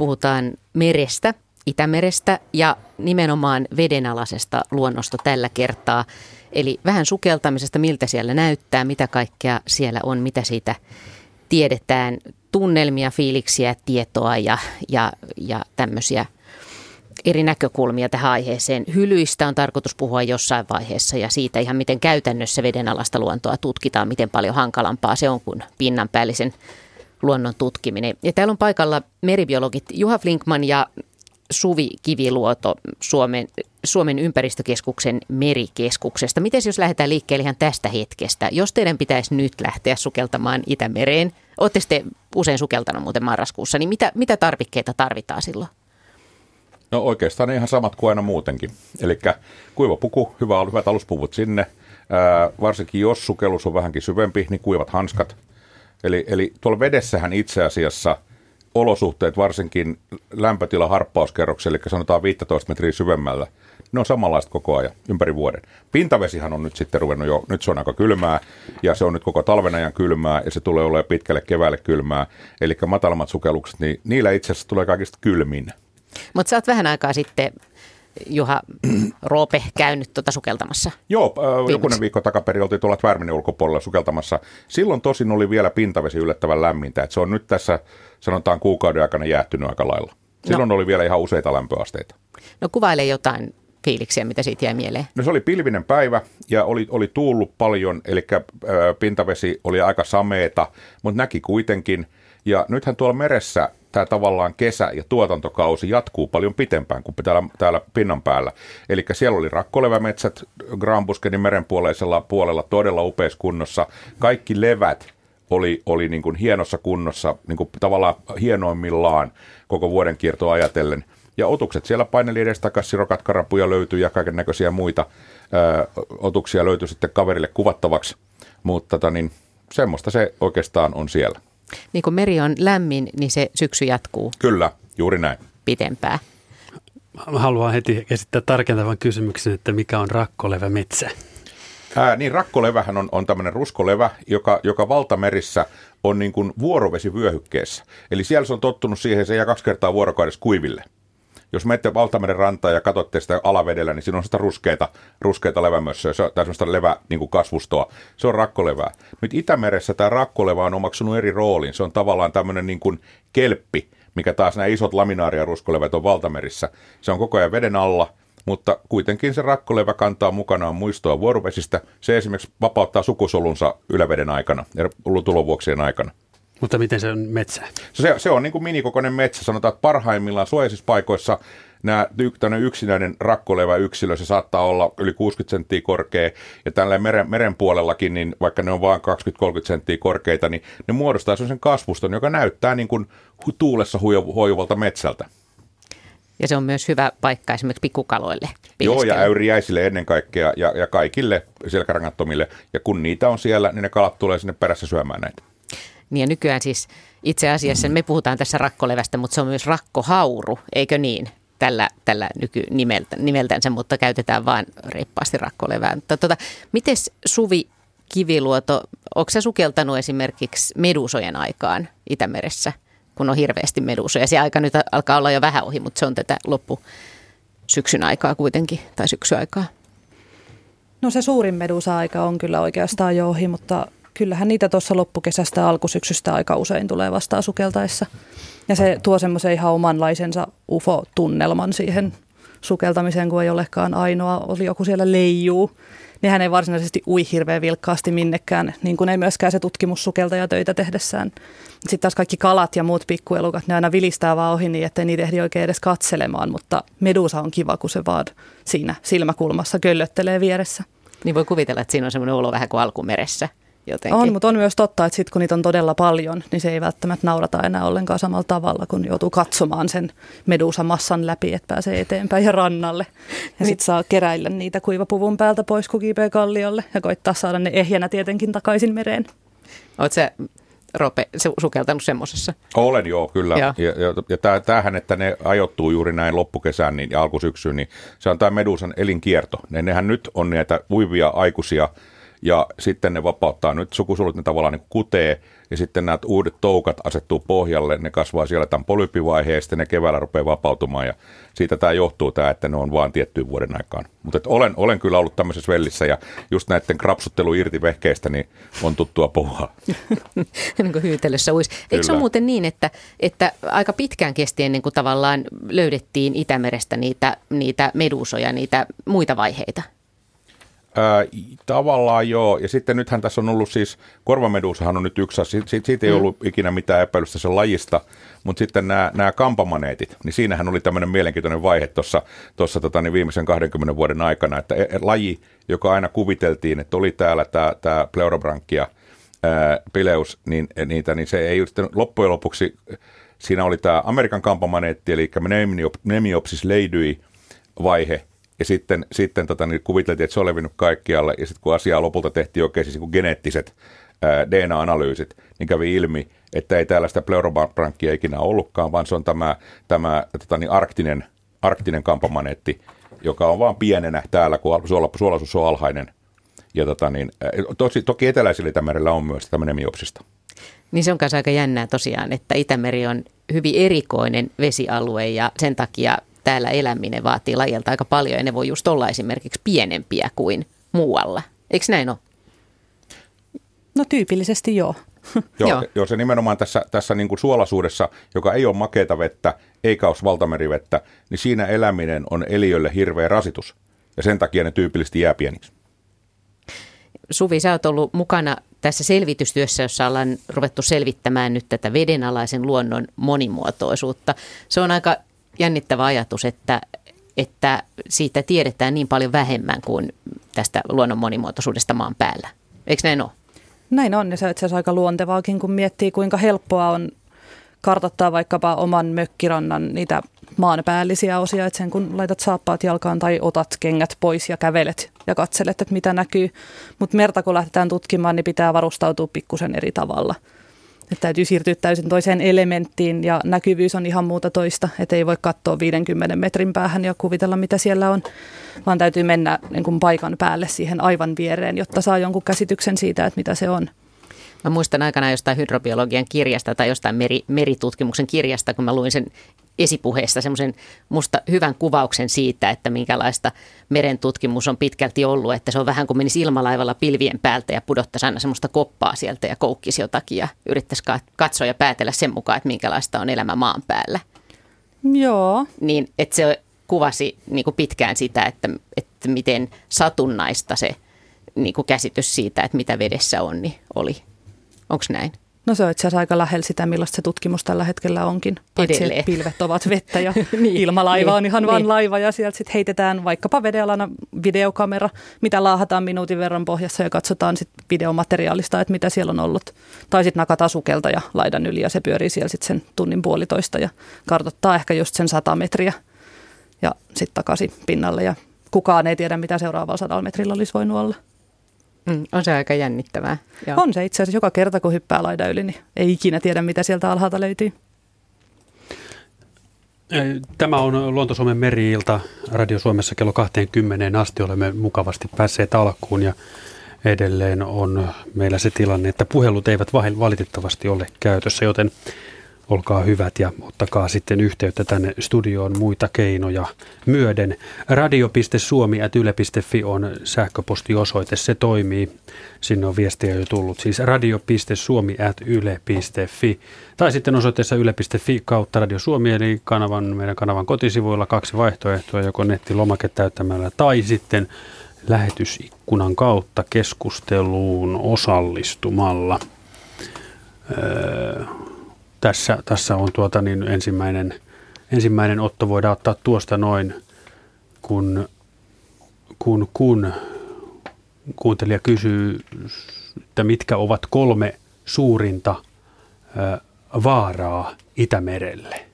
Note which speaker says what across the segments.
Speaker 1: puhutaan merestä, Itämerestä ja nimenomaan vedenalaisesta luonnosta tällä kertaa. Eli vähän sukeltamisesta, miltä siellä näyttää, mitä kaikkea siellä on, mitä siitä tiedetään, tunnelmia, fiiliksiä, tietoa ja, ja, ja tämmöisiä eri näkökulmia tähän aiheeseen. Hylyistä on tarkoitus puhua jossain vaiheessa ja siitä ihan miten käytännössä vedenalasta luontoa tutkitaan, miten paljon hankalampaa se on kuin pinnan päällisen luonnon tutkiminen. Ja täällä on paikalla meribiologit Juha Flinkman ja Suvi Kiviluoto Suomen, Suomen ympäristökeskuksen merikeskuksesta. Miten jos lähdetään liikkeelle ihan tästä hetkestä? Jos teidän pitäisi nyt lähteä sukeltamaan Itämereen, olette te usein sukeltanut muuten marraskuussa, niin mitä, mitä tarvikkeita tarvitaan silloin?
Speaker 2: No oikeastaan ihan samat kuin aina muutenkin. Eli kuiva puku, hyvä, hyvät aluspuvut sinne. Ää, varsinkin jos sukellus on vähänkin syvempi, niin kuivat hanskat. Eli, eli tuolla vedessähän itse asiassa olosuhteet, varsinkin lämpötila harppauskerroksella, eli sanotaan 15 metriä syvemmällä, ne on samanlaiset koko ajan, ympäri vuoden. Pintavesihan on nyt sitten ruvennut jo, nyt se on aika kylmää, ja se on nyt koko talven ajan kylmää, ja se tulee olemaan pitkälle keväälle kylmää. Eli matalammat sukellukset, niin niillä itse asiassa tulee kaikista kylmin.
Speaker 1: Mutta sä oot vähän aikaa sitten Juha Roope käynyt tuota sukeltamassa?
Speaker 2: Joo, äh, jokunen viikko takaperi oltiin tuolla Tvärminin ulkopuolella sukeltamassa. Silloin tosin oli vielä pintavesi yllättävän lämmintä, että se on nyt tässä sanotaan kuukauden aikana jäähtynyt aika lailla. Silloin no. oli vielä ihan useita lämpöasteita.
Speaker 1: No kuvaile jotain fiiliksiä, mitä siitä jäi mieleen?
Speaker 2: No se oli pilvinen päivä ja oli, oli tuullut paljon, eli äh, pintavesi oli aika sameeta, mutta näki kuitenkin. Ja nythän tuolla meressä tämä tavallaan kesä- ja tuotantokausi jatkuu paljon pitempään kuin täällä, täällä pinnan päällä. Eli siellä oli rakkolevämetsät Granbuskenin merenpuoleisella puolella todella upeassa kunnossa. Kaikki levät oli, oli niin kuin hienossa kunnossa, niin kuin tavallaan hienoimmillaan koko vuoden kiertoa ajatellen. Ja otukset siellä paineli edes takaisin, rokat, karapuja löytyi ja kaiken näköisiä muita ö, otuksia löytyi sitten kaverille kuvattavaksi. Mutta tota, niin, semmoista se oikeastaan on siellä
Speaker 1: niin kun meri on lämmin, niin se syksy jatkuu.
Speaker 2: Kyllä, juuri näin.
Speaker 1: Pitempää.
Speaker 3: Haluan heti esittää tarkentavan kysymyksen, että mikä on rakkolevä metsä?
Speaker 2: Ää, niin rakkolevähän on, on tämmöinen ruskolevä, joka, joka valtamerissä on niin kuin vuorovesivyöhykkeessä. Eli siellä se on tottunut siihen, se jää kaksi kertaa vuorokaudessa kuiville jos menette Valtameren rantaan ja katsotte sitä alavedellä, niin siinä on sitä ruskeita, ruskeita levämössöä, se on, tai semmoista levä niin kuin kasvustoa. Se on rakkolevää. Nyt Itämeressä tämä rakkolevä on omaksunut eri roolin. Se on tavallaan tämmöinen niin kuin kelppi, mikä taas nämä isot laminaaria ruskolevät on valtamerissä. Se on koko ajan veden alla, mutta kuitenkin se rakkolevä kantaa mukanaan muistoa vuorovesistä. Se esimerkiksi vapauttaa sukusolunsa yläveden aikana ja tulovuoksien aikana.
Speaker 3: Mutta miten se on metsä?
Speaker 2: Se, se on niin kuin minikokoinen metsä. Sanotaan, että parhaimmillaan suojaisissa paikoissa nämä, yksinäinen rakkolevä yksilö, se saattaa olla yli 60 senttiä korkea, ja tällä meren, meren puolellakin, niin vaikka ne on vain 20-30 senttiä korkeita, niin ne muodostaa sen kasvuston, joka näyttää niin kuin tuulessa huojuvalta metsältä.
Speaker 1: Ja se on myös hyvä paikka esimerkiksi pikkukaloille.
Speaker 2: Joo, ja äyriäisille ennen kaikkea, ja, ja kaikille selkärangattomille. Ja kun niitä on siellä, niin ne kalat tulee sinne perässä syömään näitä.
Speaker 1: Niin ja nykyään siis itse asiassa me puhutaan tässä rakkolevästä, mutta se on myös rakkohauru, eikö niin? Tällä, tällä nykynimeltä, nimeltänsä, mutta käytetään vain reippaasti rakkolevää. Tota, miten Suvi Kiviluoto, onko se sukeltanut esimerkiksi medusojen aikaan Itämeressä, kun on hirveästi medusoja? Se aika nyt alkaa olla jo vähän ohi, mutta se on tätä loppu syksyn aikaa kuitenkin, tai syksyaikaa.
Speaker 4: No se suurin medusa-aika on kyllä oikeastaan jo ohi, mutta kyllähän niitä tuossa loppukesästä alkusyksystä aika usein tulee vastaan sukeltaessa. Ja se tuo semmoisen ihan omanlaisensa UFO-tunnelman siihen sukeltamiseen, kun ei olekaan ainoa, oli joku siellä leijuu. Niin hän ei varsinaisesti ui hirveän vilkkaasti minnekään, niin kuin ei myöskään se tutkimussukeltaja töitä tehdessään. Sitten taas kaikki kalat ja muut pikkuelukat, ne aina vilistää vaan ohi niin, ettei niitä ehdi oikein edes katselemaan, mutta medusa on kiva, kun se vaan siinä silmäkulmassa köllöttelee vieressä.
Speaker 1: Niin voi kuvitella, että siinä on semmoinen olo vähän kuin alkumeressä
Speaker 4: jotenkin. On, mutta on myös totta, että sitten kun niitä on todella paljon, niin se ei välttämättä naurata enää ollenkaan samalla tavalla, kun joutuu katsomaan sen medusamassan läpi, että pääsee eteenpäin ja rannalle. Ja sitten saa keräillä niitä kuivapuvun päältä pois kukipekalliolle ja koittaa saada ne ehjänä tietenkin takaisin mereen.
Speaker 1: Oletko se Rope sukeltanut semmoisessa?
Speaker 2: Olen joo, kyllä. Ja, ja, ja, ja tämähän, että ne ajoittuu juuri näin loppukesään niin, ja alkusyksyyn, niin se on tämä medusan elinkierto. Ne, nehän nyt on näitä uivia aikuisia ja sitten ne vapauttaa nyt sukusolut, ne tavallaan niin kutee ja sitten nämä uudet toukat asettuu pohjalle, ne kasvaa siellä tämän sitten ne keväällä rupeaa vapautumaan ja siitä tämä johtuu tämä, että ne on vain tiettyyn vuoden aikaan. Mutta olen, olen kyllä ollut tämmöisessä vellissä ja just näiden krapsuttelu irti vehkeistä niin on tuttua puhua.
Speaker 1: niin kuin hyytelössä uis. Eikö se ole muuten niin, että, että aika pitkään kesti ennen kuin tavallaan löydettiin Itämerestä niitä, niitä medusoja, niitä muita vaiheita?
Speaker 2: Ää, tavallaan joo, ja sitten nythän tässä on ollut siis, korvameduusahan on nyt yksi asia, siitä, siitä ei mm. ollut ikinä mitään epäilystä sen lajista, mutta sitten nämä, nämä kampamaneetit, niin siinähän oli tämmöinen mielenkiintoinen vaihe tuossa, tota, niin viimeisen 20 vuoden aikana, että e, e, laji, joka aina kuviteltiin, että oli täällä tämä, tämä pleurobrankia, ää, pileus, niin, niitä, niin se ei sitten loppujen lopuksi, siinä oli tämä Amerikan kampamaneetti, eli Nemiopsis leidyi vaihe, ja sitten, sitten tota, niin kuviteltiin, että se on levinnyt kaikkialle, ja sitten kun asiaa lopulta tehtiin oikein siis niin geneettiset ää, DNA-analyysit, niin kävi ilmi, että ei tällaista pleurobrankkia ikinä ollutkaan, vaan se on tämä, tämä tota, niin arktinen, arktinen kampamaneetti, joka on vaan pienenä täällä, kun suolaisuus on alhainen. Ja tota, niin, tosi, toki eteläisellä Itämerellä on myös tämmöinen miopsista.
Speaker 1: Niin se on myös aika jännää tosiaan, että Itämeri on hyvin erikoinen vesialue ja sen takia täällä eläminen vaatii lajilta aika paljon ja ne voi just olla esimerkiksi pienempiä kuin muualla. Eikö näin ole?
Speaker 4: No tyypillisesti joo.
Speaker 2: joo, joo. joo, se nimenomaan tässä, tässä niin kuin suolaisuudessa, joka ei ole makeata vettä eikä ole valtamerivettä, niin siinä eläminen on eliölle hirveä rasitus. Ja sen takia ne tyypillisesti jää pieniksi.
Speaker 1: Suvi, sä oot ollut mukana tässä selvitystyössä, jossa ollaan ruvettu selvittämään nyt tätä vedenalaisen luonnon monimuotoisuutta. Se on aika jännittävä ajatus, että, että siitä tiedetään niin paljon vähemmän kuin tästä luonnon monimuotoisuudesta maan päällä. Eikö näin ole?
Speaker 4: Näin on, ja se on itse asiassa aika luontevaakin, kun miettii, kuinka helppoa on kartoittaa vaikkapa oman mökkirannan niitä maanpäällisiä osia, että sen kun laitat saappaat jalkaan tai otat kengät pois ja kävelet ja katselet, että mitä näkyy. Mutta merta kun lähdetään tutkimaan, niin pitää varustautua pikkusen eri tavalla – että täytyy siirtyä täysin toiseen elementtiin ja näkyvyys on ihan muuta toista, että ei voi katsoa 50 metrin päähän ja kuvitella mitä siellä on, vaan täytyy mennä niin kuin paikan päälle siihen aivan viereen, jotta saa jonkun käsityksen siitä, että mitä se on.
Speaker 1: Mä muistan aikana jostain hydrobiologian kirjasta tai jostain meri, meritutkimuksen kirjasta, kun mä luin sen esipuheesta semmoisen musta hyvän kuvauksen siitä, että minkälaista meren tutkimus on pitkälti ollut, että se on vähän kuin menisi ilmalaivalla pilvien päältä ja pudottaisi aina semmoista koppaa sieltä ja koukkisi jotakin ja yrittäisi katsoa ja päätellä sen mukaan, että minkälaista on elämä maan päällä.
Speaker 4: Joo.
Speaker 1: Niin, että se kuvasi niin kuin pitkään sitä, että, että miten satunnaista se niin kuin käsitys siitä, että mitä vedessä on, niin oli. Onko näin?
Speaker 4: No se on itse asiassa aika lähellä sitä, millaista se tutkimus tällä hetkellä onkin. Paitsi että pilvet ovat vettä ja niin, ilmalaiva on ihan niin, vain laiva ja sieltä sitten heitetään vaikkapa vedenalana videokamera, mitä laahataan minuutin verran pohjassa ja katsotaan sitten videomateriaalista, että mitä siellä on ollut. Tai sitten nakataan sukelta ja laidan yli ja se pyörii siellä sitten sen tunnin puolitoista ja kartoittaa ehkä just sen sata metriä ja sitten takaisin pinnalle ja kukaan ei tiedä, mitä seuraavalla sadalla metrillä olisi voinut olla.
Speaker 1: Mm, on se aika jännittävää.
Speaker 4: Joo. On se itse asiassa joka kerta, kun hyppää laida yli, niin ei ikinä tiedä, mitä sieltä alhaalta löytyy.
Speaker 3: Tämä on Luonto-Suomen meri-ilta. Radio Suomessa kello 20 asti olemme mukavasti päässeet alkuun ja edelleen on meillä se tilanne, että puhelut eivät valitettavasti ole käytössä, joten olkaa hyvät ja ottakaa sitten yhteyttä tänne studioon muita keinoja myöden. Radio.suomi.yle.fi on sähköpostiosoite, se toimii. Sinne on viestiä jo tullut, siis radio.suomi.yle.fi tai sitten osoitteessa yle.fi kautta Radio Suomi, eli kanavan, meidän kanavan kotisivuilla kaksi vaihtoehtoa, joko nettilomake täyttämällä tai sitten lähetysikkunan kautta keskusteluun osallistumalla. Öö, tässä, tässä on tuota niin ensimmäinen, ensimmäinen otto voidaan ottaa tuosta noin, kun, kun, kun kuuntelija kysyy, että mitkä ovat kolme suurinta vaaraa Itämerelle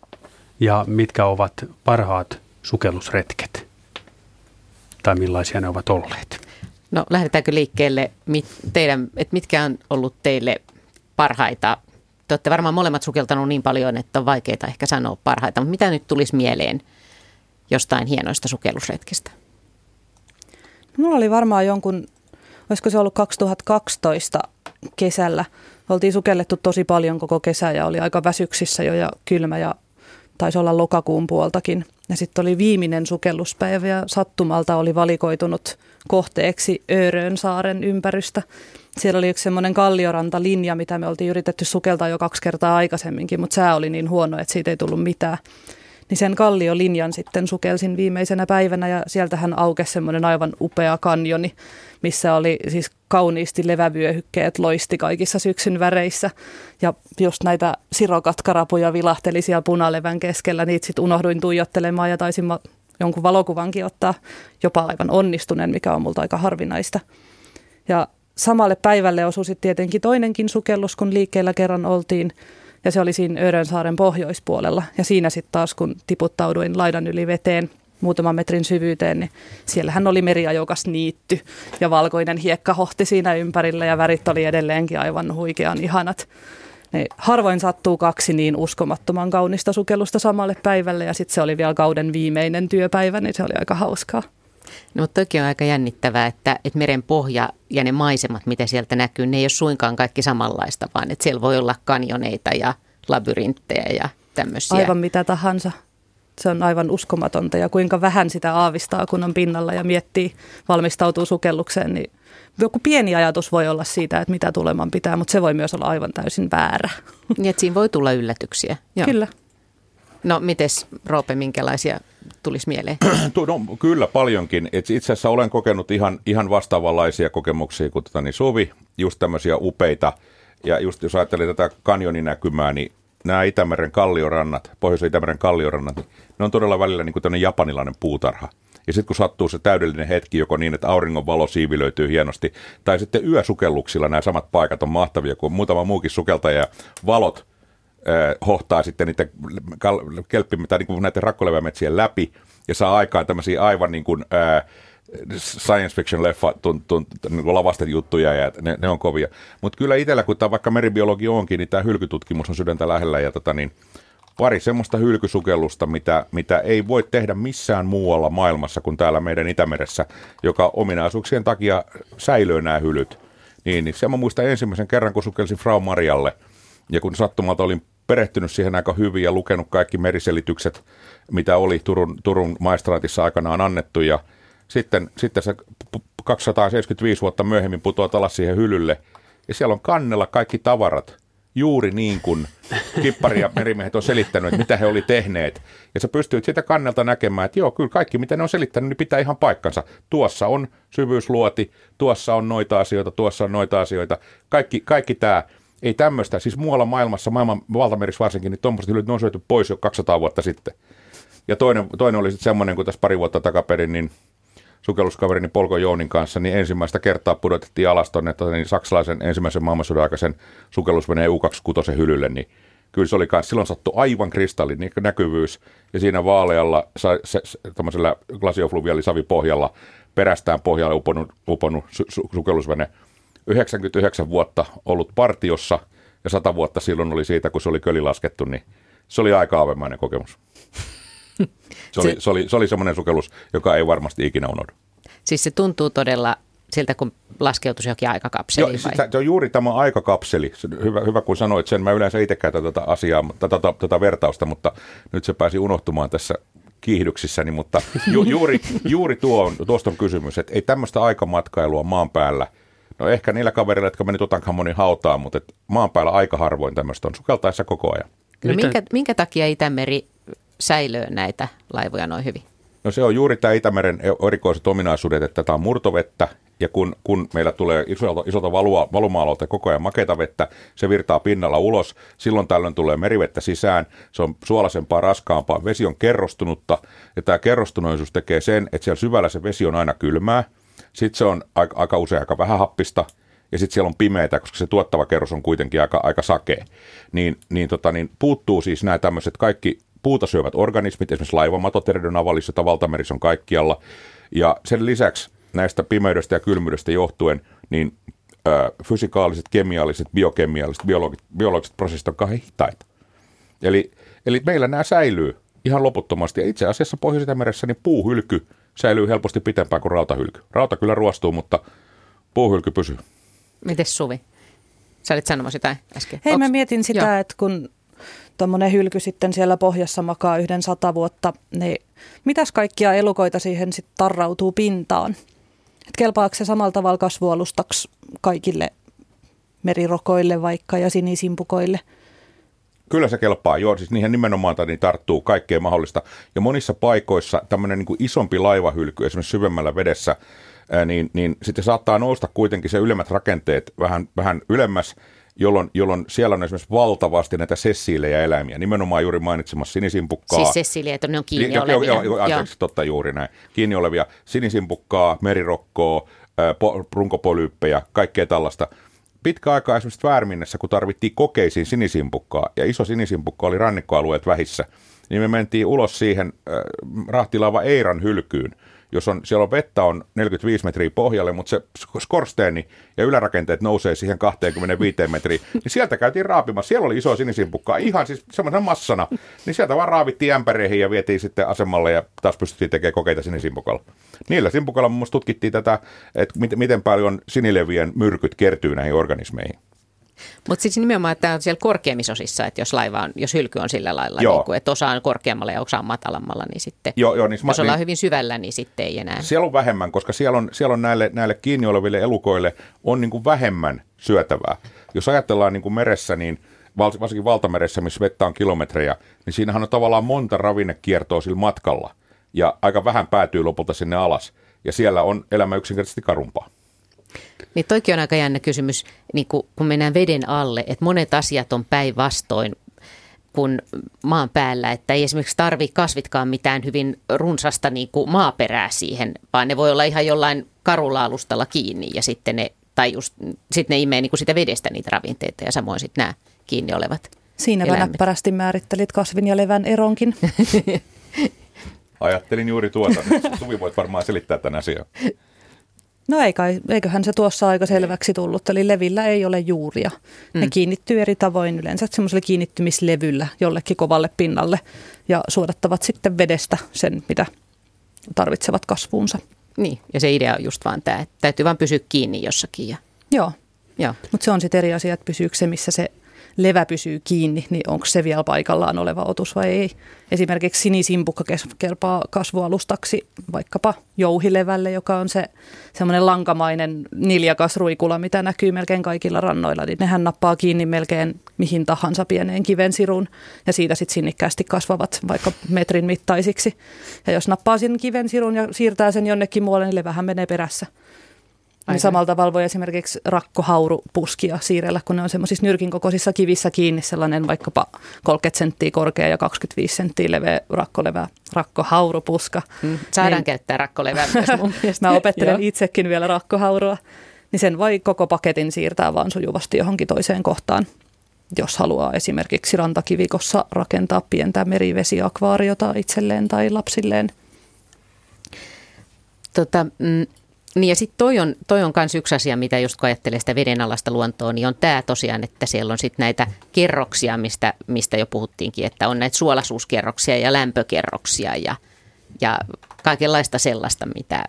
Speaker 3: ja mitkä ovat parhaat sukellusretket tai millaisia ne ovat olleet.
Speaker 1: No lähdetäänkö liikkeelle, mit, teidän, että mitkä on ollut teille parhaita te olette varmaan molemmat sukeltanut niin paljon, että on vaikeaa ehkä sanoa parhaita, mutta mitä nyt tulisi mieleen jostain hienoista sukellusretkestä?
Speaker 4: Mulla oli varmaan jonkun olisiko se ollut 2012 kesällä. Oltiin sukellettu tosi paljon koko kesä ja oli aika väsyksissä jo ja kylmä ja taisi olla lokakuun puoltakin. Ja sitten oli viimeinen sukelluspäivä ja sattumalta oli valikoitunut kohteeksi Öörön saaren ympärystä. Siellä oli yksi semmoinen kalliorantalinja, mitä me oltiin yritetty sukeltaa jo kaksi kertaa aikaisemminkin, mutta sää oli niin huono, että siitä ei tullut mitään. Niin sen kalliolinjan sitten sukelsin viimeisenä päivänä ja sieltähän aukesi semmoinen aivan upea kanjoni, missä oli siis kauniisti levävyöhykkeet loisti kaikissa syksyn väreissä. Ja just näitä sirokatkarapuja vilahteli siellä punalevän keskellä, niitä sitten unohduin tuijottelemaan ja taisin jonkun valokuvankin ottaa jopa aivan onnistuneen, mikä on multa aika harvinaista. Ja samalle päivälle osui sitten tietenkin toinenkin sukellus, kun liikkeellä kerran oltiin. Ja se oli siinä Örönsaaren pohjoispuolella. Ja siinä sitten taas, kun tiputtauduin laidan yli veteen muutaman metrin syvyyteen, niin siellähän oli meriajokas niitty ja valkoinen hiekka hohti siinä ympärillä ja värit oli edelleenkin aivan huikean ihanat. Ne harvoin sattuu kaksi niin uskomattoman kaunista sukellusta samalle päivälle ja sitten se oli vielä kauden viimeinen työpäivä, niin se oli aika hauskaa.
Speaker 1: No mutta toki on aika jännittävää, että, että meren pohja ja ne maisemat, mitä sieltä näkyy, ne ei ole suinkaan kaikki samanlaista, vaan että siellä voi olla kanjoneita ja labyrinttejä ja tämmöisiä.
Speaker 4: Aivan mitä tahansa. Se on aivan uskomatonta ja kuinka vähän sitä aavistaa, kun on pinnalla ja miettii, valmistautuu sukellukseen, niin joku pieni ajatus voi olla siitä, että mitä tuleman pitää, mutta se voi myös olla aivan täysin väärä.
Speaker 1: Niin, että siinä voi tulla yllätyksiä.
Speaker 4: Joo. Kyllä.
Speaker 1: No mites Roope, minkälaisia tulisi mieleen?
Speaker 2: no, kyllä paljonkin. Itse asiassa olen kokenut ihan, ihan vastaavanlaisia kokemuksia kuin tota, niin Suvi, just tämmöisiä upeita. Ja just jos ajattelee tätä kanjoninäkymää, niin nämä Itämeren kalliorannat, Pohjois-Itämeren kalliorannat, ne on todella välillä niin kuin japanilainen puutarha. Ja sitten kun sattuu se täydellinen hetki, joko niin, että auringon valo siivilöityy hienosti, tai sitten yösukelluksilla nämä samat paikat on mahtavia, kun muutama muukin sukeltaja ja valot hohtaa sitten niitä kelppi, tai niin kuin näiden rakkolevämetsien läpi ja saa aikaan tämmöisiä aivan niin kuin, ää, science fiction leffa tunt, tunt, niin lavastet juttuja ja ne, ne on kovia. Mutta kyllä itsellä, kun tämä vaikka meribiologi onkin, niin tämä hylkytutkimus on sydäntä lähellä ja tota niin, pari semmoista hylkysukellusta, mitä, mitä ei voi tehdä missään muualla maailmassa kuin täällä meidän Itämeressä, joka ominaisuuksien takia säilöö nämä hylyt. Niin, niin se mä muistan ensimmäisen kerran, kun sukelsin Frau Marialle, ja kun sattumalta olin perehtynyt siihen aika hyvin ja lukenut kaikki meriselitykset, mitä oli Turun, Turun maistraatissa aikanaan annettu, ja sitten, sitten se 275 vuotta myöhemmin putoaa alas siihen hylylle, ja siellä on kannella kaikki tavarat – juuri niin kuin kippari ja merimiehet on selittänyt, että mitä he oli tehneet. Ja sä pystyit siitä kannelta näkemään, että joo, kyllä kaikki mitä ne on selittänyt, niin pitää ihan paikkansa. Tuossa on syvyysluoti, tuossa on noita asioita, tuossa on noita asioita. Kaikki, kaikki tämä, ei tämmöistä, siis muualla maailmassa, maailman valtamerissä varsinkin, niin tuommoiset hyllyt on syöty pois jo 200 vuotta sitten. Ja toinen, toinen oli sitten semmoinen, kun tässä pari vuotta takaperin, niin sukelluskaverini Polko Jounin kanssa, niin ensimmäistä kertaa pudotettiin alas tuonne niin saksalaisen ensimmäisen maailmansodan aikaisen sukellusveneen U-26 hylylle, niin kyllä se oli kanssa, silloin sattu aivan kristallin näkyvyys, ja siinä vaalealla, se, se, tämmöisellä glasiofluvialisavipohjalla, perästään pohjalle uponut, uponut su, su, sukellusvene, 99 vuotta ollut partiossa, ja 100 vuotta silloin oli siitä, kun se oli köli laskettu, niin se oli aika aavemainen kokemus. Se oli, se, oli, se oli semmoinen sukellus, joka ei varmasti ikinä unohdu.
Speaker 1: Siis se tuntuu todella siltä, kun laskeutuisi jokin aikakapseli? Joo,
Speaker 2: vai? se on juuri tämä aikakapseli. Hyvä, hyvä kun sanoit sen. Mä yleensä itse käytän tätä asiaa, tätä, tätä, tätä vertausta, mutta nyt se pääsi unohtumaan tässä kiihdyksissäni, mutta ju, juuri, juuri tuo on, tuosta on kysymys, että ei tämmöistä aikamatkailua maan päällä, no ehkä niillä kavereilla, jotka meni Tutankhamonin hautaan, mutta et maan päällä aika harvoin tämmöistä on sukeltaessa koko ajan.
Speaker 1: No minkä, minkä takia Itämeri säilöö näitä laivoja noin hyvin?
Speaker 2: No se on juuri tämä Itämeren erikoiset ominaisuudet, että tämä on murtovettä, ja kun, kun meillä tulee isolta, isolta valua, valuma koko ajan makeita vettä, se virtaa pinnalla ulos, silloin tällöin tulee merivettä sisään, se on suolasempaa, raskaampaa, vesi on kerrostunutta, ja tämä kerrostuneisuus tekee sen, että siellä syvällä se vesi on aina kylmää, sitten se on aika, aika usein aika vähän happista, ja sitten siellä on pimeätä, koska se tuottava kerros on kuitenkin aika, aika sakea. Niin, niin, tota, niin puuttuu siis nämä tämmöiset kaikki puuta syövät organismit, esimerkiksi laivamatotereiden avalissa, jota valtamerissä on kaikkialla. Ja sen lisäksi näistä pimeydestä ja kylmyydestä johtuen, niin ö, fysikaaliset, kemialliset, biokemialliset, biologit, biologiset prosessit on kauhean hitaita. Eli, eli meillä nämä säilyy ihan loputtomasti. Ja itse asiassa pohjois meressä niin puuhylky säilyy helposti pitempään kuin rautahylky. Rauta kyllä ruostuu, mutta puuhylky pysyy.
Speaker 1: Mites Suvi? Sä olit sanomassa jotain äsken.
Speaker 4: Hei,
Speaker 1: Onks-
Speaker 4: mä mietin sitä,
Speaker 1: Joo.
Speaker 4: että kun tuommoinen hylky sitten siellä pohjassa makaa yhden sata vuotta, niin mitäs kaikkia elukoita siihen sitten tarrautuu pintaan? Et kelpaako se samalla tavalla kasvualustaksi kaikille merirokoille vaikka ja sinisimpukoille?
Speaker 2: Kyllä se kelpaa, joo, siis niihin nimenomaan niin tarttuu kaikkea mahdollista. Ja monissa paikoissa tämmöinen niin isompi laivahylky, esimerkiksi syvemmällä vedessä, ää, niin, niin sitten saattaa nousta kuitenkin se ylemmät rakenteet vähän, vähän ylemmäs, jolloin, jolloin siellä on esimerkiksi valtavasti näitä sessiilejä eläimiä, nimenomaan juuri mainitsemassa sinisimpukkaa.
Speaker 1: Siis Cecilia, että ne on kiinni
Speaker 2: Joo, joo,
Speaker 1: olevia.
Speaker 2: joo, joo, anteeksi, totta juuri näin. Kiinni olevia sinisimpukkaa, merirokkoa, runkopolyyppejä, kaikkea tällaista. Pitkä aikaa esimerkiksi Väärinnessä, kun tarvittiin kokeisiin sinisimpukkaa, ja iso sinisimpukka oli rannikkoalueet vähissä, niin me mentiin ulos siihen äh, rahtilaiva Eiran hylkyyn, jos on, siellä on vettä on 45 metriä pohjalle, mutta se skorsteeni ja ylärakenteet nousee siihen 25 metriin, niin sieltä käytiin raapimassa. Siellä oli iso sinisimpukka, ihan siis semmoisena massana. Niin sieltä vaan raavittiin ämpäreihin ja vietiin sitten asemalle ja taas pystyttiin tekemään kokeita sinisimpukalla. Niillä simpukalla muun tutkittiin tätä, että miten paljon sinilevien myrkyt kertyy näihin organismeihin.
Speaker 1: Mutta siis nimenomaan, että tämä on siellä korkeammissa osissa, että jos laiva on, jos hylky on sillä lailla,
Speaker 2: Joo.
Speaker 1: niin kuin, että osa on korkeammalla ja osa on matalammalla, niin sitten,
Speaker 2: Joo, joo, niin,
Speaker 1: jos ollaan
Speaker 2: niin,
Speaker 1: hyvin syvällä, niin sitten ei enää.
Speaker 2: Siellä on vähemmän, koska siellä on, siellä on näille, näille kiinni oleville elukoille on niin kuin vähemmän syötävää. Jos ajatellaan niin kuin meressä, niin varsinkin valtameressä, missä vettä on kilometrejä, niin siinähän on tavallaan monta ravinnekiertoa sillä matkalla. Ja aika vähän päätyy lopulta sinne alas. Ja siellä on elämä yksinkertaisesti karumpaa.
Speaker 1: Niin toikin on aika jännä kysymys, niin kun, kun mennään veden alle, että monet asiat on päinvastoin kuin maan päällä, että ei esimerkiksi tarvi kasvitkaan mitään hyvin runsasta niin kuin maaperää siihen, vaan ne voi olla ihan jollain karulla alustalla kiinni ja sitten ne, tai just, sitten ne imee niin kuin sitä vedestä niitä ravinteita ja samoin sitten nämä kiinni olevat
Speaker 4: Siinäpä näppärästi määrittelit kasvin ja levän eronkin.
Speaker 2: Ajattelin juuri tuota. Nyt Suvi voit varmaan selittää tämän asian.
Speaker 4: No ei kai, eiköhän se tuossa aika selväksi tullut, eli levillä ei ole juuria. Mm. Ne kiinnittyy eri tavoin yleensä semmoisella kiinnittymislevyllä jollekin kovalle pinnalle ja suodattavat sitten vedestä sen, mitä tarvitsevat kasvuunsa.
Speaker 1: Niin, ja se idea on just vaan tämä, että täytyy vaan pysyä kiinni jossakin. Ja,
Speaker 4: Joo,
Speaker 1: joo.
Speaker 4: mutta se on sitten eri asia, että pysyykö se, missä se levä pysyy kiinni, niin onko se vielä paikallaan oleva otus vai ei. Esimerkiksi sinisimpukka kelpaa kasvualustaksi vaikkapa jouhilevälle, joka on se semmoinen lankamainen niljakas ruikula, mitä näkyy melkein kaikilla rannoilla. Niin nehän nappaa kiinni melkein mihin tahansa pieneen kivensiruun ja siitä sitten sinnikkäästi kasvavat vaikka metrin mittaisiksi. Ja jos nappaa sen kivensirun ja siirtää sen jonnekin muualle, niin levähän menee perässä. Niin
Speaker 1: Aivan.
Speaker 4: samalla tavalla voi esimerkiksi rakkohaurupuskia siirrellä, kun ne on semmoisissa nyrkin kokoisissa kivissä kiinni, sellainen vaikkapa 30 senttiä korkea ja 25 senttiä leveä rakkolevä, rakkohaurupuska.
Speaker 1: Mm, Saadaan
Speaker 4: Niin.
Speaker 1: käyttää rakkolevää myös mun.
Speaker 4: Mä opettelen itsekin vielä rakkohaurua. Niin sen voi koko paketin siirtää vaan sujuvasti johonkin toiseen kohtaan, jos haluaa esimerkiksi rantakivikossa rakentaa pientä merivesiakvaariota itselleen tai lapsilleen.
Speaker 1: Tota, mm, niin ja sitten toi on, toi on kans yksi asia, mitä just kun ajattelee sitä vedenalaista luontoa, niin on tämä tosiaan, että siellä on sitten näitä kerroksia, mistä, mistä jo puhuttiinkin, että on näitä suolaisuuskerroksia ja lämpökerroksia ja, ja kaikenlaista sellaista, mitä,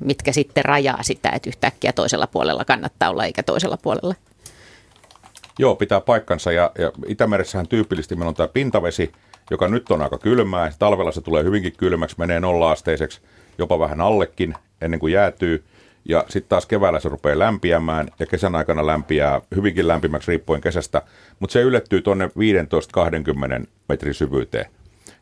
Speaker 1: mitkä sitten rajaa sitä, että yhtäkkiä toisella puolella kannattaa olla eikä toisella puolella.
Speaker 2: Joo, pitää paikkansa ja, ja Itämeressähän tyypillisesti meillä on tämä pintavesi, joka nyt on aika kylmää. Talvella se tulee hyvinkin kylmäksi, menee nolla-asteiseksi, jopa vähän allekin ennen kuin jäätyy. Ja sitten taas keväällä se rupeaa lämpiämään ja kesän aikana lämpiää hyvinkin lämpimäksi riippuen kesästä, mutta se ylettyy tuonne 15-20 metrin syvyyteen.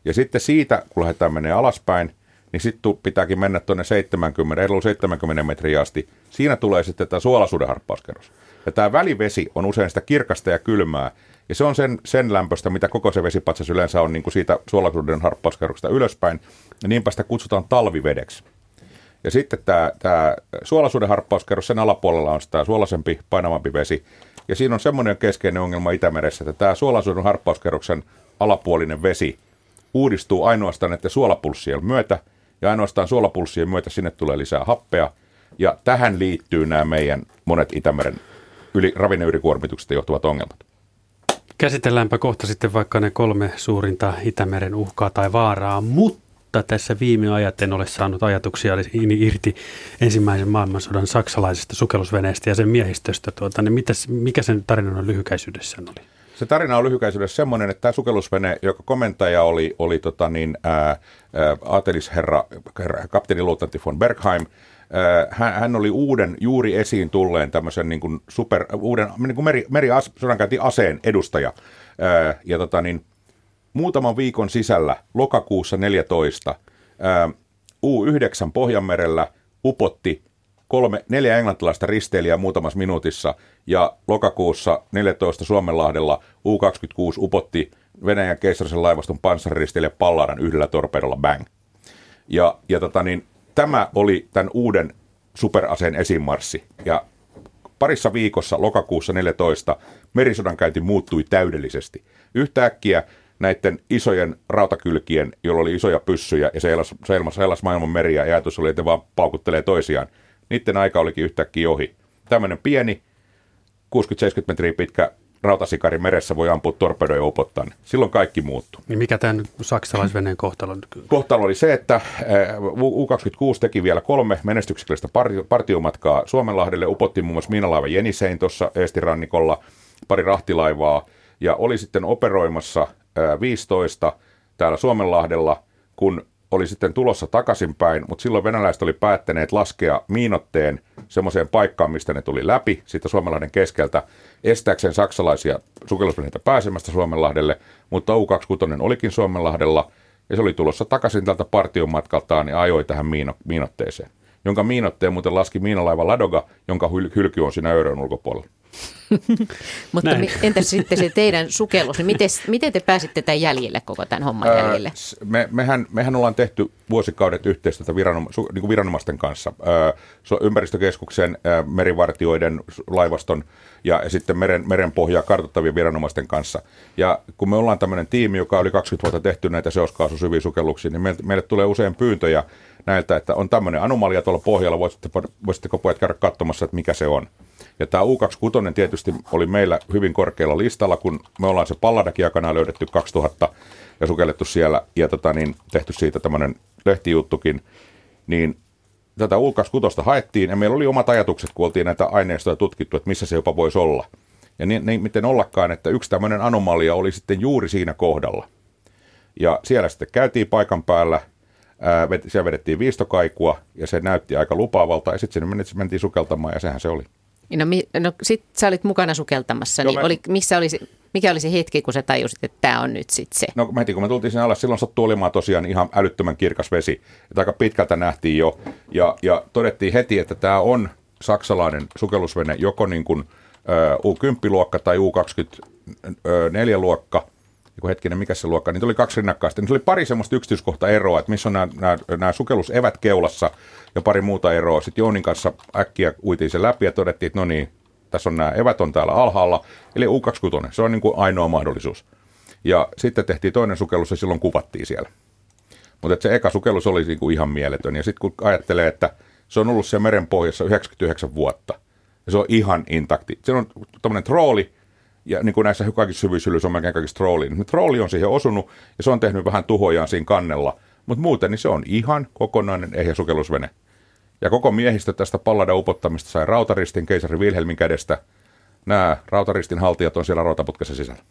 Speaker 2: Ja sitten siitä, kun lähdetään menee alaspäin, niin sitten pitääkin mennä tuonne 70, reilu 70 metriä asti. Siinä tulee sitten tämä suolaisuuden harppauskerros. Ja tämä välivesi on usein sitä kirkasta ja kylmää, ja se on sen, sen lämpöstä, mitä koko se vesipatsas yleensä on niin kuin siitä suolaisuuden harppauskerroksesta ylöspäin, ja niinpä sitä kutsutaan talvivedeksi. Ja sitten tämä, tämä suolaisuuden harppauskerros, sen alapuolella on sitä suolaisempi, painavampi vesi. Ja siinä on semmoinen keskeinen ongelma Itämeressä, että tämä suolaisuuden harppauskerroksen alapuolinen vesi uudistuu ainoastaan näiden suolapulssien myötä, ja ainoastaan suolapulssien myötä sinne tulee lisää happea. Ja tähän liittyy nämä meidän monet Itämeren yli, ravinneylisuormituksesta johtuvat ongelmat.
Speaker 3: Käsitelläänpä kohta sitten vaikka ne kolme suurinta Itämeren uhkaa tai vaaraa, mutta mutta tässä viime ajat en ole saanut ajatuksia irti ensimmäisen maailmansodan saksalaisesta sukellusveneestä ja sen miehistöstä. Tuota, niin mitäs, mikä sen tarinan lyhykäisyydessään oli?
Speaker 2: Se tarina on lyhykäisyydessä semmoinen, että tämä sukellusvene, joka komentaja oli, oli tota niin, ää, ää, aatelisherra, kapteeniluutantti von Bergheim, hän, hän oli uuden, juuri esiin tulleen tämmöisen niin kuin super, uuden niin kuin meri, meri as, aseen edustaja. Ja tota niin, muutaman viikon sisällä, lokakuussa 14, ää, U9 Pohjanmerellä upotti kolme, neljä englantilaista risteilijää muutamassa minuutissa ja lokakuussa 14 Suomenlahdella U-26 upotti Venäjän keisarisen laivaston panssariristeilijä Pallaran yhdellä torpedolla bang. Ja, ja tota niin, tämä oli tämän uuden superaseen esimarssi. Ja parissa viikossa lokakuussa 14 merisodan käynti muuttui täydellisesti. Yhtäkkiä näiden isojen rautakylkien, joilla oli isoja pyssyjä ja seilas, seilas, seilas maailman meriä ja ajatus oli, että vaan paukuttelee toisiaan. Niiden aika olikin yhtäkkiä ohi. Tämmöinen pieni, 60-70 metriä pitkä rautasikari meressä voi ampua torpedoja upottaa. Silloin kaikki muuttuu.
Speaker 3: Niin mikä tämän saksalaisveneen kohtalo
Speaker 2: Kohtalo oli se, että U-26 teki vielä kolme menestyksellistä partiomatkaa Suomenlahdelle. Upotti muun muassa miinalaiva Jenisein tuossa Eestirannikolla, pari rahtilaivaa. Ja oli sitten operoimassa 15 täällä Suomenlahdella, kun oli sitten tulossa takaisinpäin, mutta silloin venäläiset oli päättäneet laskea miinotteen semmoiseen paikkaan, mistä ne tuli läpi, siitä Suomenlahden keskeltä, estääkseen saksalaisia sukellusveneitä pääsemästä Suomenlahdelle, mutta U-26 olikin Suomenlahdella, ja se oli tulossa takaisin tältä partion matkaltaan ja ajoi tähän miino, miinotteeseen, jonka miinotteen muuten laski miinalaiva Ladoga, jonka hylky on siinä Öörön ulkopuolella.
Speaker 1: Mutta Näin. entäs sitten se teidän sukellus, niin miten, miten te pääsitte tämän jäljille, koko tämän homman öö, jäljille?
Speaker 2: Me, mehän, mehän ollaan tehty vuosikaudet yhteistyötä viranoma, niin kuin viranomaisten kanssa. Öö, ympäristökeskuksen, öö, merivartioiden, laivaston ja sitten meren, merenpohjaa kartoittavien viranomaisten kanssa. Ja kun me ollaan tämmöinen tiimi, joka oli 20 vuotta tehty näitä seoskaasusyviä sukelluksia, niin meille, meille tulee usein pyyntöjä näiltä, että on tämmöinen anomalia tuolla pohjalla, voisitteko, voisitteko pojat käydä katsomassa, että mikä se on. Ja tämä U26 tietysti oli meillä hyvin korkealla listalla, kun me ollaan se Palladakin aikana löydetty 2000 ja sukellettu siellä ja tota, niin, tehty siitä tämmöinen lehtijuttukin, niin tätä U26 haettiin ja meillä oli omat ajatukset, kun oltiin näitä aineistoja tutkittu, että missä se jopa voisi olla. Ja niin, niin miten ollakaan, että yksi tämmöinen anomalia oli sitten juuri siinä kohdalla. Ja siellä sitten käytiin paikan päällä, ää, siellä vedettiin viistokaikua ja se näytti aika lupaavalta ja sitten sinne mentiin sukeltamaan ja sehän se oli.
Speaker 1: No, no sit sä olit mukana sukeltamassa, niin me... oli, missä oli, mikä oli se hetki, kun sä tajusit, että tämä on nyt sitten se?
Speaker 2: No heti kun me tultiin sinne alas, silloin sattuu olemaan tosiaan ihan älyttömän kirkas vesi. Että aika pitkältä nähtiin jo ja, ja todettiin heti, että tämä on saksalainen sukellusvene, joko niin kuin U10-luokka tai U24-luokka – joku hetkinen, mikä se luokka, niin tuli kaksi rinnakkaista. Niin tuli pari semmoista yksityiskohta eroa, että missä on nämä, nämä, nämä sukellusevät keulassa ja pari muuta eroa. Sitten Jounin kanssa äkkiä uitiin se läpi ja todettiin, että no niin, tässä on nämä evät on täällä alhaalla, eli U26, se on niin kuin ainoa mahdollisuus. Ja sitten tehtiin toinen sukellus ja silloin kuvattiin siellä. Mutta se eka sukellus oli niin kuin ihan mieletön. Ja sitten kun ajattelee, että se on ollut siellä meren pohjassa 99 vuotta, ja se on ihan intakti. Se on tämmöinen trooli, ja niin kuin näissä kaikissa syvyysylyissä on melkein kaikissa trooli. Niin trooli on siihen osunut ja se on tehnyt vähän tuhojaan siinä kannella. Mutta muuten niin se on ihan kokonainen ehjä sukellusvene. Ja koko miehistö tästä pallada upottamista sai rautaristin keisari Wilhelmin kädestä. Nämä rautaristin haltijat on siellä rautaputkessa sisällä.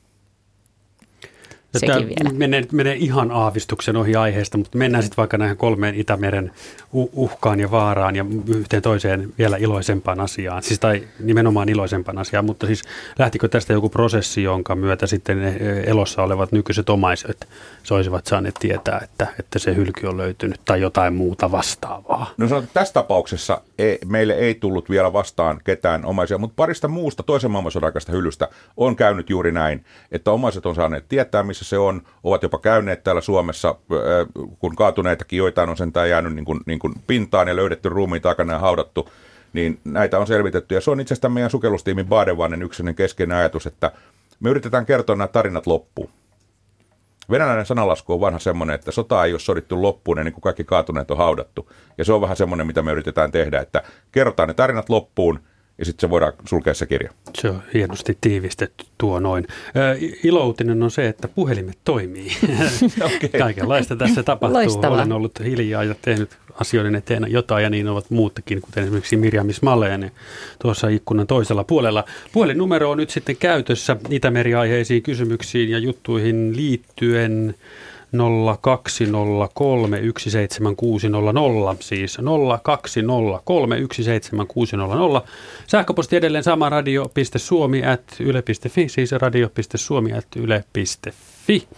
Speaker 3: Sekin vielä. Menee, menee ihan aavistuksen ohi aiheesta, mutta mennään sitten vaikka näihin kolmeen Itämeren uhkaan ja vaaraan ja yhteen toiseen vielä iloisempaan asiaan, siis tai nimenomaan iloisempaan asiaan, mutta siis lähtikö tästä joku prosessi, jonka myötä sitten ne elossa olevat nykyiset omaiset se olisivat saaneet tietää, että, että se hylky on löytynyt tai jotain muuta vastaavaa?
Speaker 2: No sanotaan, tässä tapauksessa ei, meille ei tullut vielä vastaan ketään omaisia, mutta parista muusta toisen maailmansodan aikaista hylystä on käynyt juuri näin, että omaiset on saaneet tietää, missä se on, ovat jopa käyneet täällä Suomessa, kun kaatuneitakin joitain on sentään jäänyt niin kuin, niin kuin pintaan ja löydetty ruumiin takana ja haudattu, niin näitä on selvitetty. Ja se on itse asiassa meidän sukellustiimin Badevainen yksinen keskeinen ajatus, että me yritetään kertoa nämä tarinat loppuun. Venäläinen sanalasku on vanha semmoinen, että sota ei ole sodittu loppuun ennen kuin kaikki kaatuneet on haudattu. Ja se on vähän semmoinen, mitä me yritetään tehdä, että kerrotaan ne tarinat loppuun ja sitten se voidaan sulkea se kirja.
Speaker 3: Se on hienosti tiivistetty tuo noin. Iloutinen on se, että puhelimet toimii. okay. Kaikenlaista tässä tapahtuu. Loistavaa. Olen ollut hiljaa ja tehnyt asioiden eteen jotain ja niin ovat muutakin, kuten esimerkiksi Mirjamis Maleene tuossa ikkunan toisella puolella. Puhelinnumero on nyt sitten käytössä Itämeri-aiheisiin kysymyksiin ja juttuihin liittyen 020317600, siis 020317600. Sähköposti edelleen sama radio.suomi at yle.fi, siis radio.suomi at yle.fi.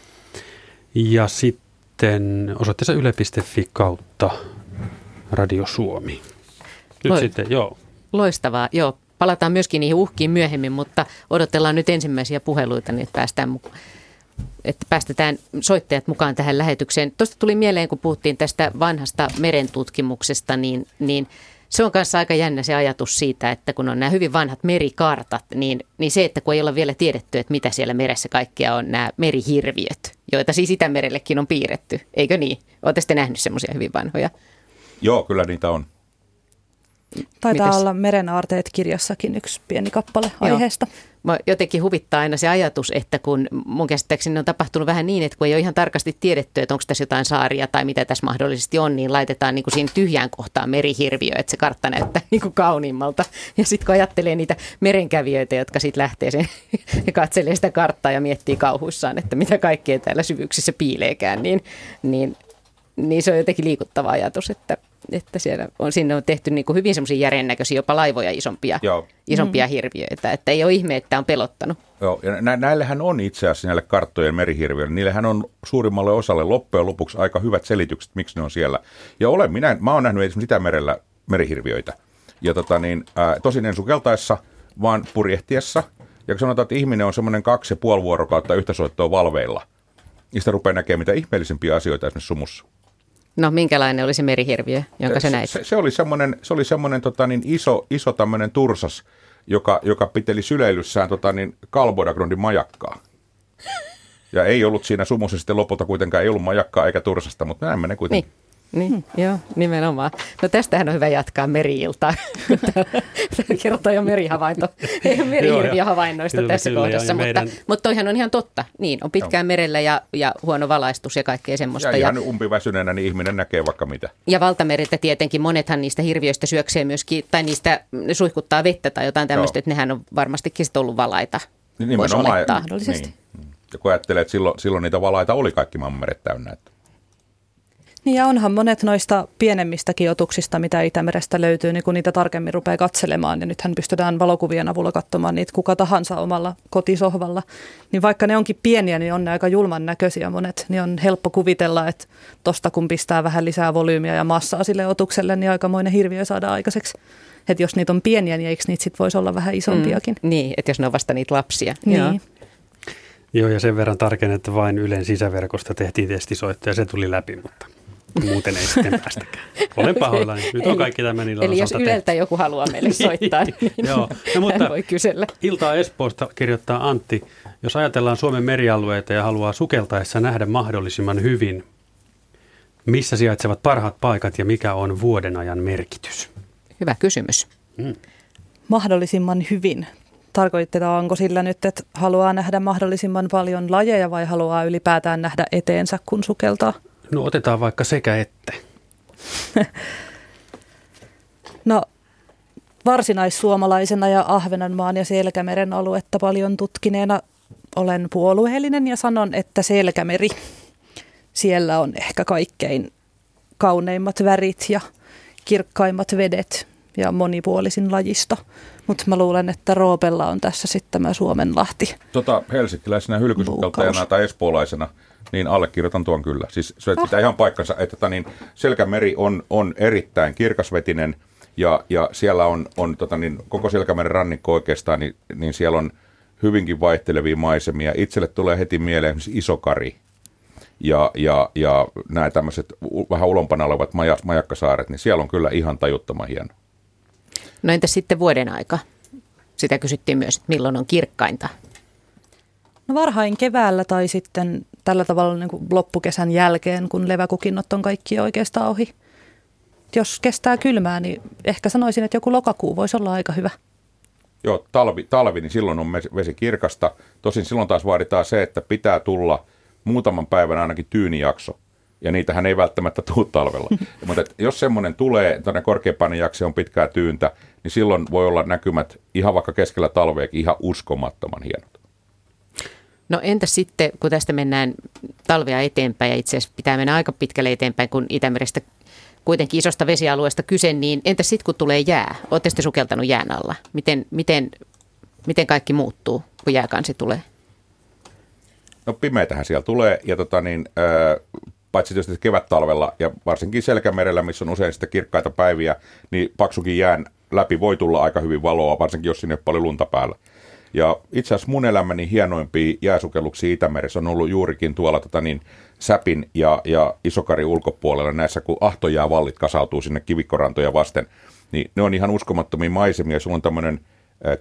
Speaker 3: Ja sitten osoitteessa yle.fi kautta Radio Suomi. Nyt Loi. sitten, joo.
Speaker 1: Loistavaa, joo. Palataan myöskin niihin uhkiin myöhemmin, mutta odotellaan nyt ensimmäisiä puheluita, niin päästään mukaan että päästetään soittajat mukaan tähän lähetykseen. Tuosta tuli mieleen, kun puhuttiin tästä vanhasta merentutkimuksesta, niin, niin se on kanssa aika jännä se ajatus siitä, että kun on nämä hyvin vanhat merikartat, niin, niin se, että kun ei olla vielä tiedetty, että mitä siellä meressä kaikkea on, nämä merihirviöt, joita siis Itämerellekin on piirretty, eikö niin? Olette sitten nähnyt semmoisia hyvin vanhoja?
Speaker 2: Joo, kyllä niitä on.
Speaker 4: Taitaa Mites? olla Merenaarteet kirjassakin yksi pieni kappale aiheesta. Joo.
Speaker 1: Mä jotenkin huvittaa aina se ajatus, että kun mun käsittääkseni on tapahtunut vähän niin, että kun ei ole ihan tarkasti tiedetty, että onko tässä jotain saaria tai mitä tässä mahdollisesti on, niin laitetaan niin kuin siinä tyhjään kohtaan merihirviö, että se kartta näyttää niin kuin kauniimmalta. Ja sitten kun ajattelee niitä merenkävijöitä, jotka sitten lähtee sen ja katselee sitä karttaa ja miettii kauhuissaan, että mitä kaikkea täällä syvyyksissä piileekään, niin, niin, niin se on jotenkin liikuttava ajatus, että että siellä on, sinne on tehty niin kuin hyvin semmoisia järjennäköisiä, jopa laivoja isompia, Joo. isompia mm. hirviöitä. Että ei ole ihme, että on pelottanut.
Speaker 2: Joo, ja nä- näillähän on itse asiassa näille karttojen merihirviöille, niillähän on suurimmalle osalle loppujen lopuksi aika hyvät selitykset, miksi ne on siellä. Ja olen, minä, mä oon nähnyt esimerkiksi Itämerellä merihirviöitä. Ja tota niin, ää, tosin en sukeltaessa, vaan purjehtiessa. Ja kun sanotaan, että ihminen on semmoinen kaksi ja puoli vuorokautta yhtä soittoa valveilla, niin sitä rupeaa näkemään mitä ihmeellisempiä asioita esimerkiksi sumussa.
Speaker 1: No minkälainen oli se merihirviö, jonka se, näit?
Speaker 2: Se, se oli semmoinen, se oli semmoinen tota, niin iso, iso tämmöinen tursas, joka, joka piteli syleilyssään tota, niin Kalbodagrondin majakkaa. Ja ei ollut siinä sumussa sitten lopulta kuitenkaan, ei ollut majakkaa eikä tursasta, mutta näin menee kuitenkin.
Speaker 1: Niin. Niin, hmm. joo, nimenomaan. No tästähän on hyvä jatkaa meri-iltaa. Kerrotaan jo merihavainto, merihirviöhavainnoista tässä kyllä, kohdassa, mutta, meidän... mutta toihan on ihan totta. Niin, on pitkään merellä ja, ja huono valaistus ja kaikkea semmoista.
Speaker 2: Ja, ja ihan umpiväsyneenä niin ihminen näkee vaikka mitä.
Speaker 1: Ja valtameriltä tietenkin monethan niistä hirviöistä syöksee myöskin, tai niistä ne suihkuttaa vettä tai jotain tämmöistä, että nehän on varmastikin sitten ollut valaita. Niin, nimenomaan. Voisi mahdollisesti. Niin.
Speaker 2: Ja kun ajattelee, että silloin, silloin niitä valaita oli kaikki maanmeret täynnä. Että.
Speaker 4: Niin ja onhan monet noista pienemmistäkin otuksista, mitä Itämerestä löytyy, niin kun niitä tarkemmin rupeaa katselemaan, ja nythän pystytään valokuvien avulla katsomaan niitä kuka tahansa omalla kotisohvalla, niin vaikka ne onkin pieniä, niin on ne aika julman näköisiä monet, niin on helppo kuvitella, että tosta kun pistää vähän lisää volyymiä ja massaa sille otukselle, niin aikamoinen hirviö saadaan aikaiseksi. Että jos niitä on pieniä, niin eikö niitä sitten voisi olla vähän isompiakin?
Speaker 1: Mm, niin, että jos ne on vasta niitä lapsia.
Speaker 4: Niin. Joo.
Speaker 3: Joo, ja sen verran tarkennettu, että vain Ylen sisäverkosta tehtiin testisoitto ja se tuli läpi, mutta Muuten ei sitten päästäkään. Olen pahoillani. Nyt on kaikki tämä
Speaker 1: niillä Eli jos Yleltä tehty. joku haluaa meille soittaa, niin Joo. No, mutta voi kysellä.
Speaker 3: Iltaa Espoosta kirjoittaa Antti. Jos ajatellaan Suomen merialueita ja haluaa sukeltaessa nähdä mahdollisimman hyvin, missä sijaitsevat parhaat paikat ja mikä on vuoden ajan merkitys?
Speaker 1: Hyvä kysymys. Hmm.
Speaker 4: Mahdollisimman hyvin. Tarkoitetaanko sillä nyt, että haluaa nähdä mahdollisimman paljon lajeja vai haluaa ylipäätään nähdä eteensä, kun sukeltaa?
Speaker 3: No otetaan vaikka sekä että.
Speaker 4: no varsinaissuomalaisena ja Ahvenanmaan ja Selkämeren aluetta paljon tutkineena olen puolueellinen ja sanon, että Selkämeri, siellä on ehkä kaikkein kauneimmat värit ja kirkkaimmat vedet ja monipuolisin lajisto. Mutta mä luulen, että Roopella on tässä sitten tämä Suomenlahti.
Speaker 2: Tota, helsinkiläisenä hylkysukkeltajana tai espoolaisena – niin allekirjoitan tuon kyllä. Siis se pitää ihan paikkansa, että tota, niin Selkämeri on, on erittäin kirkasvetinen ja, ja siellä on, on tota, niin, koko Selkämeren rannikko oikeastaan, niin, niin siellä on hyvinkin vaihtelevia maisemia. Itselle tulee heti mieleen Isokari ja, ja, ja nämä tämmöiset vähän ulompana olevat majas, majakkasaaret, niin siellä on kyllä ihan tajuttoman hieno.
Speaker 1: No entä sitten vuoden aika? Sitä kysyttiin myös, että milloin on kirkkainta
Speaker 4: No varhain keväällä tai sitten tällä tavalla niin kuin loppukesän jälkeen, kun leväkukinnot on kaikki oikeastaan ohi. Jos kestää kylmää, niin ehkä sanoisin, että joku lokakuu voisi olla aika hyvä.
Speaker 2: Joo, talvi, talvi, niin silloin on vesi kirkasta. Tosin silloin taas vaaditaan se, että pitää tulla muutaman päivän ainakin tyynijakso. Ja niitähän ei välttämättä tule talvella. Mutta jos semmoinen tulee, tuonne korkeapainen jakso on pitkää tyyntä, niin silloin voi olla näkymät ihan vaikka keskellä talveakin ihan uskomattoman hienot.
Speaker 1: No entä sitten, kun tästä mennään talvea eteenpäin ja itse asiassa pitää mennä aika pitkälle eteenpäin, kun Itämerestä kuitenkin isosta vesialueesta kyse, niin entä sitten kun tulee jää? Olette sitten sukeltanut jään alla? Miten, miten, miten kaikki muuttuu, kun jääkansi tulee?
Speaker 2: No pimeitähän siellä tulee ja tota niin, ää, paitsi tietysti kevät-talvella ja varsinkin Selkämerellä, missä on usein sitä kirkkaita päiviä, niin paksukin jään läpi voi tulla aika hyvin valoa, varsinkin jos sinne on paljon lunta päällä. Ja itse asiassa mun elämäni hienoimpia jääsukelluksia Itämeressä on ollut juurikin tuolla tota niin, Säpin ja, ja Isokari ulkopuolella näissä, kun ahtojäävallit kasautuu sinne kivikkorantoja vasten. Niin ne on ihan uskomattomia maisemia. Sulla on tämmöinen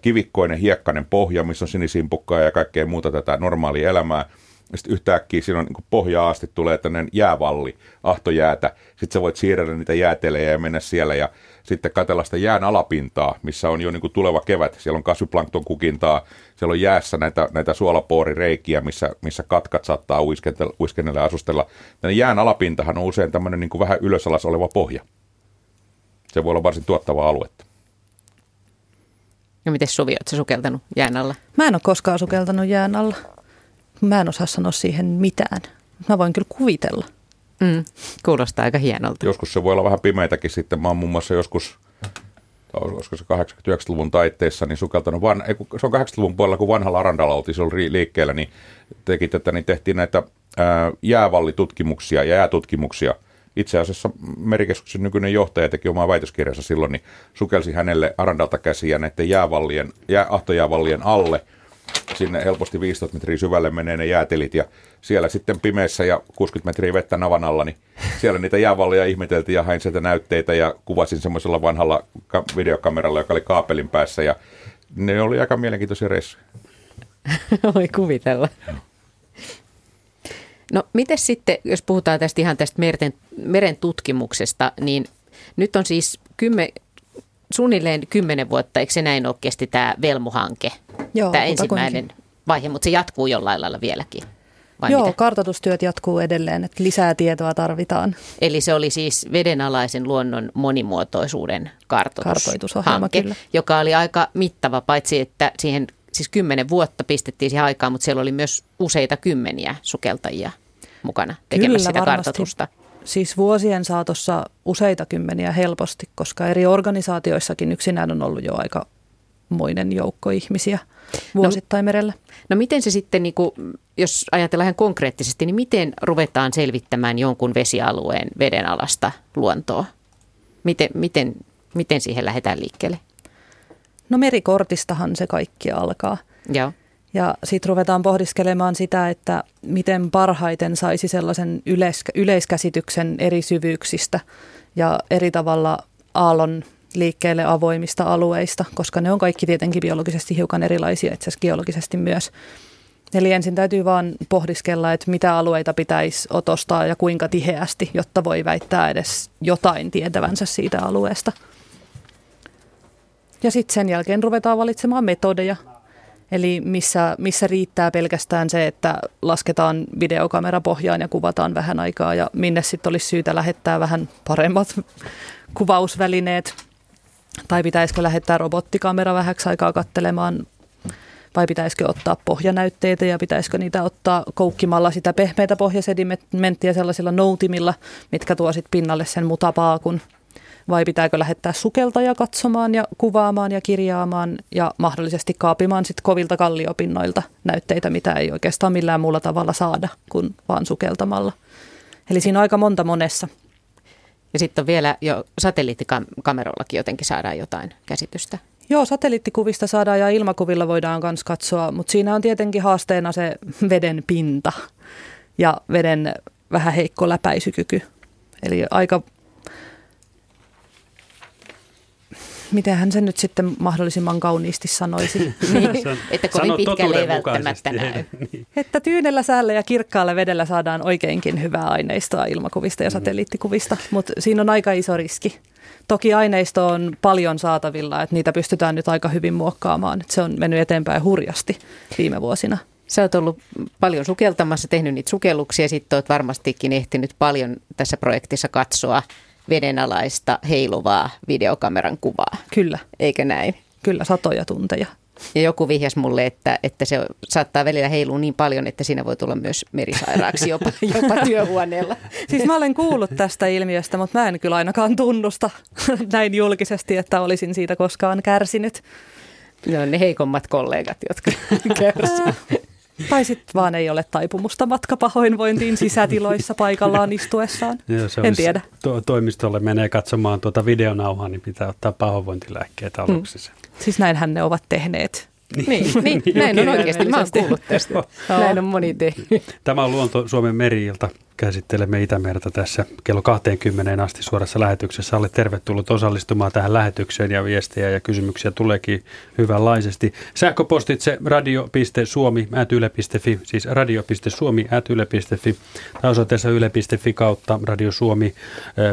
Speaker 2: kivikkoinen, hiekkainen pohja, missä on sinisimpukkaa ja kaikkea muuta tätä normaalia elämää. Sitten yhtäkkiä siinä on niin pohjaa asti tulee tämmöinen jäävalli, ahtojäätä. Sitten sä voit siirrellä niitä jäätelejä ja mennä siellä ja sitten katsella sitä jään alapintaa, missä on jo niin kuin tuleva kevät. Siellä on kasviplankton kukintaa, siellä on jäässä näitä, näitä suolapoorireikiä, missä, missä katkat saattaa uiskennella ja asustella. Tänne jään alapintahan on usein tämmöinen niin kuin vähän ylösalas oleva pohja. Se voi olla varsin tuottavaa aluetta.
Speaker 1: No miten Suvi, oletko sukeltanut jään alla?
Speaker 4: Mä en ole koskaan sukeltanut jään alla. Mä en osaa sanoa siihen mitään. Mä voin kyllä kuvitella.
Speaker 1: Mm, kuulostaa aika hienolta.
Speaker 2: Joskus se voi olla vähän pimeitäkin sitten. Mä oon muun muassa joskus, olisiko se 89-luvun taitteessa, niin sukeltanut, van, ei, se on 80-luvun puolella, kun vanhalla Arandalla oltiin, oli liikkeellä, niin teki tätä, niin tehtiin näitä ää, jäävallitutkimuksia ja jäätutkimuksia. Itse asiassa merikeskuksen nykyinen johtaja teki omaa väitöskirjansa silloin, niin sukelsi hänelle Arandalta käsiä näiden jäävallien, jää, ahtojäävallien alle – sinne helposti 15 metriä syvälle menee ne jäätelit ja siellä sitten pimeässä ja 60 metriä vettä navan alla, niin siellä niitä jäävallia ihmeteltiin ja hain sieltä näytteitä ja kuvasin semmoisella vanhalla videokameralla, joka oli kaapelin päässä ja ne oli aika mielenkiintoisia reissuja.
Speaker 1: Voi kuvitella. No miten sitten, jos puhutaan tästä ihan tästä merten, meren tutkimuksesta, niin nyt on siis kymmen, suunnilleen kymmenen vuotta, eikö se näin ole, kesti tämä Velmu-hanke, Joo, tämä ensimmäinen vaihe, mutta se jatkuu jollain lailla vieläkin.
Speaker 4: Vai Joo, mitä? kartoitustyöt jatkuu edelleen, että lisää tietoa tarvitaan.
Speaker 1: Eli se oli siis vedenalaisen luonnon monimuotoisuuden kartoitus
Speaker 4: kartoitusohjelma, kyllä.
Speaker 1: joka oli aika mittava, paitsi että siihen siis kymmenen vuotta pistettiin siihen aikaan, mutta siellä oli myös useita kymmeniä sukeltajia mukana tekemässä kyllä, sitä varmasti. kartoitusta
Speaker 4: siis vuosien saatossa useita kymmeniä helposti, koska eri organisaatioissakin yksinään on ollut jo aika moinen joukko ihmisiä vuosittain no, merellä.
Speaker 1: No miten se sitten, niin kuin, jos ajatellaan ihan konkreettisesti, niin miten ruvetaan selvittämään jonkun vesialueen vedenalasta luontoa? Miten, miten, miten siihen lähdetään liikkeelle?
Speaker 4: No merikortistahan se kaikki alkaa.
Speaker 1: Joo.
Speaker 4: Ja sitten ruvetaan pohdiskelemaan sitä, että miten parhaiten saisi sellaisen yleis- yleiskäsityksen eri syvyyksistä ja eri tavalla aallon liikkeelle avoimista alueista, koska ne on kaikki tietenkin biologisesti hiukan erilaisia, itse asiassa geologisesti myös. Eli ensin täytyy vaan pohdiskella, että mitä alueita pitäisi otostaa ja kuinka tiheästi, jotta voi väittää edes jotain tietävänsä siitä alueesta. Ja sitten sen jälkeen ruvetaan valitsemaan metodeja, Eli missä, missä riittää pelkästään se, että lasketaan videokamera pohjaan ja kuvataan vähän aikaa ja minne sitten olisi syytä lähettää vähän paremmat kuvausvälineet. Tai pitäisikö lähettää robottikamera vähäksi aikaa kattelemaan vai pitäisikö ottaa pohjanäytteitä ja pitäisikö niitä ottaa koukkimalla sitä pehmeitä pohjasedimenttiä sellaisilla noutimilla, mitkä tuo sitten pinnalle sen mutapaakun vai pitääkö lähettää sukeltaja katsomaan ja kuvaamaan ja kirjaamaan ja mahdollisesti kaapimaan sitten kovilta kalliopinnoilta näytteitä, mitä ei oikeastaan millään muulla tavalla saada kuin vaan sukeltamalla. Eli siinä on aika monta monessa.
Speaker 1: Ja sitten on vielä jo satelliittikamerollakin jotenkin saadaan jotain käsitystä.
Speaker 4: Joo, satelliittikuvista saadaan ja ilmakuvilla voidaan myös katsoa, mutta siinä on tietenkin haasteena se veden pinta ja veden vähän heikko läpäisykyky. Eli aika miten hän sen nyt sitten mahdollisimman kauniisti sanoisi.
Speaker 1: niin, että kovin pitkälle ei välttämättä näy.
Speaker 4: niin. Että tyynellä säällä ja kirkkaalla vedellä saadaan oikeinkin hyvää aineistoa ilmakuvista ja mm. satelliittikuvista, mutta siinä on aika iso riski. toki aineisto on paljon saatavilla, että niitä pystytään nyt aika hyvin muokkaamaan. Että se on mennyt eteenpäin hurjasti viime vuosina.
Speaker 1: Sä oot ollut paljon sukeltamassa, tehnyt niitä sukelluksia, sitten oot varmastikin ehtinyt paljon tässä projektissa katsoa vedenalaista heiluvaa videokameran kuvaa.
Speaker 4: Kyllä.
Speaker 1: Eikö näin?
Speaker 4: Kyllä, satoja tunteja.
Speaker 1: Ja joku vihjas mulle, että, että se saattaa välillä heilua niin paljon, että siinä voi tulla myös merisairaaksi jopa, jopa työhuoneella.
Speaker 4: Siis mä olen kuullut tästä ilmiöstä, mutta mä en kyllä ainakaan tunnusta näin julkisesti, että olisin siitä koskaan kärsinyt.
Speaker 1: Ne on ne heikommat kollegat, jotka kärsivät.
Speaker 4: Tai sitten vaan ei ole taipumusta matkapahoinvointiin sisätiloissa paikallaan istuessaan.
Speaker 3: Joo, se
Speaker 4: en tiedä.
Speaker 3: To- toimistolle menee katsomaan tuota videonauhaa, niin pitää ottaa pahoinvointilääkkeet aluksi. Mm.
Speaker 4: Siis näinhän ne ovat tehneet.
Speaker 1: Niin, niin, niin näin on oikeasti. Mä oon kuullut tästä. Näin on moni tehnyt.
Speaker 3: Tämä on Luonto Suomen meriilta. Käsittelemme Itämerta tässä kello 20 asti suorassa lähetyksessä. Olet tervetullut osallistumaan tähän lähetykseen ja viestejä ja kysymyksiä tuleekin hyvänlaisesti. Sähköpostitse radio.suomi.yle.fi, siis radio.suomi.yle.fi tai osoitteessa yle.fi kautta Radio Suomi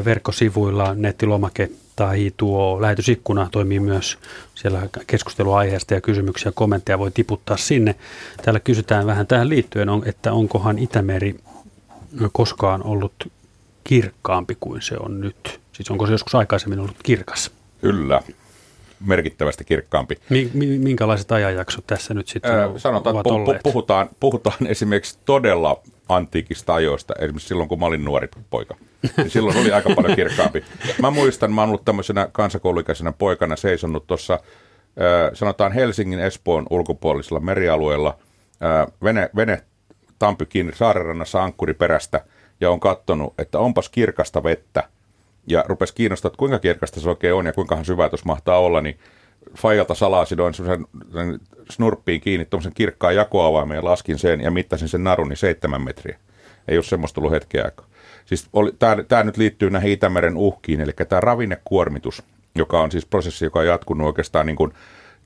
Speaker 3: verkkosivuilla nettilomake tai tuo lähetysikkuna toimii myös siellä keskusteluaiheesta ja kysymyksiä ja kommentteja voi tiputtaa sinne. Täällä kysytään vähän tähän liittyen, että onkohan Itämeri koskaan ollut kirkkaampi kuin se on nyt? Siis onko se joskus aikaisemmin ollut kirkas?
Speaker 2: Kyllä, merkittävästi kirkkaampi.
Speaker 3: Minkälaiset ajanjaksot tässä nyt sitten
Speaker 2: öö, Sanotaan, että pu- puhutaan, puhutaan esimerkiksi todella antiikista ajoista, esimerkiksi silloin kun mä olin nuori poika. Niin silloin oli aika paljon kirkkaampi. Mä muistan, mä oon ollut tämmöisenä kansakouluikäisenä poikana seisonnut tuossa sanotaan Helsingin Espoon ulkopuolisella merialueella. Vene, vene tampi kiinni saarenrannassa ankkuri perästä ja on katsonut, että onpas kirkasta vettä. Ja rupesi kiinnostaa, että kuinka kirkasta se oikein on ja kuinka syvä tuossa mahtaa olla, niin Fajalta salasidoin semmoisen snurppiin kiinni tuommoisen kirkkaan jakoavaimeen ja laskin sen ja mittasin sen narun niin seitsemän metriä. Ei ole semmoista ollut hetkeä aikaa. Siis tämä nyt liittyy näihin Itämeren uhkiin, eli tämä ravinnekuormitus, joka on siis prosessi, joka on jatkunut oikeastaan niin kuin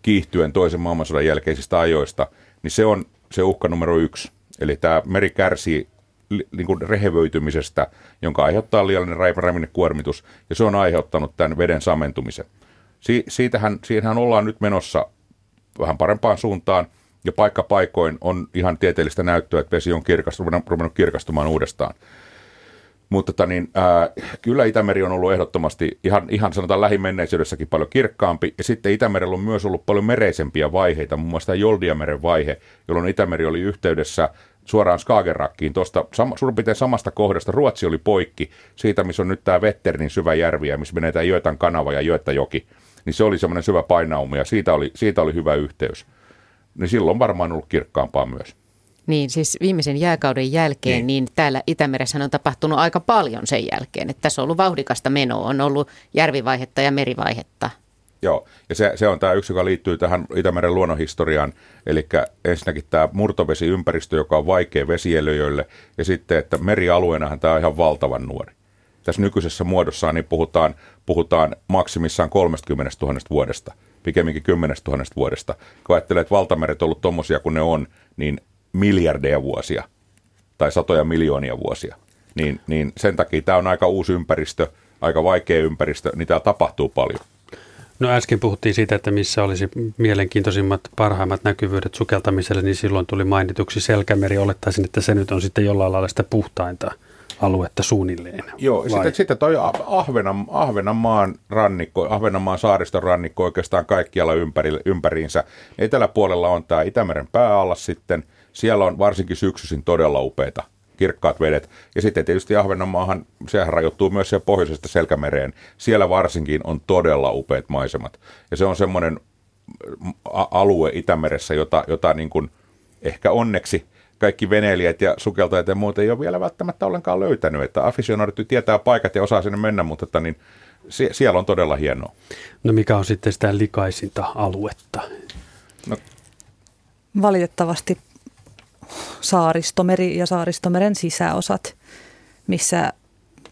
Speaker 2: kiihtyen toisen maailmansodan jälkeisistä ajoista, niin se on se uhka numero yksi. Eli tämä meri kärsii niin kuin rehevöitymisestä, jonka aiheuttaa liiallinen ravinnekuormitus, ja se on aiheuttanut tämän veden samentumisen. Si- siitähän, siitähän ollaan nyt menossa vähän parempaan suuntaan, ja paikka paikoin on ihan tieteellistä näyttöä, että vesi on kirkastunut, ruvennut kirkastumaan uudestaan. Mutta tota niin, ää, kyllä Itämeri on ollut ehdottomasti ihan, ihan sanotaan lähimenneisyydessäkin paljon kirkkaampi. Ja sitten Itämerellä on myös ollut paljon mereisempiä vaiheita, muun muassa Joldiameren vaihe, jolloin Itämeri oli yhteydessä suoraan Skagerrakkiin tuosta suurin piirtein samasta kohdasta. Ruotsi oli poikki siitä, missä on nyt tämä Vetternin syvä järvi ja missä menee tämä Joetan kanava ja Joettajoki. Niin se oli semmoinen syvä painaumi ja siitä oli, siitä oli hyvä yhteys. Niin silloin varmaan ollut kirkkaampaa myös.
Speaker 1: Niin, siis viimeisen jääkauden jälkeen, niin, niin täällä Itämeressä on tapahtunut aika paljon sen jälkeen. Että tässä on ollut vauhdikasta menoa, on ollut järvivaihetta ja merivaihetta.
Speaker 2: Joo, ja se, se on tämä yksi, joka liittyy tähän Itämeren luonnonhistoriaan. Eli ensinnäkin tämä murtovesiympäristö, joka on vaikea vesieliöille, ja sitten, että merialueenahan tämä on ihan valtavan nuori. Tässä nykyisessä muodossaan niin puhutaan, puhutaan maksimissaan 30 000 vuodesta, pikemminkin 10 000 vuodesta. Kun ajattelee, että valtameret on ollut tuommoisia kuin ne on, niin miljardeja vuosia tai satoja miljoonia vuosia. Niin, niin sen takia tämä on aika uusi ympäristö, aika vaikea ympäristö, niin täällä tapahtuu paljon.
Speaker 3: No äsken puhuttiin siitä, että missä olisi mielenkiintoisimmat, parhaimmat näkyvyydet sukeltamiselle, niin silloin tuli mainituksi Selkämeri. Olettaisin, että se nyt on sitten jollain lailla sitä puhtainta aluetta suunnilleen.
Speaker 2: Joo, sitten, sitten toi Ahvenan, Ahvenanmaan rannikko, Ahvenanmaan saariston rannikko oikeastaan kaikkialla ympäri, ympäriinsä. Eteläpuolella on tämä Itämeren pääallas sitten. Siellä on varsinkin syksyisin todella upeita kirkkaat vedet. Ja sitten tietysti Ahvenanmaahan, sehän rajoittuu myös siellä pohjoisesta selkämereen. Siellä varsinkin on todella upeat maisemat. Ja se on semmoinen alue Itämeressä, jota, jota niin kuin ehkä onneksi kaikki veneilijät ja sukeltajat ja muut ei ole vielä välttämättä ollenkaan löytänyt. Että aficionadit tietää paikat ja osaa sinne mennä, mutta että niin, sie, siellä on todella hienoa.
Speaker 3: No mikä on sitten sitä likaisinta aluetta? No.
Speaker 4: Valitettavasti saaristomeri ja saaristomeren sisäosat, missä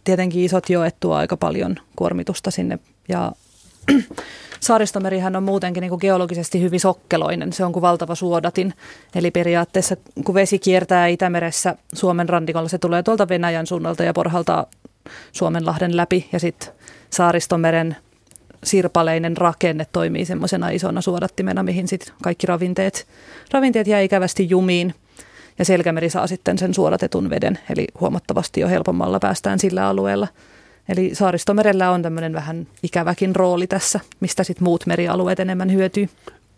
Speaker 4: tietenkin isot joet tuo aika paljon kuormitusta sinne. Ja Saaristomerihän on muutenkin niin kuin geologisesti hyvin sokkeloinen. Se on kuin valtava suodatin. Eli periaatteessa kun vesi kiertää Itämeressä Suomen rannikolla, se tulee tuolta Venäjän suunnalta ja porhalta Suomenlahden läpi ja sitten saaristomeren sirpaleinen rakenne toimii semmoisena isona suodattimena, mihin sitten kaikki ravinteet, ravinteet jää ikävästi jumiin. Ja Selkämeri saa sitten sen suodatetun veden, eli huomattavasti jo helpommalla päästään sillä alueella. Eli saaristomerellä on tämmöinen vähän ikäväkin rooli tässä, mistä sitten muut merialueet enemmän hyötyy.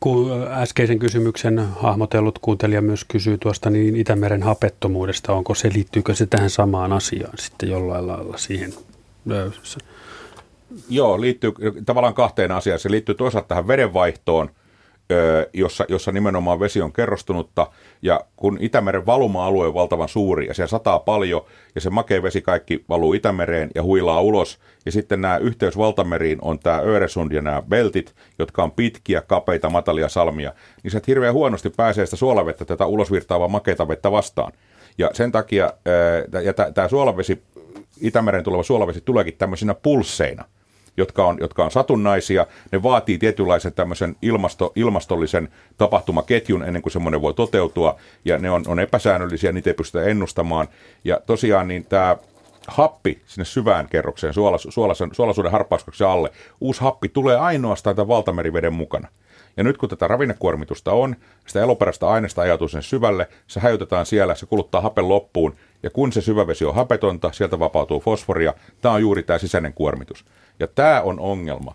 Speaker 3: Kun äskeisen kysymyksen hahmotellut kuuntelija myös kysyy tuosta niin Itämeren hapettomuudesta, onko se, liittyykö se tähän samaan asiaan sitten jollain lailla siihen
Speaker 2: Joo, liittyy tavallaan kahteen asiaan. Se liittyy toisaalta tähän vedenvaihtoon, jossa, jossa nimenomaan vesi on kerrostunutta. Ja kun Itämeren valuma-alue on valtavan suuri ja siellä sataa paljon ja se makea vesi kaikki valuu Itämereen ja huilaa ulos. Ja sitten nämä yhteys valtameriin on tämä Öresund ja nämä beltit, jotka on pitkiä, kapeita, matalia salmia. Niin se hirveän huonosti pääsee sitä suolavettä tätä ulosvirtaavaa makeita vettä vastaan. Ja sen takia ja tämä suolavesi, Itämeren tuleva suolavesi tuleekin tämmöisinä pulsseina – jotka on, jotka on satunnaisia. Ne vaatii tietynlaisen tämmöisen ilmasto, ilmastollisen tapahtumaketjun ennen kuin semmoinen voi toteutua, ja ne on, on epäsäännöllisiä, niitä ei pystytä ennustamaan. Ja tosiaan niin tämä happi sinne syvään kerrokseen, suolas, suolasen, suolaisuuden harppauskoksen alle, uusi happi tulee ainoastaan tämän valtameriveden mukana. Ja nyt kun tätä ravinnekuormitusta on, sitä eloperäistä aineesta ajatuu sinne syvälle, se hajotetaan siellä, se kuluttaa hapen loppuun, ja kun se syvävesi on hapetonta, sieltä vapautuu fosforia. Tämä on juuri tämä sisäinen kuormitus. Ja tämä on ongelma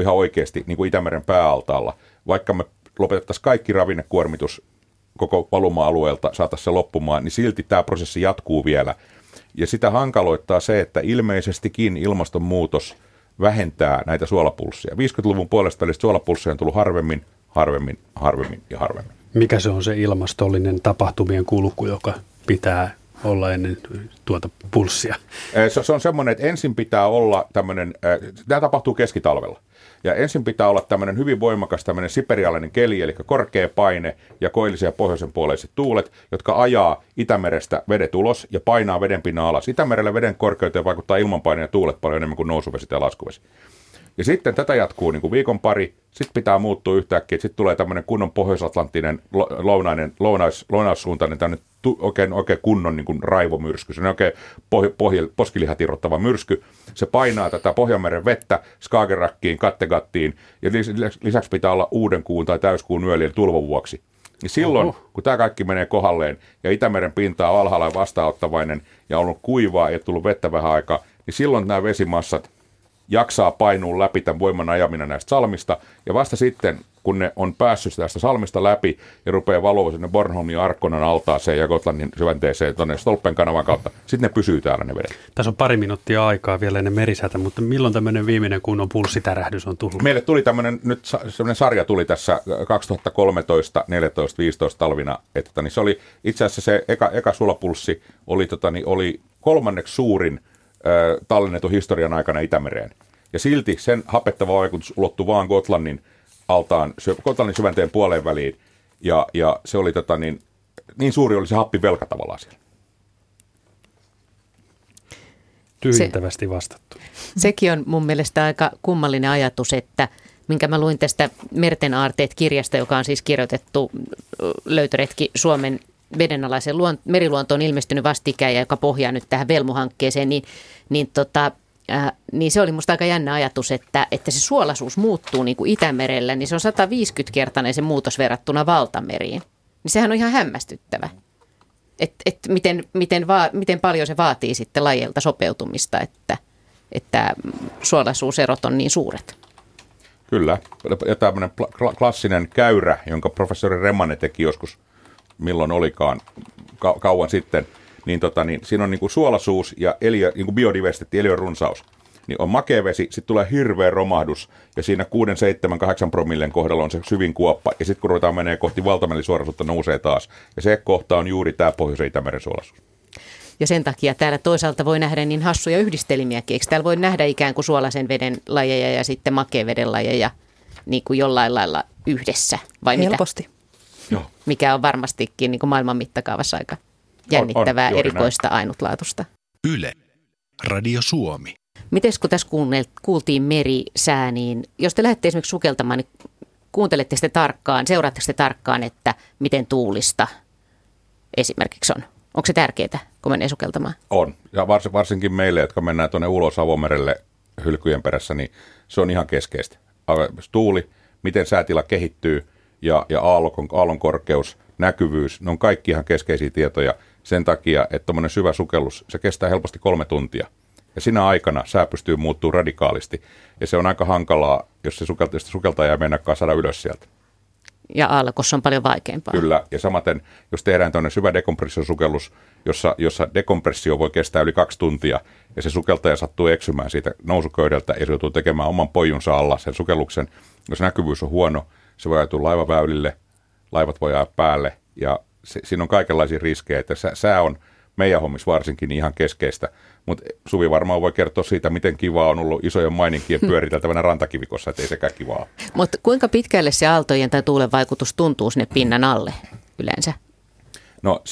Speaker 2: ihan oikeasti niin kuin Itämeren pääaltaalla. Vaikka me lopetettaisiin kaikki ravinnekuormitus koko valuma-alueelta, saataisiin se loppumaan, niin silti tämä prosessi jatkuu vielä. Ja sitä hankaloittaa se, että ilmeisestikin ilmastonmuutos vähentää näitä suolapulsseja. 50-luvun puolesta välistä suolapulsseja on tullut harvemmin, harvemmin, harvemmin ja harvemmin.
Speaker 3: Mikä se on se ilmastollinen tapahtumien kulku, joka pitää olla ennen tuota pulssia?
Speaker 2: Se, se on semmoinen, että ensin pitää olla tämmöinen, tämä tapahtuu keskitalvella. Ja ensin pitää olla tämmöinen hyvin voimakas tämmöinen siperialainen keli, eli korkea paine ja koillisen ja pohjoisen puoleiset tuulet, jotka ajaa Itämerestä vedet ulos ja painaa vedenpinnan alas. Itämerellä veden korkeuteen vaikuttaa ilmanpaine ja tuulet paljon enemmän kuin nousuvesi tai laskuvesi. Ja sitten tätä jatkuu niin kuin viikon pari, sitten pitää muuttua yhtäkkiä, sitten tulee tämmöinen kunnon pohjoisatlanttinen lounainen, lounais, lounaissuuntainen tämmöinen tu, oikein, oikein kunnon niin kuin raivomyrsky, se on oikein poh, poh, poskilihat myrsky. Se painaa tätä Pohjanmeren vettä Skagerrakkiin, Kattegattiin ja lisäksi pitää olla uuden kuun tai täyskuun yöllä tulvan vuoksi. Ja silloin, Oho. kun tämä kaikki menee kohalleen ja Itämeren pinta on alhaalla ja vastaanottavainen ja on ollut kuivaa ja tullut vettä vähän aikaa, niin silloin nämä vesimassat jaksaa painua läpi tämän voiman ajaminen näistä salmista. Ja vasta sitten, kun ne on päässyt tästä salmista läpi ja rupeaa valua sinne Bornholmin Arkkonan altaaseen ja Gotlannin syvänteeseen tuonne Stolpen kanavan kautta, sitten ne pysyy täällä ne vedet.
Speaker 3: Tässä on pari minuuttia aikaa vielä ennen merisätä, mutta milloin tämmöinen viimeinen kunnon pulssitärähdys on tullut?
Speaker 2: Meille tuli tämmöinen, nyt semmoinen sarja tuli tässä 2013, 14, 15 talvina, että niin se oli itse asiassa se eka, eka sulapulssi oli, tota, niin oli kolmanneksi suurin – tallennetun historian aikana Itämereen. Ja silti sen hapettava vaikutus ulottui vaan Gotlannin altaan, Gotlannin syvänteen puoleen väliin. Ja, ja se oli tota niin, niin suuri oli se happivelka tavallaan siellä.
Speaker 3: Tyhjentävästi vastattu.
Speaker 1: Sekin on mun mielestä aika kummallinen ajatus, että minkä mä luin tästä Merten aarteet kirjasta, joka on siis kirjoitettu löytöretki Suomen vedenalaisen luon, meriluontoon ilmestynyt vastikään ja joka pohjaa nyt tähän Velmu-hankkeeseen, niin, niin, tota, äh, niin se oli musta aika jännä ajatus, että, että se suolaisuus muuttuu niin kuin Itämerellä, niin se on 150-kertainen se muutos verrattuna valtameriin. Niin sehän on ihan hämmästyttävä. Että et miten, miten, miten paljon se vaatii sitten lajeilta sopeutumista, että, että suolaisuuserot on niin suuret.
Speaker 2: Kyllä, ja tämmöinen klassinen käyrä, jonka professori Remane teki joskus – milloin olikaan, ka- kauan sitten, niin, tota, niin siinä on niin kuin suolaisuus ja eliö, niin kuin biodiversiteetti, eliön runsaus. Niin on makea vesi, sitten tulee hirveä romahdus, ja siinä 6, 7, 8 promillen kohdalla on se syvin kuoppa, ja sitten kun ruvetaan menee kohti valtamelisuoraisuutta, nousee taas. Ja se kohta on juuri tämä Pohjoisen Itämeren suolaisuus.
Speaker 1: Ja sen takia täällä toisaalta voi nähdä niin hassuja yhdistelmiäkin. Eikö täällä voi nähdä ikään kuin suolaisen veden lajeja ja sitten makeen veden lajeja niin kuin jollain lailla yhdessä? Vai
Speaker 4: Helposti. Mitä?
Speaker 1: Joo. mikä on varmastikin niin kuin maailman mittakaavassa aika jännittävää, on, on, erikoista, näin. ainutlaatusta. Yle, Radio Suomi. Miten kun tässä kuultiin merisää, niin jos te lähdette esimerkiksi sukeltamaan, niin kuuntelette sitten tarkkaan, seuraatte sitten tarkkaan, että miten tuulista esimerkiksi on? Onko se tärkeää, kun menee sukeltamaan?
Speaker 2: On, ja varsinkin meille, jotka mennään tuonne ulos avomerelle hylkyjen perässä, niin se on ihan keskeistä. Tuuli, miten säätila kehittyy ja, ja aallon, aallon korkeus, näkyvyys, ne on kaikki ihan keskeisiä tietoja sen takia, että tuommoinen syvä sukellus, se kestää helposti kolme tuntia. Ja sinä aikana sää pystyy muuttuu radikaalisti. Ja se on aika hankalaa, jos se sukeltaja, sukeltaja ei mennäkään saada ylös sieltä
Speaker 1: ja aallokossa on paljon vaikeampaa.
Speaker 2: Kyllä, ja samaten jos tehdään tämmöinen syvä dekompressiosukellus, jossa, jossa dekompressio voi kestää yli kaksi tuntia, ja se sukeltaja sattuu eksymään siitä nousuköydeltä, ja se joutuu tekemään oman pojunsa alla sen sukelluksen. Jos näkyvyys on huono, se voi ajautua laivaväylille, laivat voi ajaa päälle, ja se, siinä on kaikenlaisia riskejä, että sää on meidän hommissa varsinkin ihan keskeistä. Mutta Suvi varmaan voi kertoa siitä, miten kiva on ollut isojen maininkien pyöriteltävänä rantakivikossa, ettei sekään kivaa.
Speaker 1: Mutta kuinka pitkälle se aaltojen tai tuulen vaikutus tuntuu sinne pinnan alle yleensä?
Speaker 2: No,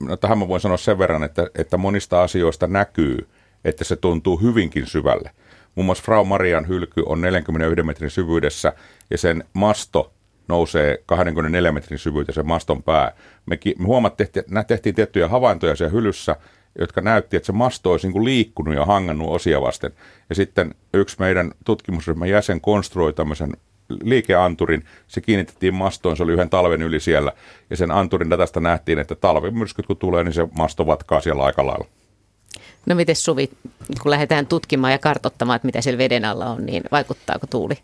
Speaker 2: no tähän mä voin sanoa sen verran, että, että monista asioista näkyy, että se tuntuu hyvinkin syvälle. Muun muassa Frau Marian hylky on 41 metrin syvyydessä ja sen masto nousee 24 metrin syvyyteen sen maston pää. Me, me huomattiin, että tehtiin tiettyjä havaintoja siellä hylyssä, jotka näytti, että se masto olisi niin liikkunut ja hangannut osia vasten. Ja sitten yksi meidän tutkimusryhmän jäsen konstruoi tämmöisen liikeanturin, se kiinnitettiin mastoon, se oli yhden talven yli siellä, ja sen anturin datasta nähtiin, että talvimyrskyt kun tulee, niin se masto vatkaa siellä aika lailla.
Speaker 1: No miten Suvi, kun lähdetään tutkimaan ja kartottamaan, että mitä siellä veden alla on, niin vaikuttaako tuuli?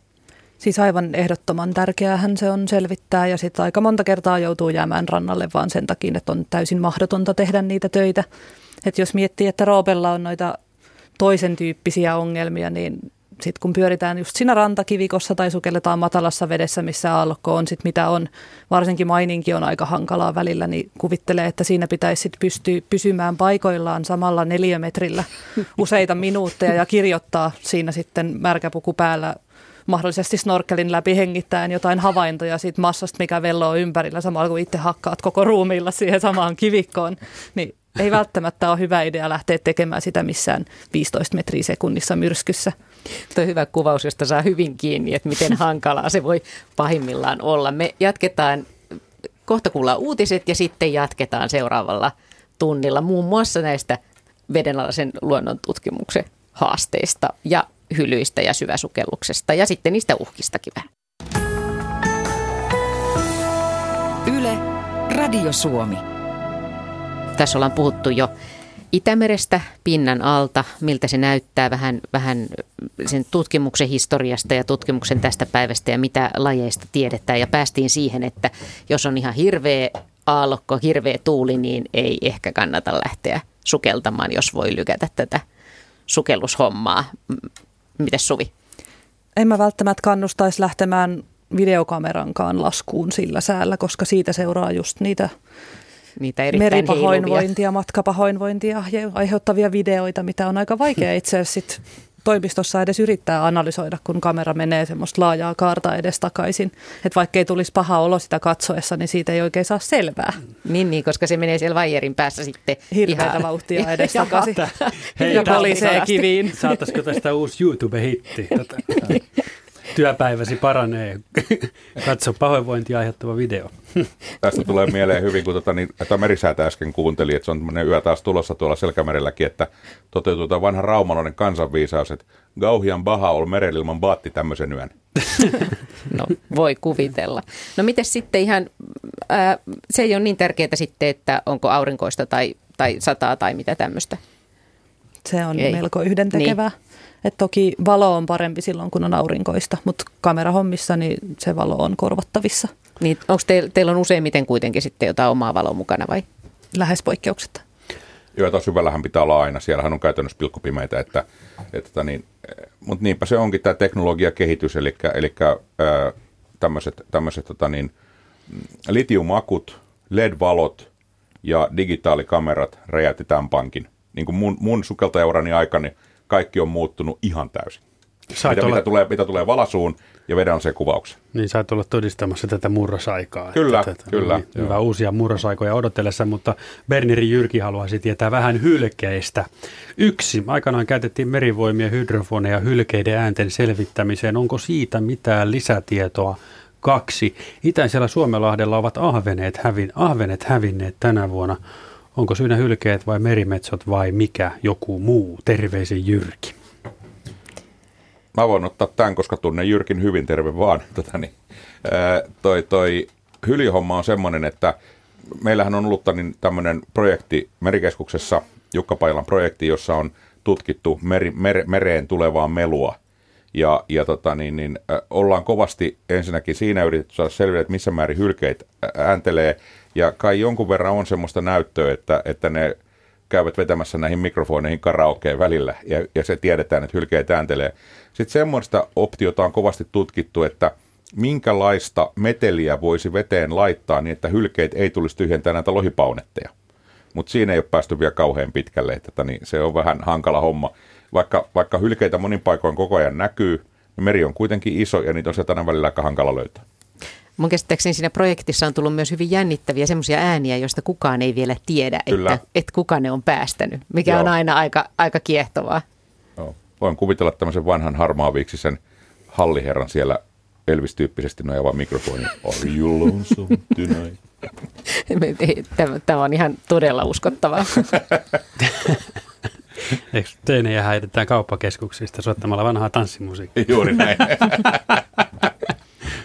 Speaker 4: Siis aivan ehdottoman tärkeäähän se on selvittää ja sitten aika monta kertaa joutuu jäämään rannalle vaan sen takia, että on täysin mahdotonta tehdä niitä töitä. Että jos miettii, että Roopella on noita toisen tyyppisiä ongelmia, niin sitten kun pyöritään just siinä rantakivikossa tai sukelletaan matalassa vedessä, missä aallokko on sit mitä on, varsinkin maininki on aika hankalaa välillä, niin kuvittelee, että siinä pitäisi sit pystyä pysymään paikoillaan samalla neliömetrillä useita minuutteja ja kirjoittaa siinä sitten märkäpuku päällä mahdollisesti snorkelin läpi hengittäen jotain havaintoja siitä massasta, mikä velloo ympärillä, samalla kuin itse hakkaat koko ruumiilla siihen samaan kivikkoon, niin ei välttämättä ole hyvä idea lähteä tekemään sitä missään 15 metriä sekunnissa myrskyssä.
Speaker 1: Tuo on hyvä kuvaus, josta saa hyvin kiinni, että miten hankalaa se voi pahimmillaan olla. Me jatketaan, kohta kuullaan uutiset ja sitten jatketaan seuraavalla tunnilla muun muassa näistä vedenalaisen luonnon tutkimuksen haasteista ja hylyistä ja syväsukelluksesta ja sitten niistä uhkistakin vähän.
Speaker 5: Yle, Radio Suomi.
Speaker 1: Tässä ollaan puhuttu jo Itämerestä pinnan alta, miltä se näyttää vähän, vähän sen tutkimuksen historiasta ja tutkimuksen tästä päivästä ja mitä lajeista tiedetään. Ja päästiin siihen, että jos on ihan hirveä aallokko, hirveä tuuli, niin ei ehkä kannata lähteä sukeltamaan, jos voi lykätä tätä sukellushommaa. Mites Suvi?
Speaker 4: En mä välttämättä kannustaisi lähtemään videokamerankaan laskuun sillä säällä, koska siitä seuraa just niitä,
Speaker 1: niitä
Speaker 4: meripahoinvointia, matkapahoinvointia aiheuttavia videoita, mitä on aika vaikea itse asiassa toimistossa edes yrittää analysoida, kun kamera menee semmoista laajaa kaarta edes takaisin. Että vaikka ei tulisi paha olo sitä katsoessa, niin siitä ei oikein saa selvää.
Speaker 1: Niin, niin koska se menee siellä vaijerin päässä sitten
Speaker 4: Hirveätä ihan... vauhtia edes takaisin. Hei, ja kiviin.
Speaker 3: Saataisiko tästä uusi YouTube-hitti? työpäiväsi paranee. Katso pahoinvointia aiheuttava video.
Speaker 2: Tästä tulee mieleen hyvin, kun tota, niin, että merisäätä äsken kuunteli, että se on tämmöinen yö taas tulossa tuolla Selkämerelläkin, että toteutuu tämä vanha raumalainen kansanviisaus, että Gauhian Baha on merelilman baatti tämmöisen yön.
Speaker 1: No voi kuvitella. No miten sitten ihan, ää, se ei ole niin tärkeää sitten, että onko aurinkoista tai, tai sataa tai mitä tämmöistä.
Speaker 4: Se on ei. melko yhdentekevää. Niin. Et toki valo on parempi silloin, kun on aurinkoista, mutta kamerahommissa niin se valo on korvattavissa.
Speaker 1: Niin, onko teillä, teillä on useimmiten kuitenkin sitten jotain omaa valoa mukana vai?
Speaker 4: Lähes poikkeuksetta.
Speaker 2: Joo, tuossa syvällähän pitää olla aina. Siellähän on käytännössä pilkkopimeitä, että, että tota niin, mutta niinpä se onkin tämä teknologiakehitys, eli, eli tämmöiset, tämmöiset tota niin, litiumakut, LED-valot ja digitaalikamerat räjäytti tämän pankin. Niin kuin mun, mun sukeltajaurani aikana niin kaikki on muuttunut ihan täysin. mitä, olla... mitä, tulee, mitä tulee valasuun ja vedän se kuvauksen.
Speaker 3: Niin sait olla todistamassa tätä murrosaikaa.
Speaker 2: Kyllä,
Speaker 3: että,
Speaker 2: tätä, kyllä.
Speaker 3: Niin, hyvä uusia murrosaikoja odotellessa, mutta Berneri Jyrki haluaisi tietää vähän hylkeistä. Yksi, aikanaan käytettiin merivoimia hydrofoneja hylkeiden äänten selvittämiseen. Onko siitä mitään lisätietoa? Kaksi, itäisellä Suomenlahdella ovat ahveneet, hävin, ahvenet hävinneet tänä vuonna. Onko syynä hylkeet vai merimetsot vai mikä joku muu? Terveisin Jyrki.
Speaker 2: mä voin ottaa tämän, koska tunnen Jyrkin hyvin, terve vaan. Tota, niin, ää, toi, toi hyljehomma on semmoinen, että meillähän on ollut niin tämmöinen projekti Merikeskuksessa, Jukka Pailan projekti, jossa on tutkittu meri, mere, mereen tulevaa melua. Ja, ja tota, niin, niin, ollaan kovasti ensinnäkin siinä yritetty saada selville, että missä määrin hylkeet ääntelee. Ja kai jonkun verran on semmoista näyttöä, että, että ne käyvät vetämässä näihin mikrofoneihin karaokeen välillä, ja, ja se tiedetään, että hylkeet ääntelee. Sitten semmoista optiota on kovasti tutkittu, että minkälaista meteliä voisi veteen laittaa niin, että hylkeet ei tulisi tyhjentää näitä lohipaunetteja. Mutta siinä ei ole päästy vielä kauhean pitkälle, että niin se on vähän hankala homma. Vaikka, vaikka hylkeitä monin paikoin koko ajan näkyy, niin meri on kuitenkin iso ja niitä on sieltä välillä aika hankala löytää.
Speaker 1: Mun käsittääkseni siinä projektissa on tullut myös hyvin jännittäviä semmoisia ääniä, joista kukaan ei vielä tiedä, että, että kuka ne on päästänyt, mikä Joo. on aina aika, aika kiehtovaa.
Speaker 2: Joo. Voin kuvitella tämmöisen vanhan harmaaviiksisen halliherran siellä Elvis-tyyppisesti nojava mikrofoni. Are you lonesome tonight?
Speaker 1: Tämä on ihan todella uskottavaa.
Speaker 3: Eikö teinejä häitetään kauppakeskuksista soittamalla vanhaa tanssimusiikkia?
Speaker 2: Juuri näin.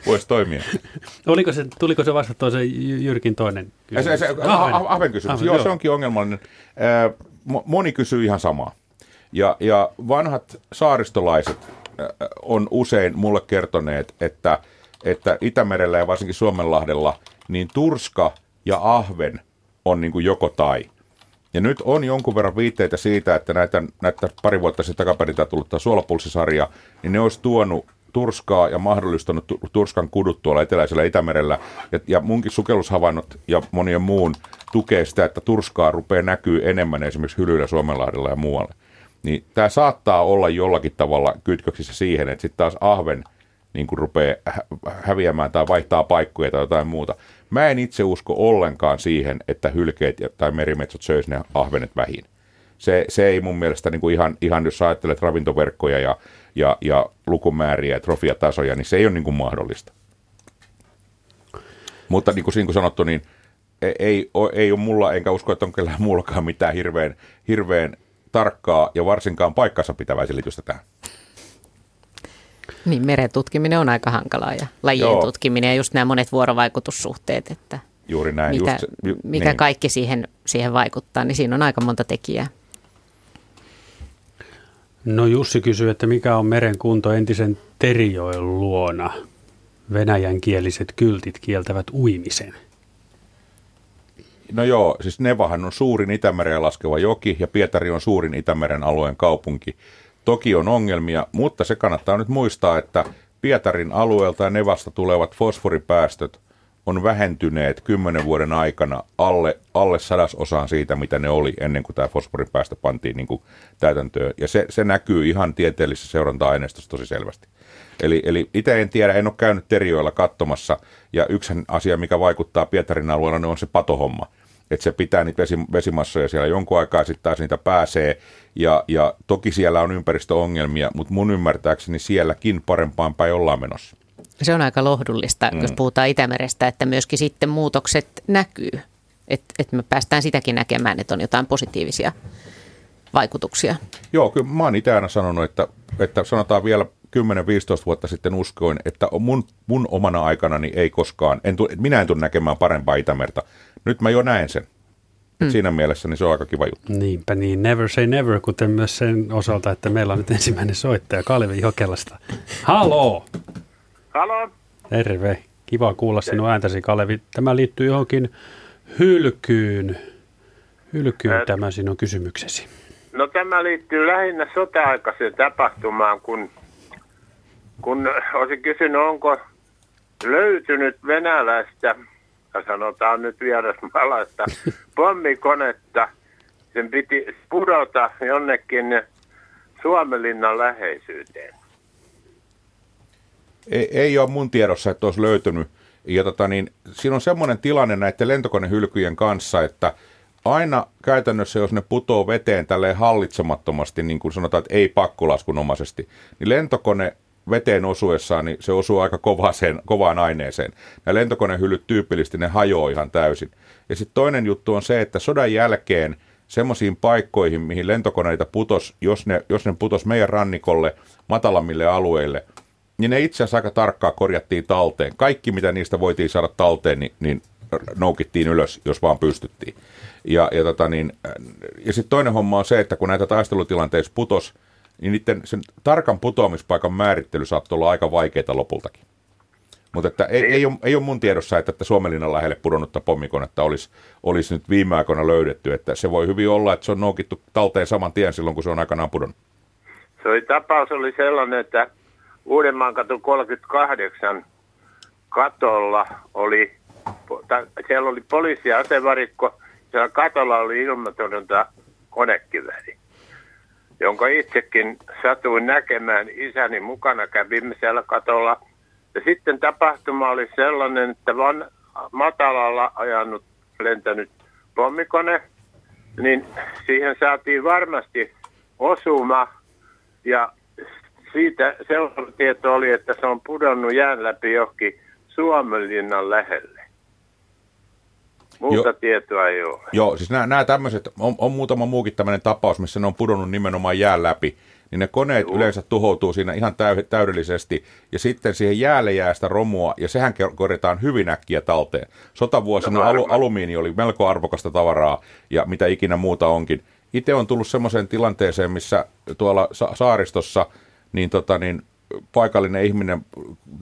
Speaker 2: Voisi toimia.
Speaker 3: Oliko se, tuliko se vastattua se Jyrkin toinen
Speaker 2: kysymys? Se, se, ahven. ahven kysymys. Ahven, joo, joo, se onkin ongelmallinen. Moni kysyy ihan samaa. Ja, ja vanhat saaristolaiset on usein mulle kertoneet, että, että Itämerellä ja varsinkin Suomenlahdella niin turska ja ahven on niin kuin joko tai. Ja nyt on jonkun verran viitteitä siitä, että näitä, näitä pari vuotta sitten takaperin tullut tämä suolapulssisarja, niin ne olisi tuonut turskaa ja mahdollistanut turskan kudut tuolla eteläisellä Itämerellä. Ja, ja munkin sukellushavainnot ja monien muun tukee sitä, että turskaa rupeaa näkyy enemmän esimerkiksi Hylyllä, Suomenlahdella ja muualla. Niin tämä saattaa olla jollakin tavalla kytköksissä siihen, että sitten taas ahven niin kuin rupeaa häviämään tai vaihtaa paikkoja tai jotain muuta. Mä en itse usko ollenkaan siihen, että hylkeet tai merimetsot söis ne ahvenet vähin. Se, se ei mun mielestä niin kuin ihan, ihan, jos ajattelet ravintoverkkoja ja, ja, ja lukumääriä ja trofiatasoja, niin se ei ole niin kuin mahdollista. Mutta niin kuin, niin kuin sanottu, niin ei, ei, ei ole mulla, enkä usko, että on kellään muullakaan mitään hirveän, hirveän tarkkaa ja varsinkaan paikkansa pitävää selitystä tähän.
Speaker 1: Niin, meren tutkiminen on aika hankalaa ja lajien Joo. tutkiminen ja just nämä monet vuorovaikutussuhteet, että
Speaker 2: Juuri näin.
Speaker 1: Mitä,
Speaker 2: just,
Speaker 1: ju, mikä niin. kaikki siihen, siihen vaikuttaa, niin siinä on aika monta tekijää.
Speaker 3: No Jussi kysyy, että mikä on meren kunto entisen Terijoen luona? Venäjänkieliset kyltit kieltävät uimisen.
Speaker 2: No joo, siis Nevahan on suurin Itämereen laskeva joki ja Pietari on suurin Itämeren alueen kaupunki. Toki on ongelmia, mutta se kannattaa nyt muistaa, että Pietarin alueelta ja Nevasta tulevat fosforipäästöt on vähentyneet kymmenen vuoden aikana alle, alle sadasosaan siitä, mitä ne oli ennen kuin tämä fosforipäästö pantiin niin kuin täytäntöön. Ja se, se näkyy ihan tieteellisessä seuranta-aineistossa tosi selvästi. Eli, eli itse en tiedä, en ole käynyt terioilla katsomassa, ja yksi asia, mikä vaikuttaa Pietarin alueella, niin on se patohomma että se pitää niitä vesi, vesimassoja siellä jonkun aikaa, sitten taas niitä pääsee. Ja, ja toki siellä on ympäristöongelmia, mutta mun ymmärtääkseni sielläkin parempaan päin ollaan menossa.
Speaker 1: Se on aika lohdullista, mm. jos puhutaan Itämerestä, että myöskin sitten muutokset näkyy. Että et me päästään sitäkin näkemään, että on jotain positiivisia vaikutuksia.
Speaker 2: Joo, kyllä mä oon itse aina sanonut, että, että sanotaan vielä 10-15 vuotta sitten uskoin, että mun, mun omana aikanani ei koskaan, en tu, minä en tule näkemään parempaa Itämerta. Nyt mä jo näen sen. Mm. Siinä mielessä niin se on aika kiva juttu.
Speaker 3: Niinpä niin, never say never, kuten myös sen osalta, että meillä on nyt ensimmäinen soittaja Kalvi Jokelasta. Halo!
Speaker 6: Halo!
Speaker 3: Terve. Kiva kuulla sinun ääntäsi, Kalevi. Tämä liittyy johonkin hylkyyn. Hylkyyn Ä... tämä sinun kysymyksesi.
Speaker 6: No tämä liittyy lähinnä sota-aikaiseen tapahtumaan, kun, kun olisin kysynyt, onko löytynyt venäläistä sanotaan nyt vierasmaalaista pommikonetta. Sen piti pudota jonnekin Suomenlinnan läheisyyteen.
Speaker 2: Ei, ei ole mun tiedossa, että olisi löytynyt. Ja tota, niin, siinä on semmoinen tilanne näiden lentokonehylkyjen kanssa, että aina käytännössä, jos ne putoo veteen tälleen hallitsemattomasti, niin kuin sanotaan, että ei pakkolaskunomaisesti, niin lentokone veteen osuessaan, niin se osuu aika kovaan, kovaan aineeseen. Nämä lentokonehyllyt tyypillisesti ne hajoaa ihan täysin. Ja sitten toinen juttu on se, että sodan jälkeen semmoisiin paikkoihin, mihin lentokoneita putos, jos ne, jos ne putos meidän rannikolle matalammille alueille, niin ne itse asiassa aika tarkkaan korjattiin talteen. Kaikki, mitä niistä voitiin saada talteen, niin, niin noukittiin ylös, jos vaan pystyttiin. Ja, ja, tota niin, ja sitten toinen homma on se, että kun näitä taistelutilanteissa putos, niin niiden sen tarkan putoamispaikan määrittely saattoi olla aika vaikeaa lopultakin. Mutta että ei, ei, ole, ei ole mun tiedossa, että, että Suomenlinnan lähelle pudonnutta pommikonetta olisi, olisi nyt viime aikoina löydetty. Että se voi hyvin olla, että se on noukittu talteen saman tien silloin, kun se on aikanaan pudonnut.
Speaker 6: Se oli, tapaus oli sellainen, että Uudenmaan katu 38 katolla oli, siellä oli poliisi ja asevarikko, siellä katolla oli ilmatonta konekiväri, jonka itsekin satuin näkemään isäni mukana. Kävimme siellä katolla ja sitten tapahtuma oli sellainen, että van, matalalla ajanut lentänyt pommikone, niin siihen saatiin varmasti osuma ja siitä seuraava tieto oli, että se on pudonnut jään läpi johonkin Suomenlinnan lähelle. Muuta jo, tietoa ei ole.
Speaker 2: Joo, siis nämä, nämä tämmöiset, on, on muutama muukin tämmöinen tapaus, missä ne on pudonnut nimenomaan jään läpi niin ne koneet Joo. yleensä tuhoutuu siinä ihan täydellisesti, ja sitten siihen jäälle jää sitä romua, ja sehän korjataan hyvin äkkiä talteen. Sotavuosina no, alu, alumiini oli melko arvokasta tavaraa, ja mitä ikinä muuta onkin. Itse on tullut semmoiseen tilanteeseen, missä tuolla saaristossa, niin, tota, niin paikallinen ihminen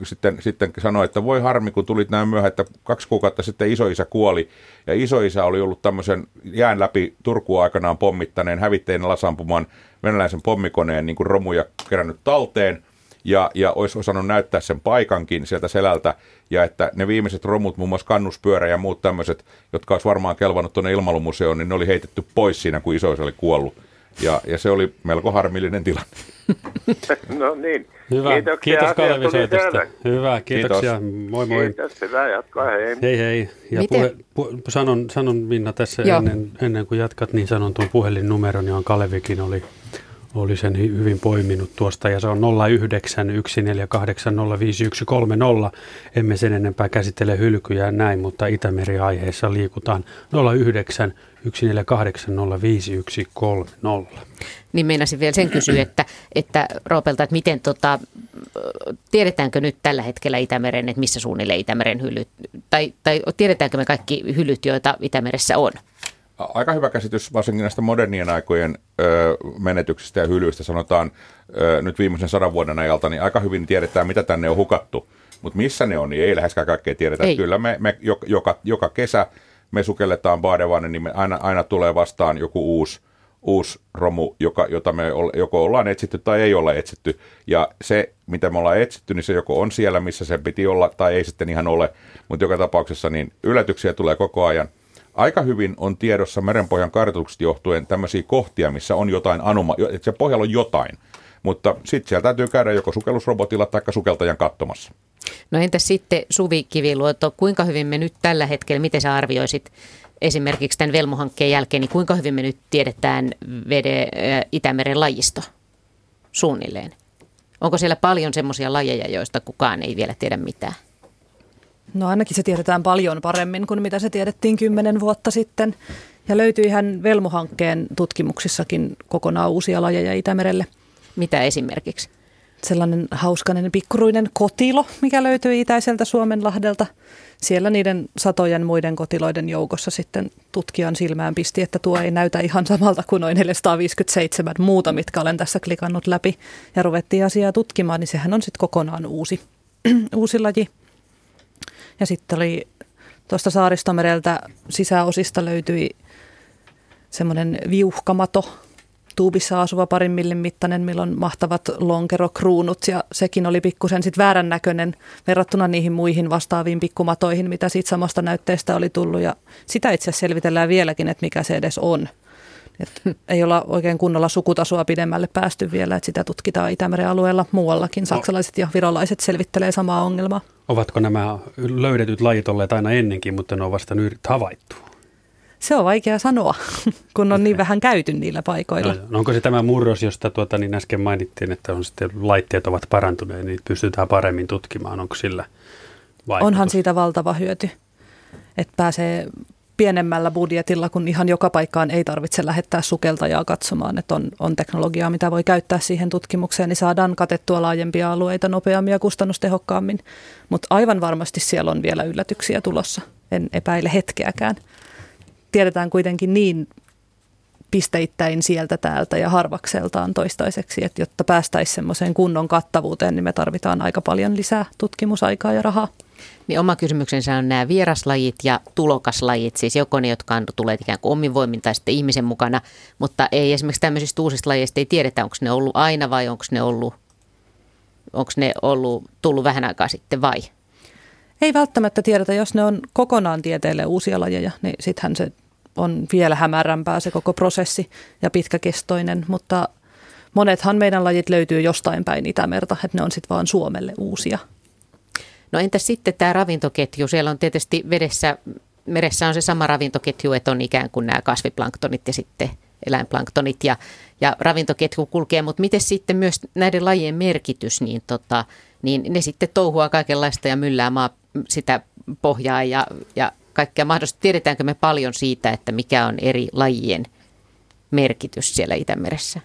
Speaker 2: sitten, sitten sanoi, että voi harmi, kun tulit näin myöhään, että kaksi kuukautta sitten isoisä kuoli. Ja isoisä oli ollut tämmöisen jään läpi Turkua aikanaan pommittaneen hävittäjän lasampumaan venäläisen pommikoneen niin kuin romuja kerännyt talteen. Ja, ja olisi osannut näyttää sen paikankin sieltä selältä, ja että ne viimeiset romut, muun muassa kannuspyörä ja muut tämmöiset, jotka olisi varmaan kelvannut tuonne ilmailumuseoon, niin ne oli heitetty pois siinä, kun isoisa oli kuollut. Ja, ja se oli melko harmillinen tilanne.
Speaker 6: No niin.
Speaker 3: Hyvä.
Speaker 6: Kiitoksia
Speaker 3: Kiitos Kalevi soitosta. Hyvä, kiitoksia.
Speaker 6: Kiitos.
Speaker 3: Moi moi.
Speaker 6: Kiitos, hyvää jatkoa, hei.
Speaker 3: Hei hei. Ja puhe, pu, sanon, sanon Minna tässä ennen, ennen kuin jatkat, niin sanon tuon puhelinnumeron, johon Kalevikin oli oli sen hyvin poiminut tuosta ja se on 0914805130. Emme sen enempää käsittele hylkyjä näin, mutta Itämeri-aiheessa liikutaan 09 148053130.
Speaker 1: Niin meinasin vielä sen kysyä, että, että Roopelta, että miten tota, tiedetäänkö nyt tällä hetkellä Itämeren, että missä suunnilleen Itämeren hylyt, tai, tai tiedetäänkö me kaikki hylyt, joita Itämeressä on?
Speaker 2: aika hyvä käsitys varsinkin näistä modernien aikojen ö, menetyksistä ja hylyistä, sanotaan ö, nyt viimeisen sadan vuoden ajalta, niin aika hyvin tiedetään, mitä tänne on hukattu. Mutta missä ne on, niin ei läheskään kaikkea tiedetä. Ei. Kyllä me, me joka, joka kesä me sukelletaan Badevannen, niin me aina, aina tulee vastaan joku uusi, uusi romu, joka, jota me joko ollaan etsitty tai ei olla etsitty. Ja se, mitä me ollaan etsitty, niin se joko on siellä, missä se piti olla, tai ei sitten ihan ole. Mutta joka tapauksessa niin yllätyksiä tulee koko ajan aika hyvin on tiedossa merenpohjan kartoituksesta johtuen tämmöisiä kohtia, missä on jotain anoma, että se pohjalla on jotain. Mutta sitten siellä täytyy käydä joko sukellusrobotilla tai sukeltajan katsomassa.
Speaker 1: No entä sitten Suvi Kiviluoto, kuinka hyvin me nyt tällä hetkellä, miten sä arvioisit esimerkiksi tämän Velmo-hankkeen jälkeen, niin kuinka hyvin me nyt tiedetään vede, Itämeren lajisto suunnilleen? Onko siellä paljon semmoisia lajeja, joista kukaan ei vielä tiedä mitään?
Speaker 4: No ainakin se tiedetään paljon paremmin kuin mitä se tiedettiin kymmenen vuotta sitten. Ja löytyy ihan Velmo-hankkeen tutkimuksissakin kokonaan uusia lajeja Itämerelle.
Speaker 1: Mitä esimerkiksi?
Speaker 4: Sellainen hauskainen pikkuruinen kotilo, mikä löytyy itäiseltä Suomenlahdelta. Siellä niiden satojen muiden kotiloiden joukossa sitten tutkijan silmään pisti, että tuo ei näytä ihan samalta kuin noin 457 muuta, mitkä olen tässä klikannut läpi. Ja ruvettiin asiaa tutkimaan, niin sehän on sitten kokonaan uusi, uusi laji. Ja sitten oli tuosta saaristomereltä sisäosista löytyi semmoinen viuhkamato, tuubissa asuva parin millin mittainen, milloin mahtavat lonkerokruunut ja sekin oli pikkusen sitten väärän näköinen verrattuna niihin muihin vastaaviin pikkumatoihin, mitä siitä samasta näytteestä oli tullut ja sitä itse asiassa selvitellään vieläkin, että mikä se edes on. Et ei olla oikein kunnolla sukutasoa pidemmälle päästy vielä, että sitä tutkitaan Itämeren alueella muuallakin. Saksalaiset ja virolaiset selvittelee samaa ongelmaa.
Speaker 3: Ovatko nämä löydetyt lajit olleet aina ennenkin, mutta ne on vasta nyt havaittu?
Speaker 4: Se on vaikea sanoa, kun on niin vähän käyty niillä paikoilla. No,
Speaker 3: no onko se tämä murros, josta tuota, niin äsken mainittiin, että on sitten laitteet ovat parantuneet, niin pystytään paremmin tutkimaan, onko sillä vaikutus?
Speaker 4: Onhan siitä valtava hyöty, että pääsee pienemmällä budjetilla, kun ihan joka paikkaan ei tarvitse lähettää sukeltajaa katsomaan, että on, on teknologiaa, mitä voi käyttää siihen tutkimukseen, niin saadaan katettua laajempia alueita nopeammin ja kustannustehokkaammin. Mutta aivan varmasti siellä on vielä yllätyksiä tulossa, en epäile hetkeäkään. Tiedetään kuitenkin niin pisteittäin sieltä täältä ja harvakseltaan toistaiseksi, että jotta päästäisiin semmoiseen kunnon kattavuuteen, niin me tarvitaan aika paljon lisää tutkimusaikaa ja rahaa.
Speaker 1: Niin oma kysymyksensä on nämä vieraslajit ja tulokaslajit, siis joko ne, jotka tulee ikään kuin omin voimin tai sitten ihmisen mukana, mutta ei esimerkiksi tämmöisistä uusista lajeista ei tiedetä, onko ne ollut aina vai onko ne ollut, onko ne ollut tullut vähän aikaa sitten vai?
Speaker 4: Ei välttämättä tiedetä, jos ne on kokonaan tieteelle uusia lajeja, niin sittenhän se on vielä hämärämpää se koko prosessi ja pitkäkestoinen, mutta monethan meidän lajit löytyy jostain päin Itämerta, että ne on sitten vaan Suomelle uusia.
Speaker 1: No entä sitten tämä ravintoketju? Siellä on tietysti vedessä, meressä on se sama ravintoketju, että on ikään kuin nämä kasviplanktonit ja sitten eläinplanktonit ja, ja ravintoketju kulkee, mutta miten sitten myös näiden lajien merkitys, niin, tota, niin ne sitten touhua kaikenlaista ja myllää maa sitä pohjaa ja, ja kaikkea mahdollista. Tiedetäänkö me paljon siitä, että mikä on eri lajien merkitys siellä Itämeressä?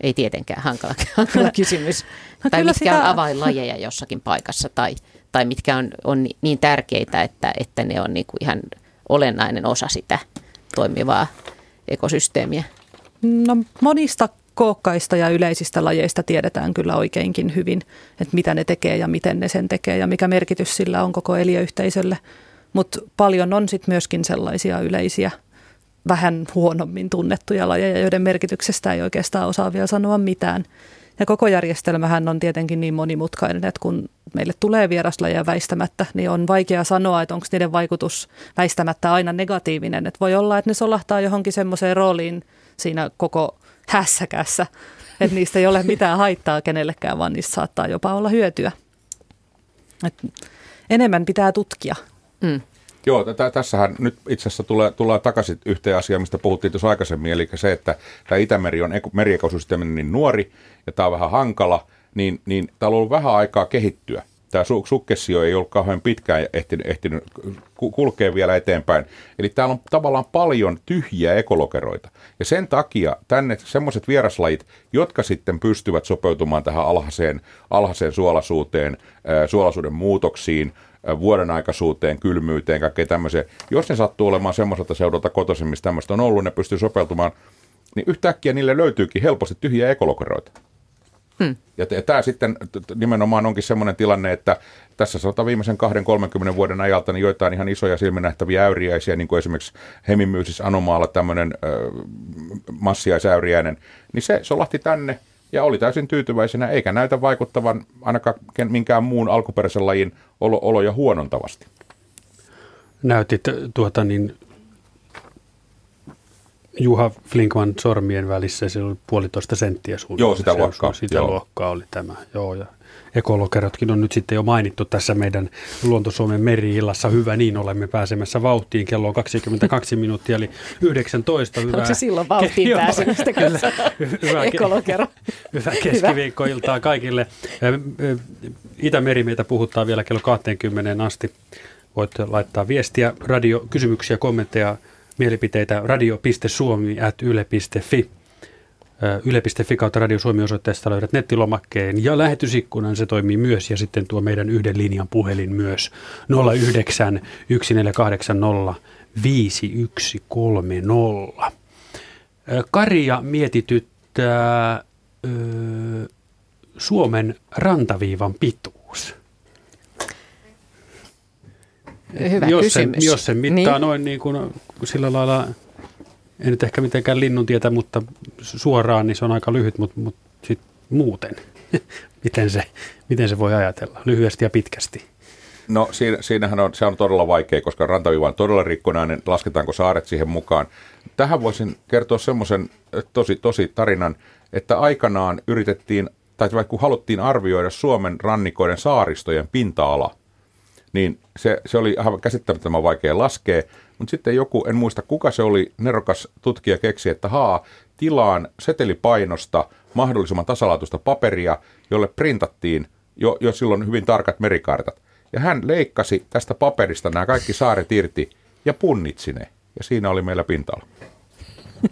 Speaker 1: Ei tietenkään hankala, hankala kysymys. No tai mitkä sitä... on avainlajeja jossakin paikassa tai, tai mitkä on, on niin tärkeitä, että, että ne on niin kuin ihan olennainen osa sitä toimivaa ekosysteemiä?
Speaker 4: No monista kookkaista ja yleisistä lajeista tiedetään kyllä oikeinkin hyvin, että mitä ne tekee ja miten ne sen tekee ja mikä merkitys sillä on koko eliöyhteisölle. Mutta paljon on sitten myöskin sellaisia yleisiä, vähän huonommin tunnettuja lajeja, joiden merkityksestä ei oikeastaan osaa vielä sanoa mitään. Ja koko järjestelmähän on tietenkin niin monimutkainen, että kun meille tulee vieraslajeja väistämättä, niin on vaikea sanoa, että onko niiden vaikutus väistämättä aina negatiivinen. Että voi olla, että ne solahtaa johonkin semmoiseen rooliin siinä koko hässäkässä, että niistä ei ole mitään haittaa kenellekään, vaan niistä saattaa jopa olla hyötyä. Et enemmän pitää tutkia Mm.
Speaker 2: Joo, t- tässähän nyt itse asiassa tulee, tullaan takaisin yhteen asiaan, mistä puhuttiin tuossa aikaisemmin, eli se, että tämä Itämeri on meriekosysteemi niin nuori ja tämä on vähän hankala, niin, niin täällä on ollut vähän aikaa kehittyä. Tämä su- sukkessio ei ollut kauhean pitkään ehtinyt, ehtinyt kulkea vielä eteenpäin. Eli täällä on tavallaan paljon tyhjiä ekolokeroita. Ja sen takia tänne semmoiset vieraslajit, jotka sitten pystyvät sopeutumaan tähän alhaiseen, alhaiseen suolaisuuteen, suolaisuuden muutoksiin, vuoden aikaisuuteen, kylmyyteen, kaikkea tämmöiseen. Jos ne sattuu olemaan semmoiselta seudulta kotoisin, missä tämmöistä on ollut, ne pystyy sopeutumaan, niin yhtäkkiä niille löytyykin helposti tyhjiä ekolokeroita. Hmm. Ja, tämä sitten nimenomaan onkin semmoinen tilanne, että tässä sanotaan viimeisen 2-30 vuoden ajalta niin joitain ihan isoja silminähtäviä äyriäisiä, niin kuin esimerkiksi hemimyysis anomaalla tämmöinen äh, massiaisäyriäinen, niin se solahti tänne ja oli täysin tyytyväisenä, eikä näytä vaikuttavan ainakaan minkään muun alkuperäisen lajin olo, oloja huonontavasti.
Speaker 3: Näytit tuota niin Juha Flinkman sormien välissä, se oli puolitoista senttiä suunnilleen.
Speaker 2: Joo, sitä luokkaa.
Speaker 3: Sitä joo. luokkaa oli tämä, joo. Ja ekologerotkin on nyt sitten jo mainittu tässä meidän Luonto-Suomen meri-illassa. Hyvä niin, olemme pääsemässä vauhtiin. Kello on 22 minuuttia, eli 19.
Speaker 1: Hyvä. Onko se silloin vauhtiin pääsemistä? Kyllä. Hyvä, Ekologero.
Speaker 3: Hyvä keskiviikkoiltaa kaikille. Itämeri meitä puhuttaa vielä kello 20 asti. Voit laittaa viestiä, radio, kysymyksiä, kommentteja, mielipiteitä radio.suomi.yle.fi. Yle.fi kautta Radio Suomi osoitteesta löydät nettilomakkeen ja lähetysikkunan, se toimii myös ja sitten tuo meidän yhden linjan puhelin myös 09 1480 5130. Karia mietityttää Suomen rantaviivan pituus.
Speaker 1: Hyvä jos kysymys.
Speaker 3: Sen, jos sen mittaa niin. noin niin kuin sillä lailla en nyt ehkä mitenkään linnun tietä, mutta suoraan niin se on aika lyhyt, mutta, mutta sit muuten, miten, se, miten se voi ajatella, lyhyesti ja pitkästi?
Speaker 2: No siinä, siinähän on, se on todella vaikea, koska rantaviiva on todella rikkonainen, lasketaanko saaret siihen mukaan. Tähän voisin kertoa semmoisen tosi, tosi tarinan, että aikanaan yritettiin, tai vaikka kun haluttiin arvioida Suomen rannikoiden saaristojen pinta-ala, niin se, se oli ihan käsittämättömän vaikea laskea, mutta sitten joku, en muista kuka se oli, nerokas tutkija keksi, että haa, tilaan setelipainosta mahdollisimman tasalaatuista paperia, jolle printattiin jo, jo silloin hyvin tarkat merikartat. Ja hän leikkasi tästä paperista nämä kaikki saaret irti ja punnitsi ne. Ja siinä oli meillä pinta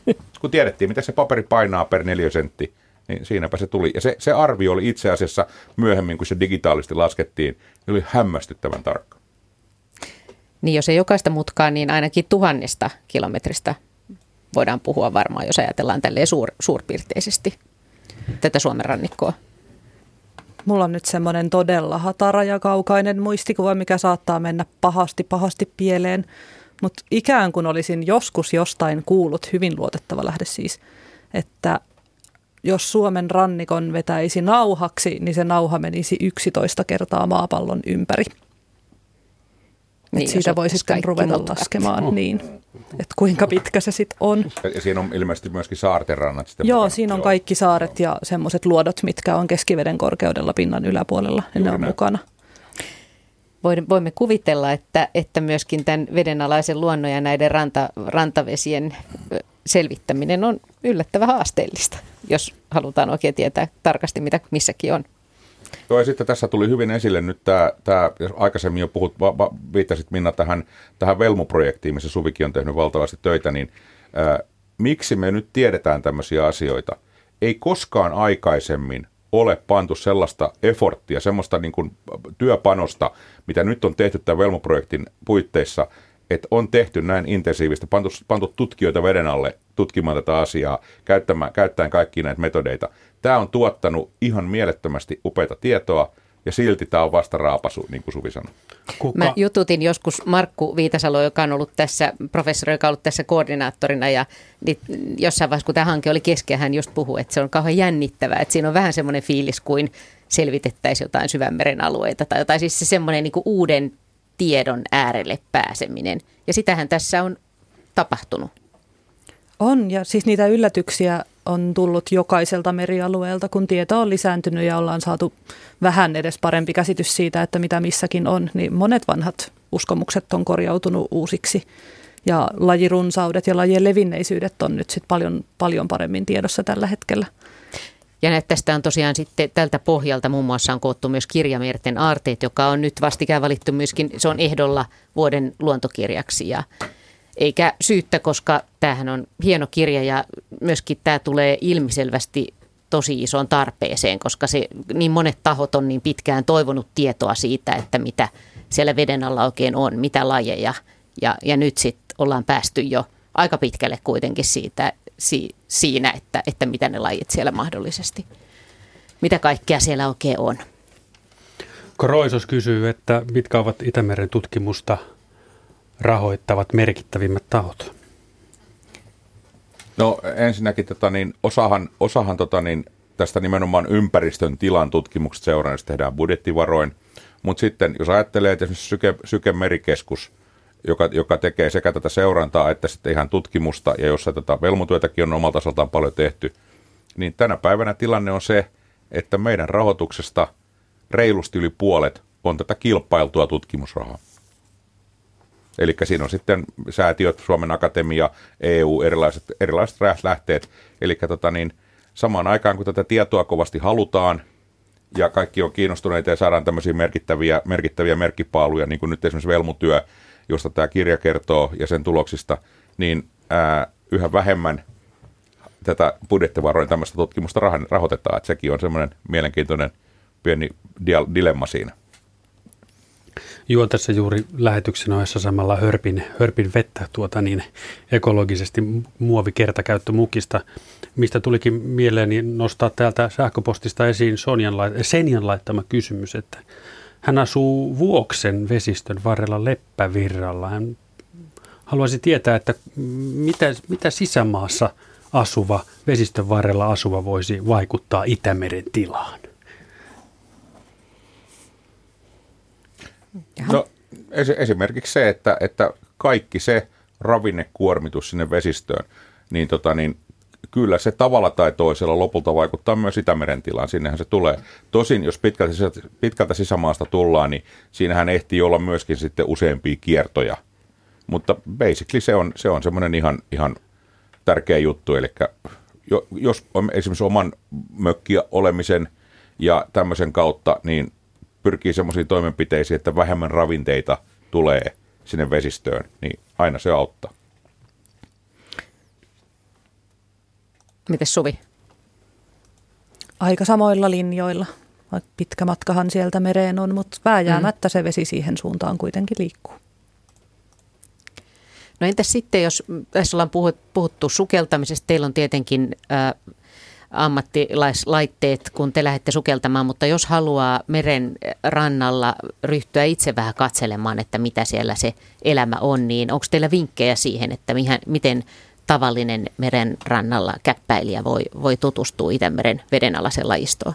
Speaker 2: Kun tiedettiin, mitä se paperi painaa per sentti, niin siinäpä se tuli. Ja se, se arvio oli itse asiassa myöhemmin, kun se digitaalisesti laskettiin, niin oli hämmästyttävän tarkka.
Speaker 1: Niin jos ei jokaista mutkaa, niin ainakin tuhannesta kilometristä voidaan puhua varmaan, jos ajatellaan tälleen suur, suurpiirteisesti tätä Suomen rannikkoa.
Speaker 4: Mulla on nyt semmoinen todella hatara ja kaukainen muistikuva, mikä saattaa mennä pahasti pahasti pieleen. Mutta ikään kuin olisin joskus jostain kuullut, hyvin luotettava lähde siis, että jos Suomen rannikon vetäisi nauhaksi, niin se nauha menisi 11 kertaa maapallon ympäri. Niin, siitä voi sitten ruveta mutkat. laskemaan niin, että kuinka pitkä se sitten on.
Speaker 2: Ja siinä on ilmeisesti myöskin saartenrannat sitten
Speaker 4: Joo, mukana. siinä on Joo. kaikki saaret ja semmoiset luodot, mitkä on keskiveden korkeudella pinnan yläpuolella, ja ne on näin. mukana.
Speaker 1: Voimme kuvitella, että, että myöskin tämän vedenalaisen luonnon ja näiden ranta, rantavesien selvittäminen on yllättävän haasteellista, jos halutaan oikein tietää tarkasti, mitä missäkin on.
Speaker 2: Joo, ja sitten tässä tuli hyvin esille nyt tämä, tämä aikaisemmin jo puhut, va, va, viittasit Minna tähän, tähän Velmu-projektiin, missä Suvikin on tehnyt valtavasti töitä, niin ää, miksi me nyt tiedetään tämmöisiä asioita? Ei koskaan aikaisemmin ole pantu sellaista efforttia, semmoista niin kuin työpanosta, mitä nyt on tehty tämän Velmu-projektin puitteissa, että on tehty näin intensiivistä, pantu, pantu tutkijoita veden alle tutkimaan tätä asiaa, käyttämään, käyttäen kaikkia näitä metodeita. Tämä on tuottanut ihan mielettömästi upeita tietoa, ja silti tämä on vasta raapasu, niin kuin Suvi sanoi.
Speaker 1: Kuka? Mä jututin joskus Markku Viitasalo, joka on ollut tässä, professori, joka on ollut tässä koordinaattorina, ja jossain vaiheessa, kun tämä hanke oli kesken, hän just puhui, että se on kauhean jännittävää, että siinä on vähän semmoinen fiilis kuin selvitettäisiin jotain syvänmeren alueita, tai jotain siis se semmoinen niin uuden tiedon äärelle pääseminen. Ja sitähän tässä on tapahtunut.
Speaker 4: On, ja siis niitä yllätyksiä on tullut jokaiselta merialueelta, kun tieto on lisääntynyt ja ollaan saatu vähän edes parempi käsitys siitä, että mitä missäkin on, niin monet vanhat uskomukset on korjautunut uusiksi. Ja lajirunsaudet ja lajien levinneisyydet on nyt sitten paljon, paljon paremmin tiedossa tällä hetkellä.
Speaker 1: Ja tästä on tosiaan sitten tältä pohjalta muun muassa on koottu myös kirjamerten aarteet, joka on nyt vastikään valittu myöskin, se on ehdolla vuoden luontokirjaksi ja eikä syyttä, koska tämähän on hieno kirja ja myöskin tämä tulee ilmiselvästi tosi isoon tarpeeseen, koska se, niin monet tahot on niin pitkään toivonut tietoa siitä, että mitä siellä veden alla oikein on, mitä lajeja. Ja, ja nyt sitten ollaan päästy jo aika pitkälle kuitenkin siitä, si, siinä, että, että mitä ne lajit siellä mahdollisesti, mitä kaikkea siellä oikein on.
Speaker 3: Kroisos kysyy, että mitkä ovat Itämeren tutkimusta rahoittavat merkittävimmät tahot?
Speaker 2: No ensinnäkin tota, niin, osahan, osahan tota, niin, tästä nimenomaan ympäristön tilan tutkimuksesta seurannasta tehdään budjettivaroin, mutta sitten jos ajattelee, että esimerkiksi Syke, Syke merikeskus, joka, joka tekee sekä tätä seurantaa että sitten ihan tutkimusta ja jossa tätä velmutyötäkin on omalta osaltaan paljon tehty, niin tänä päivänä tilanne on se, että meidän rahoituksesta reilusti yli puolet on tätä kilpailtua tutkimusrahaa. Eli siinä on sitten säätiöt, Suomen Akatemia, EU, erilaiset, erilaiset lähteet. Eli tota niin, samaan aikaan, kun tätä tietoa kovasti halutaan, ja kaikki on kiinnostuneita ja saadaan tämmöisiä merkittäviä, merkittäviä merkkipaaluja, niin kuin nyt esimerkiksi Velmutyö, josta tämä kirja kertoo ja sen tuloksista, niin ää, yhä vähemmän tätä budjettivaroin tämmöistä tutkimusta rahoitetaan. Että sekin on semmoinen mielenkiintoinen pieni dilemma siinä.
Speaker 3: Juo tässä juuri lähetyksen ohessa samalla hörpin, hörpin vettä tuota niin ekologisesti muovikertakäyttömukista, mistä tulikin mieleeni nostaa täältä sähköpostista esiin Sonjan, Senjan laittama kysymys, että hän asuu Vuoksen vesistön varrella Leppävirralla. Hän haluaisi tietää, että mitä, mitä sisämaassa asuva, vesistön varrella asuva voisi vaikuttaa Itämeren tilaan.
Speaker 2: No esimerkiksi se, että, että kaikki se ravinnekuormitus sinne vesistöön, niin, tota, niin kyllä se tavalla tai toisella lopulta vaikuttaa myös Itämeren tilaan. Sinnehän se tulee. Tosin, jos pitkältä, pitkältä sisämaasta tullaan, niin siinähän ehtii olla myöskin sitten useampia kiertoja. Mutta basically se on, se on semmoinen ihan, ihan tärkeä juttu. Eli jos esimerkiksi oman mökkiä olemisen ja tämmöisen kautta, niin pyrkii semmoisiin toimenpiteisiin, että vähemmän ravinteita tulee sinne vesistöön, niin aina se auttaa.
Speaker 1: Miten Suvi?
Speaker 4: Aika samoilla linjoilla. Pitkä matkahan sieltä mereen on, mutta vääjäämättä mm. se vesi siihen suuntaan kuitenkin liikkuu.
Speaker 1: No entäs sitten, jos tässä ollaan puhuttu sukeltamisesta, teillä on tietenkin äh, ammattilaislaitteet, kun te lähdette sukeltamaan, mutta jos haluaa meren rannalla ryhtyä itse vähän katselemaan, että mitä siellä se elämä on, niin onko teillä vinkkejä siihen, että mihän, miten tavallinen meren rannalla käppäilijä voi, voi tutustua Itämeren vedenalaisen lajistoon?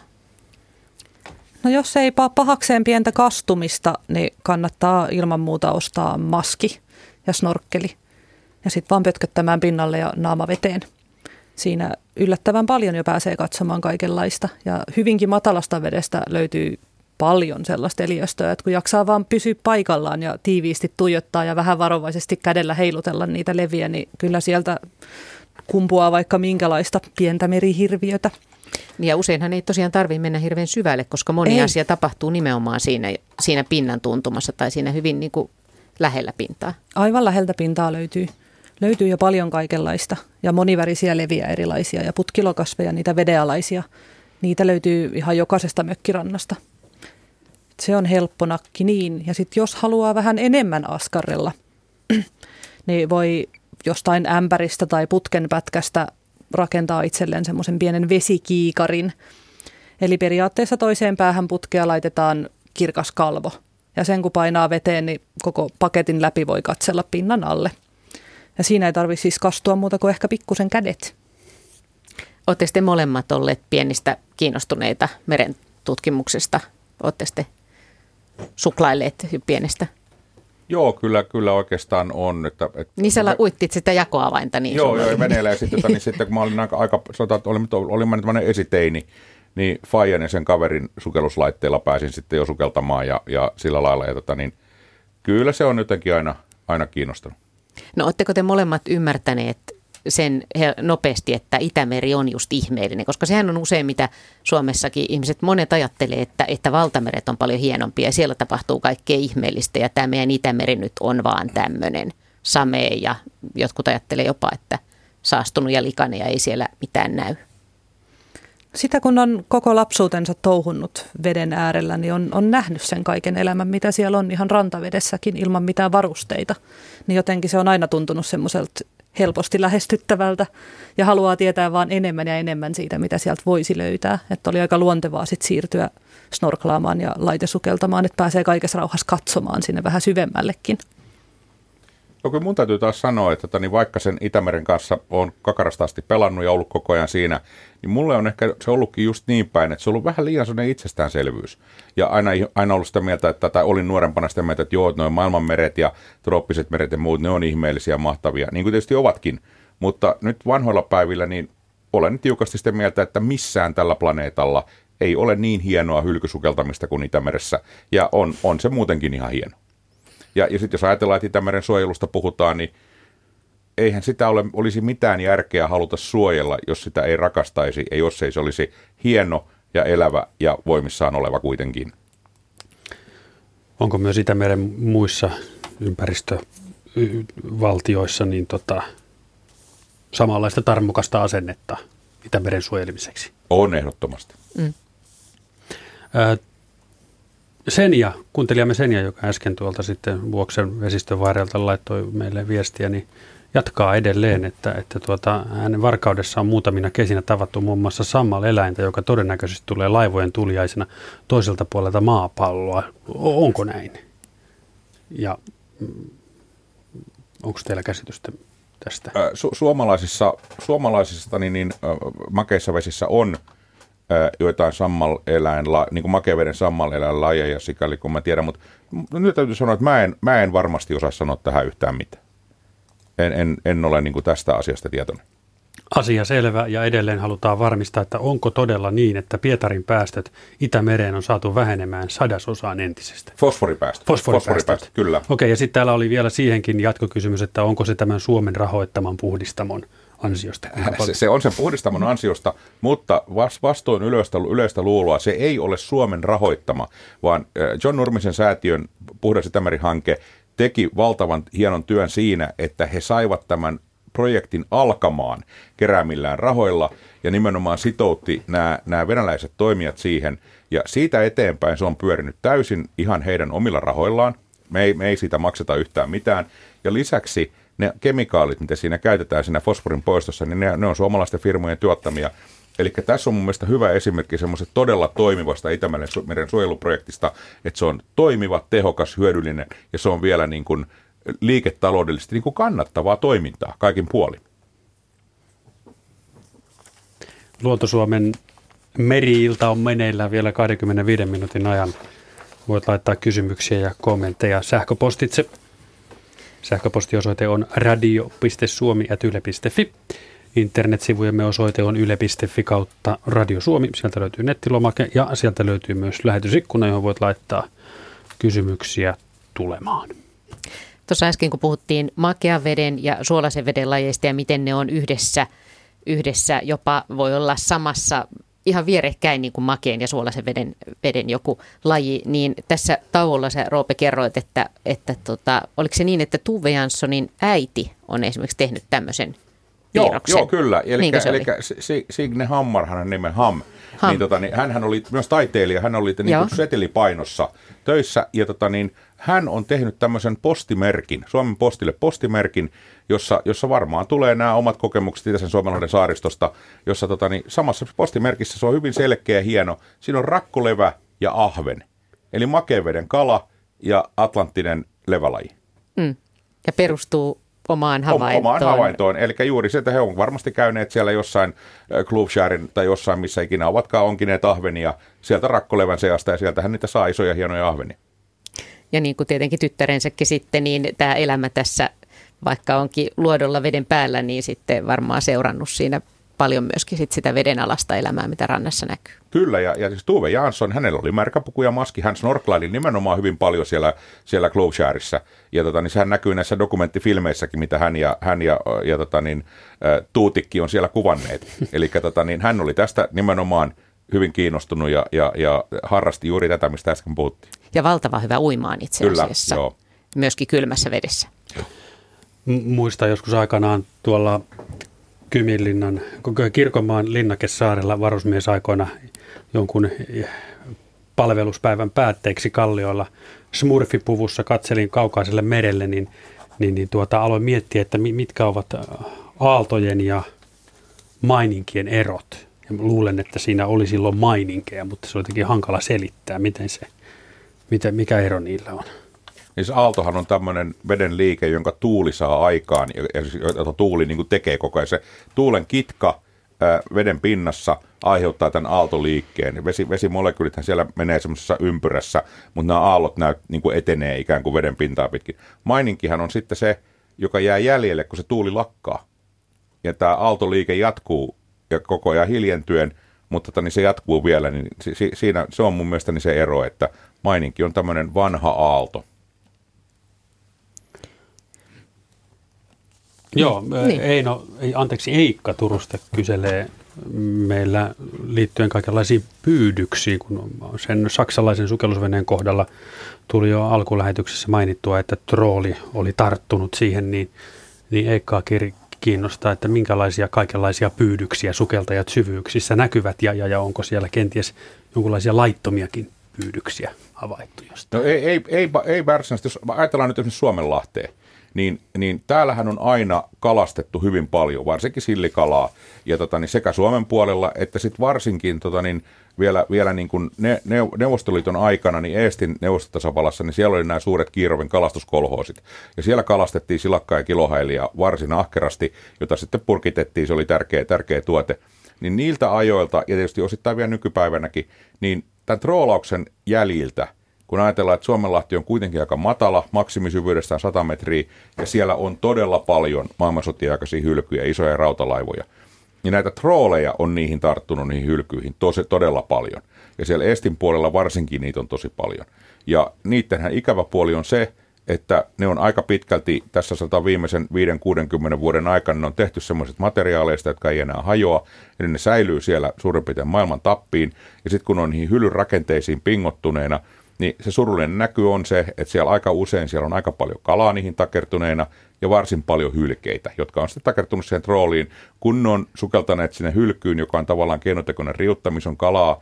Speaker 4: No jos ei pahakseen pientä kastumista, niin kannattaa ilman muuta ostaa maski ja snorkkeli ja sitten vaan pötköttämään pinnalle ja naama veteen. Siinä yllättävän paljon jo pääsee katsomaan kaikenlaista ja hyvinkin matalasta vedestä löytyy paljon sellaista eliöstöä, että kun jaksaa vaan pysyä paikallaan ja tiiviisti tuijottaa ja vähän varovaisesti kädellä heilutella niitä leviä, niin kyllä sieltä kumpuaa vaikka minkälaista pientä merihirviötä.
Speaker 1: Niin ja useinhan ei tosiaan tarvitse mennä hirveän syvälle, koska moni ei. asia tapahtuu nimenomaan siinä, siinä pinnan tuntumassa tai siinä hyvin niin kuin lähellä pintaa.
Speaker 4: Aivan läheltä pintaa löytyy. Löytyy jo paljon kaikenlaista ja monivärisiä leviä erilaisia ja putkilokasveja, niitä vedealaisia. Niitä löytyy ihan jokaisesta mökkirannasta. Se on helppo nakki niin. Ja sitten jos haluaa vähän enemmän askarrella, niin voi jostain ämpäristä tai putkenpätkästä rakentaa itselleen semmoisen pienen vesikiikarin. Eli periaatteessa toiseen päähän putkea laitetaan kirkas kalvo. Ja sen kun painaa veteen, niin koko paketin läpi voi katsella pinnan alle. Ja siinä ei tarvitse siis kastua muuta kuin ehkä pikkusen kädet.
Speaker 1: Olette molemmat olleet pienistä kiinnostuneita meren tutkimuksesta? Olette suklailleet pienestä?
Speaker 2: Joo, kyllä, kyllä oikeastaan on. Että,
Speaker 1: että niin sä uittit sitä jakoavainta. Niin
Speaker 2: joo, joo, veneellä ja sitten, tota, niin sitten kun mä olin aika, aika sanotaan, että olin, olin mä nyt esiteini, niin Fajan ja sen kaverin sukelluslaitteella pääsin sitten jo sukeltamaan ja, ja sillä lailla. Ja tota, niin, kyllä se on jotenkin aina, aina kiinnostanut.
Speaker 1: No oletteko te molemmat ymmärtäneet sen nopeasti, että Itämeri on just ihmeellinen, koska sehän on usein mitä Suomessakin ihmiset monet ajattelee, että, että valtameret on paljon hienompia ja siellä tapahtuu kaikkea ihmeellistä ja tämä meidän Itämeri nyt on vaan tämmöinen samee ja jotkut ajattelee jopa, että saastunut ja likainen ja ei siellä mitään näy.
Speaker 4: Sitä kun on koko lapsuutensa touhunnut veden äärellä, niin on, on nähnyt sen kaiken elämän, mitä siellä on ihan rantavedessäkin ilman mitään varusteita. Niin jotenkin se on aina tuntunut semmoiselta helposti lähestyttävältä ja haluaa tietää vaan enemmän ja enemmän siitä, mitä sieltä voisi löytää. Että oli aika luontevaa sitten siirtyä snorklaamaan ja laitesukeltamaan, että pääsee kaikessa rauhassa katsomaan sinne vähän syvemmällekin.
Speaker 2: No kyllä mun täytyy taas sanoa, että niin vaikka sen Itämeren kanssa on kakarasta asti pelannut ja ollut koko ajan siinä, niin mulle on ehkä se ollutkin just niin päin, että se on ollut vähän liian sellainen itsestäänselvyys. Ja aina, aina ollut sitä mieltä, että, tai olin nuorempana sitä mieltä, että joo, noin maailmanmeret ja trooppiset meret ja muut, ne on ihmeellisiä ja mahtavia, niin kuin tietysti ovatkin. Mutta nyt vanhoilla päivillä, niin olen tiukasti sitä mieltä, että missään tällä planeetalla ei ole niin hienoa hylkysukeltamista kuin Itämeressä, ja on, on se muutenkin ihan hieno. Ja, ja sitten jos ajatellaan, että Itämeren suojelusta puhutaan, niin eihän sitä ole, olisi mitään järkeä haluta suojella, jos sitä ei rakastaisi ja jos ei se olisi hieno ja elävä ja voimissaan oleva kuitenkin.
Speaker 3: Onko myös Itämeren muissa ympäristövaltioissa niin tota, samanlaista tarmokasta asennetta Itämeren suojelemiseksi?
Speaker 2: On ehdottomasti. Mm.
Speaker 3: Senja, kuuntelijamme Senja, joka äsken tuolta sitten Vuoksen vesistön varrelta laittoi meille viestiä, niin jatkaa edelleen, että, että tuota, hänen varkaudessa on muutamina kesinä tavattu muun muassa sammal-eläintä, joka todennäköisesti tulee laivojen tuliaisena toiselta puolelta maapalloa. Onko näin? Ja mm, onko teillä käsitystä tästä?
Speaker 2: Su- suomalaisissa, suomalaisissa niin, niin, makeissa vesissä on – joitain sammal-eläin, niin kuin makeveden sammal lajeja sikäli kun mä tiedän, mutta nyt täytyy sanoa, että mä en, mä en varmasti osaa sanoa tähän yhtään mitään. En, en, en ole niin kuin tästä asiasta tietoinen.
Speaker 3: Asia selvä ja edelleen halutaan varmistaa, että onko todella niin, että Pietarin päästöt Itämereen on saatu vähenemään sadasosaan entisestä.
Speaker 2: Fosforipäästöt.
Speaker 3: Fosforipäästöt.
Speaker 2: Fosforipäästöt kyllä.
Speaker 3: Okei, ja sitten täällä oli vielä siihenkin jatkokysymys, että onko se tämän Suomen rahoittaman puhdistamon ansiosta?
Speaker 2: Se, se on sen puhdistamon ansiosta, mutta vastoin yleistä, yleistä luuloa se ei ole Suomen rahoittama, vaan John Nurmisen säätiön Puhdas Itämeri-hanke teki valtavan hienon työn siinä, että he saivat tämän projektin alkamaan keräämillään rahoilla ja nimenomaan sitoutti nämä, nämä venäläiset toimijat siihen. Ja siitä eteenpäin se on pyörinyt täysin ihan heidän omilla rahoillaan. Me ei, me ei siitä makseta yhtään mitään. Ja lisäksi ne kemikaalit, mitä siinä käytetään siinä fosforin poistossa, niin ne, ne on suomalaisten firmojen tuottamia. Eli tässä on mun mielestä hyvä esimerkki semmoisesta todella toimivasta Itämeren suojeluprojektista, että se on toimiva, tehokas, hyödyllinen ja se on vielä niin kuin liiketaloudellisesti niin kuin kannattavaa toimintaa kaikin puolin.
Speaker 3: Luontosuomen meri-ilta on meneillään vielä 25 minuutin ajan. Voit laittaa kysymyksiä ja kommentteja sähköpostitse. Sähköpostiosoite on radio.suomi.yle.fi. Internetsivujemme osoite on yle.fi kautta Radio Suomi. Sieltä löytyy nettilomake ja sieltä löytyy myös lähetysikkuna, johon voit laittaa kysymyksiä tulemaan.
Speaker 1: Tuossa äsken kun puhuttiin makean veden ja suolaisen veden lajeista ja miten ne on yhdessä, yhdessä jopa voi olla samassa ihan vierekkäin niin kuin makeen ja suolaisen veden, veden joku laji, niin tässä tauolla sä Roope kerroit, että, että tota, oliko se niin, että Tuve Janssonin äiti on esimerkiksi tehnyt tämmöisen
Speaker 2: Joo, joo, kyllä. Eli, eli Signe Hammar, hänen nimen Ham, Ham. Niin, tota, niin, hän oli myös taiteilija, hän oli niin kuin setelipainossa töissä, ja tota, niin, hän on tehnyt tämmöisen postimerkin, Suomen postille postimerkin, jossa, jossa varmaan tulee nämä omat kokemukset Itäisen Suomenlahden saaristosta, jossa tota, niin, samassa postimerkissä se on hyvin selkeä ja hieno. Siinä on rakkolevä ja ahven, eli makeveden kala ja atlanttinen levälaji.
Speaker 1: Mm. Ja perustuu omaan havaintoon.
Speaker 2: Omaan havaintoon. Eli juuri se, että he on varmasti käyneet siellä jossain Klubsharin tai jossain, missä ikinä ovatkaan onkineet ahvenia sieltä rakkolevän seasta ja sieltähän niitä saa isoja hienoja ahvenia.
Speaker 1: Ja niin kuin tietenkin tyttärensäkin sitten, niin tämä elämä tässä, vaikka onkin luodolla veden päällä, niin sitten varmaan seurannut siinä paljon myöskin sit sitä vedenalasta elämää, mitä rannassa näkyy.
Speaker 2: Kyllä, ja, ja siis Tuve Jansson, hänellä oli märkäpuku ja maski, hän snorklaili nimenomaan hyvin paljon siellä, siellä Globesharessa, ja tota, niin sehän näkyy näissä dokumenttifilmeissäkin, mitä hän ja, hän ja, ja tota, niin, Tuutikki on siellä kuvanneet. Eli tota, niin, hän oli tästä nimenomaan hyvin kiinnostunut ja, ja, ja harrasti juuri tätä, mistä äsken puhuttiin.
Speaker 1: Ja valtava hyvä uimaan itse asiassa, Kyllä, joo. myöskin kylmässä vedessä.
Speaker 3: Muista joskus aikanaan tuolla Kyminlinnan, Kirkonmaan Linnakesaarella varusmiesaikoina jonkun palveluspäivän päätteeksi kallioilla smurfipuvussa katselin kaukaiselle merelle, niin, niin, niin tuota, aloin miettiä, että mitkä ovat aaltojen ja maininkien erot. Luulen, että siinä oli silloin maininkeja, mutta se oli jotenkin hankala selittää, miten se, miten, mikä ero niillä on.
Speaker 2: Niin se aaltohan on tämmöinen veden liike, jonka tuuli saa aikaan, ja jota tuuli niin tekee koko ajan. Se tuulen kitka ää, veden pinnassa aiheuttaa tämän aaltoliikkeen. Vesi, vesimolekyylithän siellä menee semmoisessa ympyrässä, mutta nämä aallot näyt, niin kuin etenee ikään kuin veden pintaa pitkin. Maininkihan on sitten se, joka jää jäljelle, kun se tuuli lakkaa. Ja tämä aaltoliike jatkuu ja koko ajan hiljentyen, mutta tota, niin se jatkuu vielä, niin si, siinä, se on mun mielestä niin se ero, että maininki on tämmöinen vanha aalto.
Speaker 3: Joo, niin. Eino, ei, anteeksi, Eikka Turusta kyselee meillä liittyen kaikenlaisiin pyydyksiin, kun sen saksalaisen sukellusveneen kohdalla tuli jo alkulähetyksessä mainittua, että trooli oli tarttunut siihen, niin, niin Eikkaa kiinnostaa, että minkälaisia kaikenlaisia pyydyksiä sukeltajat syvyyksissä näkyvät ja, ja, ja onko siellä kenties jonkinlaisia laittomiakin pyydyksiä havaittu
Speaker 2: jostain? No ei, ei, ei, ei varsinaisesti, jos ajatellaan nyt esimerkiksi Suomenlahteen, niin, niin täällähän on aina kalastettu hyvin paljon, varsinkin sillikalaa, ja tota, niin sekä Suomen puolella että sitten varsinkin tota, niin vielä, vielä niin kuin ne, ne, Neuvostoliiton aikana, niin Eestin neuvostotasapalassa, niin siellä oli nämä suuret Kiirovin kalastuskolhoosit. Ja siellä kalastettiin silakkaa ja kilohailia varsin ahkerasti, jota sitten purkitettiin, se oli tärkeä, tärkeä tuote. Niin niiltä ajoilta, ja tietysti osittain vielä nykypäivänäkin, niin tämän troolauksen jäljiltä – kun ajatellaan, että Suomenlahti on kuitenkin aika matala, maksimisyvyydestään 100 metriä, ja siellä on todella paljon maailmansotien aikaisia hylkyjä, isoja rautalaivoja. Ja näitä trooleja on niihin tarttunut niihin hylkyihin tosi, todella paljon. Ja siellä Estin puolella varsinkin niitä on tosi paljon. Ja niidenhän ikävä puoli on se, että ne on aika pitkälti tässä sata viimeisen 5-60 vuoden aikana ne on tehty semmoiset materiaaleista, jotka ei enää hajoa, eli ne säilyy siellä suurin piirtein maailman tappiin, ja sitten kun on niihin hylyn rakenteisiin pingottuneena, niin se surullinen näky on se, että siellä aika usein siellä on aika paljon kalaa niihin takertuneina ja varsin paljon hylkeitä, jotka on sitten takertunut siihen trooliin, kun ne on sukeltaneet sinne hylkyyn, joka on tavallaan keinotekoinen riuttamisen kalaa,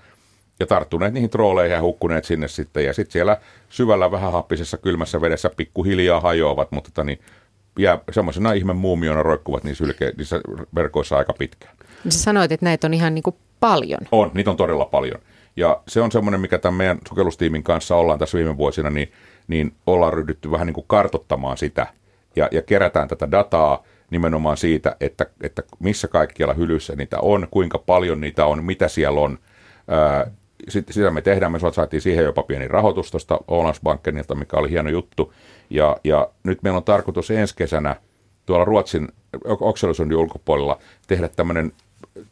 Speaker 2: ja tarttuneet niihin trooleihin ja hukkuneet sinne sitten. Ja sitten siellä syvällä vähän happisessa kylmässä vedessä pikkuhiljaa hajoavat, mutta tota, niin, jää semmoisena ihme muumiona roikkuvat niissä, ylke, niissä verkoissa aika pitkään.
Speaker 1: Sä sanoit, että näitä on ihan niin kuin paljon.
Speaker 2: On, niitä on todella paljon. Ja se on semmoinen, mikä tämän meidän sukellustiimin kanssa ollaan tässä viime vuosina, niin, niin ollaan ryhdytty vähän niin kuin kartottamaan sitä ja, ja kerätään tätä dataa nimenomaan siitä, että, että missä kaikkialla hylyissä niitä on, kuinka paljon niitä on, mitä siellä on. Ää, sit, sitä me tehdään, me saatiin siihen jopa pieni rahoitus tuosta Ålandsbankenilta, mikä oli hieno juttu. Ja, ja nyt meillä on tarkoitus ensi kesänä tuolla Ruotsin Oxelösundin ulkopuolella tehdä tämmöinen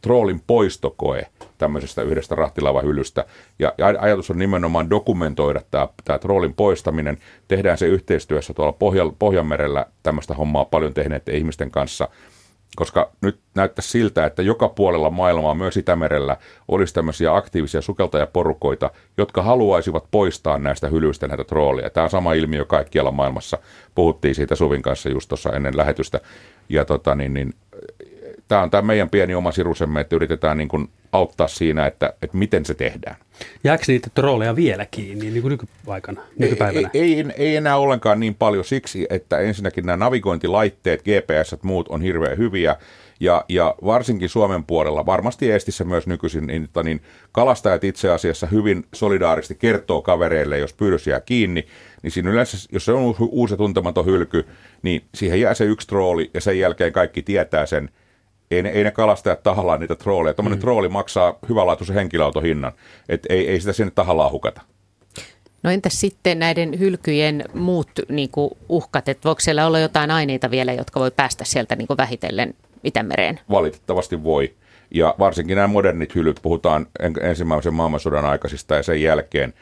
Speaker 2: troolin poistokoe tämmöisestä yhdestä rahtilavahylystä. Ja, ja ajatus on nimenomaan dokumentoida tämä, tämä troolin poistaminen. Tehdään se yhteistyössä tuolla Pohjan, Pohjanmerellä tämmöistä hommaa paljon tehneiden ihmisten kanssa – koska nyt näyttää siltä, että joka puolella maailmaa, myös Itämerellä, olisi tämmöisiä aktiivisia sukeltajaporukoita, jotka haluaisivat poistaa näistä hylyistä näitä troolia. Tämä on sama ilmiö kaikkialla maailmassa. Puhuttiin siitä Suvin kanssa just tuossa ennen lähetystä. Ja tota, niin, niin, tämä on tämä meidän pieni oma sirusemme, että yritetään niin kuin auttaa siinä, että, että miten se tehdään.
Speaker 3: Jääkö niitä trolleja vielä kiinni niin kuin nykypaikana, nykypäivänä?
Speaker 2: Ei, ei, ei enää ollenkaan niin paljon siksi, että ensinnäkin nämä navigointilaitteet, GPS ja muut on hirveän hyviä, ja, ja varsinkin Suomen puolella, varmasti Estissä myös nykyisin, niin, niin kalastajat itse asiassa hyvin solidaarisesti kertoo kavereille, jos pyydys jää kiinni, niin siinä yleensä, jos se on uusi tuntematon hylky, niin siihen jää se yksi trooli, ja sen jälkeen kaikki tietää sen, ei ne, ei ne kalastajat tahallaan niitä trooleja. Tuommoinen mm. trooli maksaa hyvänlaatuisen henkilöautohinnan, että ei, ei sitä sinne tahallaan hukata.
Speaker 1: No entäs sitten näiden hylkyjen muut niin kuin uhkat, että voiko siellä olla jotain aineita vielä, jotka voi päästä sieltä niin kuin vähitellen Itämereen?
Speaker 2: Valitettavasti voi. Ja varsinkin nämä modernit hylyt, puhutaan ensimmäisen maailmansodan aikaisista ja sen jälkeen,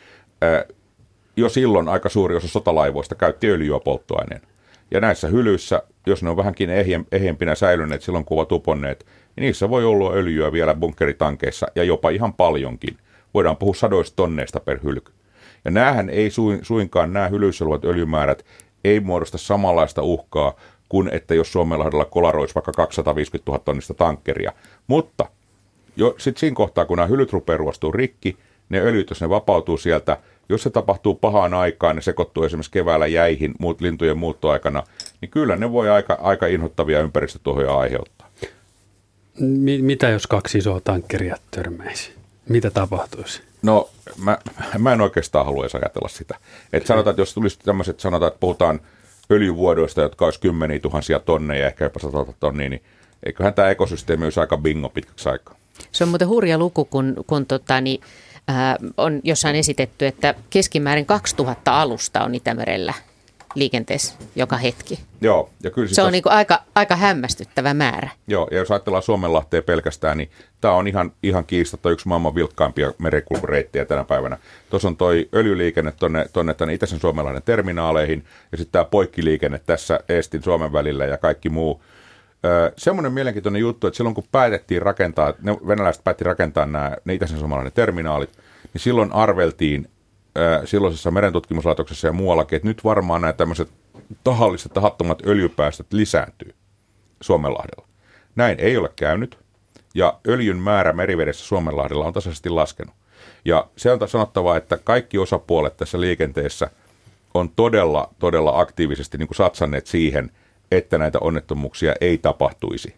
Speaker 2: jo silloin aika suuri osa sotalaivoista käytti öljyä polttoaineen. Ja näissä hylyissä, jos ne on vähänkin ehjempinä säilyneet silloin, kun ovat uponneet, niin niissä voi olla öljyä vielä bunkkeritankeissa ja jopa ihan paljonkin. Voidaan puhua sadoista tonneista per hylky. Ja näähän ei suinkaan, nämä hylyissä olevat öljymäärät ei muodosta samanlaista uhkaa kuin että jos Suomenlahdella kolaroisi vaikka 250 000 tonnista tankkeria. Mutta jo sitten siinä kohtaa, kun nämä hylyt rupeaa rikki, ne öljyt, jos ne vapautuu sieltä, jos se tapahtuu pahaan aikaan, ne sekoittuu esimerkiksi keväällä jäihin muut, lintujen muuttoaikana, niin kyllä ne voi aika, aika inhottavia ympäristötuhoja aiheuttaa.
Speaker 3: Mitä jos kaksi isoa tankkeria törmäisi? Mitä tapahtuisi?
Speaker 2: No, mä, mä en oikeastaan halua edes ajatella sitä. Et sanotaan, että jos tulisi tämmöiset, sanotaan, että puhutaan öljyvuodoista, jotka olisi kymmeniä tuhansia tonneja, ehkä jopa sata tonnia, niin eiköhän tämä ekosysteemi olisi aika bingo pitkäksi aikaa.
Speaker 1: Se on muuten hurja luku, kun, kun tota, niin, on jossain esitetty, että keskimäärin 2000 alusta on Itämerellä liikenteessä joka hetki.
Speaker 2: Joo, ja kyllä
Speaker 1: se on niin aika, aika hämmästyttävä määrä.
Speaker 2: Joo, ja jos ajatellaan Suomenlahteen pelkästään, niin tämä on ihan, ihan kiistatta yksi maailman vilkkaimpia merenkulkureittejä tänä päivänä. Tuossa on toi öljyliikenne tuonne, tonne tänne Itäisen Suomenlahden terminaaleihin, ja sitten tämä poikkiliikenne tässä Estin Suomen välillä ja kaikki muu. Semmoinen mielenkiintoinen juttu, että silloin kun päätettiin rakentaa, ne venäläiset päätti rakentaa nämä ne Itäisen Suomenlahden terminaalit, niin silloin arveltiin, silloisessa merentutkimuslaitoksessa ja muuallakin, että nyt varmaan nämä tämmöiset tahalliset tahattomat öljypäästöt lisääntyy Suomenlahdella. Näin ei ole käynyt, ja öljyn määrä merivedessä Suomenlahdella on tasaisesti laskenut. Ja se on sanottava, että kaikki osapuolet tässä liikenteessä on todella, todella aktiivisesti niin kuin satsanneet siihen, että näitä onnettomuuksia ei tapahtuisi.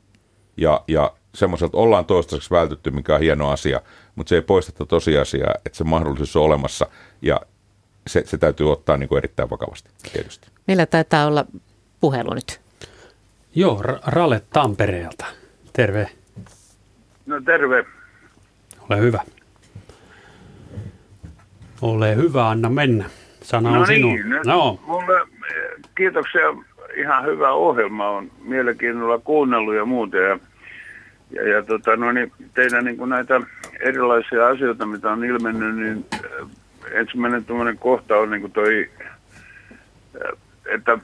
Speaker 2: Ja, ja semmoiselta ollaan toistaiseksi vältytty, mikä on hieno asia, mutta se ei poista tätä tosiasiaa, että se mahdollisuus on olemassa ja se, se täytyy ottaa niin kuin erittäin vakavasti tietysti.
Speaker 1: Meillä taitaa olla puhelu nyt.
Speaker 3: Joo, Rale Tampereelta. Terve.
Speaker 7: No terve.
Speaker 3: Ole hyvä. Ole hyvä, anna mennä. Sana
Speaker 7: no
Speaker 3: on
Speaker 7: niin,
Speaker 3: sinun. No.
Speaker 7: mulle, eh, kiitoksia. Ihan hyvä ohjelma on mielenkiinnolla kuunnellut ja muuta. Ja ja, ja tota, no niin, teidän niin kuin näitä erilaisia asioita, mitä on ilmennyt, niin äh, ensimmäinen tuommoinen kohta on niin kuin toi, äh, että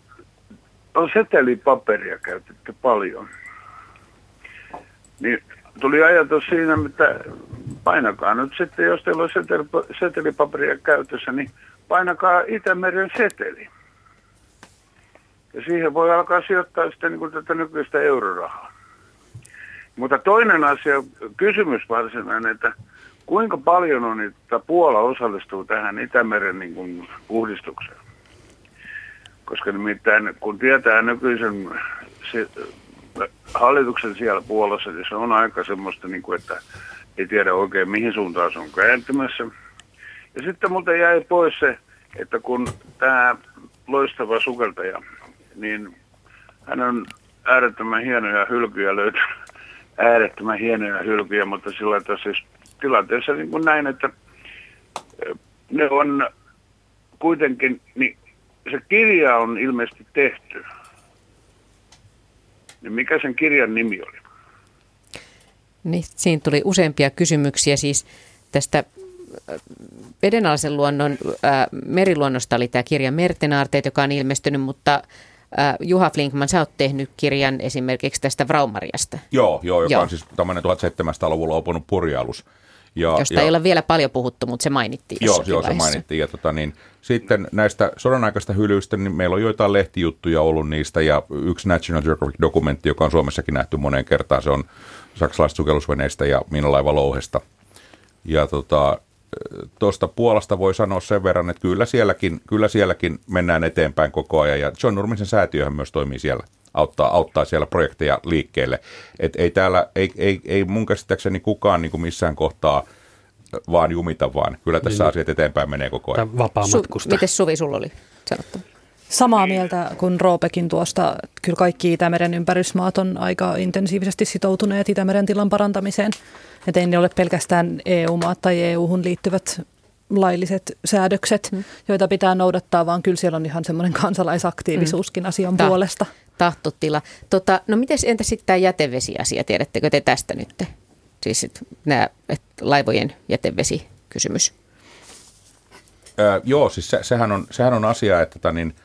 Speaker 7: on setelipaperia käytetty paljon. Niin tuli ajatus siinä, että painakaa nyt sitten, jos teillä on seteli, setelipaperia käytössä, niin painakaa Itämeren seteli. Ja siihen voi alkaa sijoittaa sitten niin kuin tätä nykyistä eurorahaa. Mutta toinen asia, kysymys varsinainen, että kuinka paljon on, että Puola osallistuu tähän Itämeren niin kuin, puhdistukseen? Koska nimittäin kun tietää nykyisen se, hallituksen siellä Puolassa, niin se on aika semmoista, niin kuin, että ei tiedä oikein mihin suuntaan se on kääntymässä. Ja sitten multa jäi pois se, että kun tämä loistava sukeltaja, niin hän on äärettömän hienoja hylkyjä löytänyt, äärettömän hienoja hylkyjä, mutta sillä tässä siis tilanteessa niin kuin näin, että ne on kuitenkin, niin se kirja on ilmeisesti tehty. Niin mikä sen kirjan nimi oli?
Speaker 1: Niin, siinä tuli useampia kysymyksiä siis tästä vedenalaisen luonnon, äh, meriluonnosta oli tämä kirja Mertenaarteet, joka on ilmestynyt, mutta äh, Juha Flinkman, sä oot tehnyt kirjan esimerkiksi tästä Vraumariasta.
Speaker 2: Joo, joo joka joo. on siis tämmöinen 1700-luvulla opunut purjailus.
Speaker 1: Ja, Josta ja, ei ole vielä paljon puhuttu, mutta se mainittiin
Speaker 2: Joo, joo se mainittiin. Ja tota, niin, sitten näistä sodan aikaista hylyistä, niin meillä on joitain lehtijuttuja ollut niistä, ja yksi National Geographic-dokumentti, joka on Suomessakin nähty moneen kertaan, se on saksalaisista sukellusveneistä ja miinalaivalouhesta. Ja tota, tuosta Puolasta voi sanoa sen verran, että kyllä sielläkin, kyllä sielläkin mennään eteenpäin koko ajan, ja John Nurmisen säätiöhän myös toimii siellä auttaa, auttaa siellä projekteja liikkeelle. Et ei, täällä, ei, ei, ei mun käsittääkseni kukaan niin kuin missään kohtaa vaan jumita, vaan kyllä tässä niin, asiat eteenpäin menee koko ajan.
Speaker 3: Vapaa matkusta.
Speaker 1: Su- Miten Suvi sulla oli sanottu?
Speaker 4: Samaa mieltä kuin Roopekin tuosta. Kyllä kaikki Itämeren ympärysmaat on aika intensiivisesti sitoutuneet Itämeren tilan parantamiseen. Että ei ne ole pelkästään EU-maat tai EU-hun liittyvät lailliset säädökset, hmm. joita pitää noudattaa, vaan kyllä siellä on ihan semmoinen kansalaisaktiivisuuskin hmm. asian Ta- puolesta.
Speaker 1: Tahtotila. Tota, no miten entä sitten tämä jätevesiasia, tiedättekö te tästä nyt? Siis nämä laivojen jätevesikysymys.
Speaker 2: Öö, joo, siis se, sehän, on, sehän on asia, että tota niin,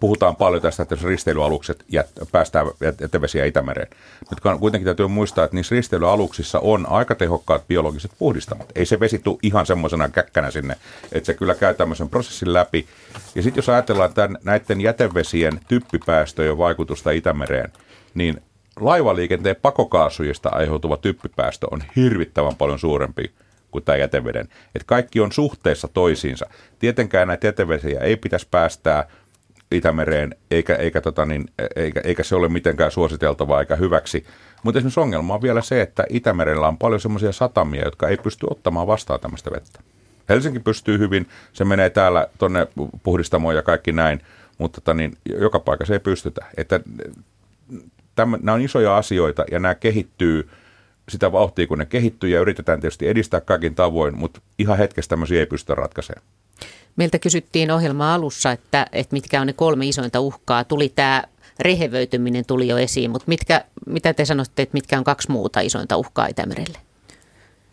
Speaker 2: puhutaan paljon tästä, että risteilyalukset jät, päästään jätevesiä Itämereen. Nyt kuitenkin täytyy muistaa, että niissä risteilyaluksissa on aika tehokkaat biologiset puhdistamat. Ei se vesi tule ihan semmoisena käkkänä sinne, että se kyllä käy tämmöisen prosessin läpi. Ja sitten jos ajatellaan tämän, näiden jätevesien typpipäästöjen vaikutusta Itämereen, niin laivaliikenteen pakokaasujista aiheutuva typpipäästö on hirvittävän paljon suurempi kuin tämä jäteveden. Että kaikki on suhteessa toisiinsa. Tietenkään näitä jätevesiä ei pitäisi päästää Itämereen, eikä, eikä, tota niin, eikä, eikä se ole mitenkään suositeltavaa eikä hyväksi. Mutta esimerkiksi ongelma on vielä se, että Itämerellä on paljon semmoisia satamia, jotka ei pysty ottamaan vastaan tämmöistä vettä. Helsinki pystyy hyvin, se menee täällä tuonne puhdistamoon ja kaikki näin, mutta tota niin, joka paikassa ei pystytä. Että tämä, nämä on isoja asioita ja nämä kehittyy sitä vauhtia, kun ne kehittyy ja yritetään tietysti edistää kaikin tavoin, mutta ihan hetkessä tämmöisiä ei pystytä ratkaisemaan.
Speaker 1: Meiltä kysyttiin ohjelma alussa, että, että mitkä on ne kolme isointa uhkaa. Tuli tämä rehevöityminen tuli jo esiin, mutta mitkä, mitä te sanotte, että mitkä on kaksi muuta isointa uhkaa Itämerelle?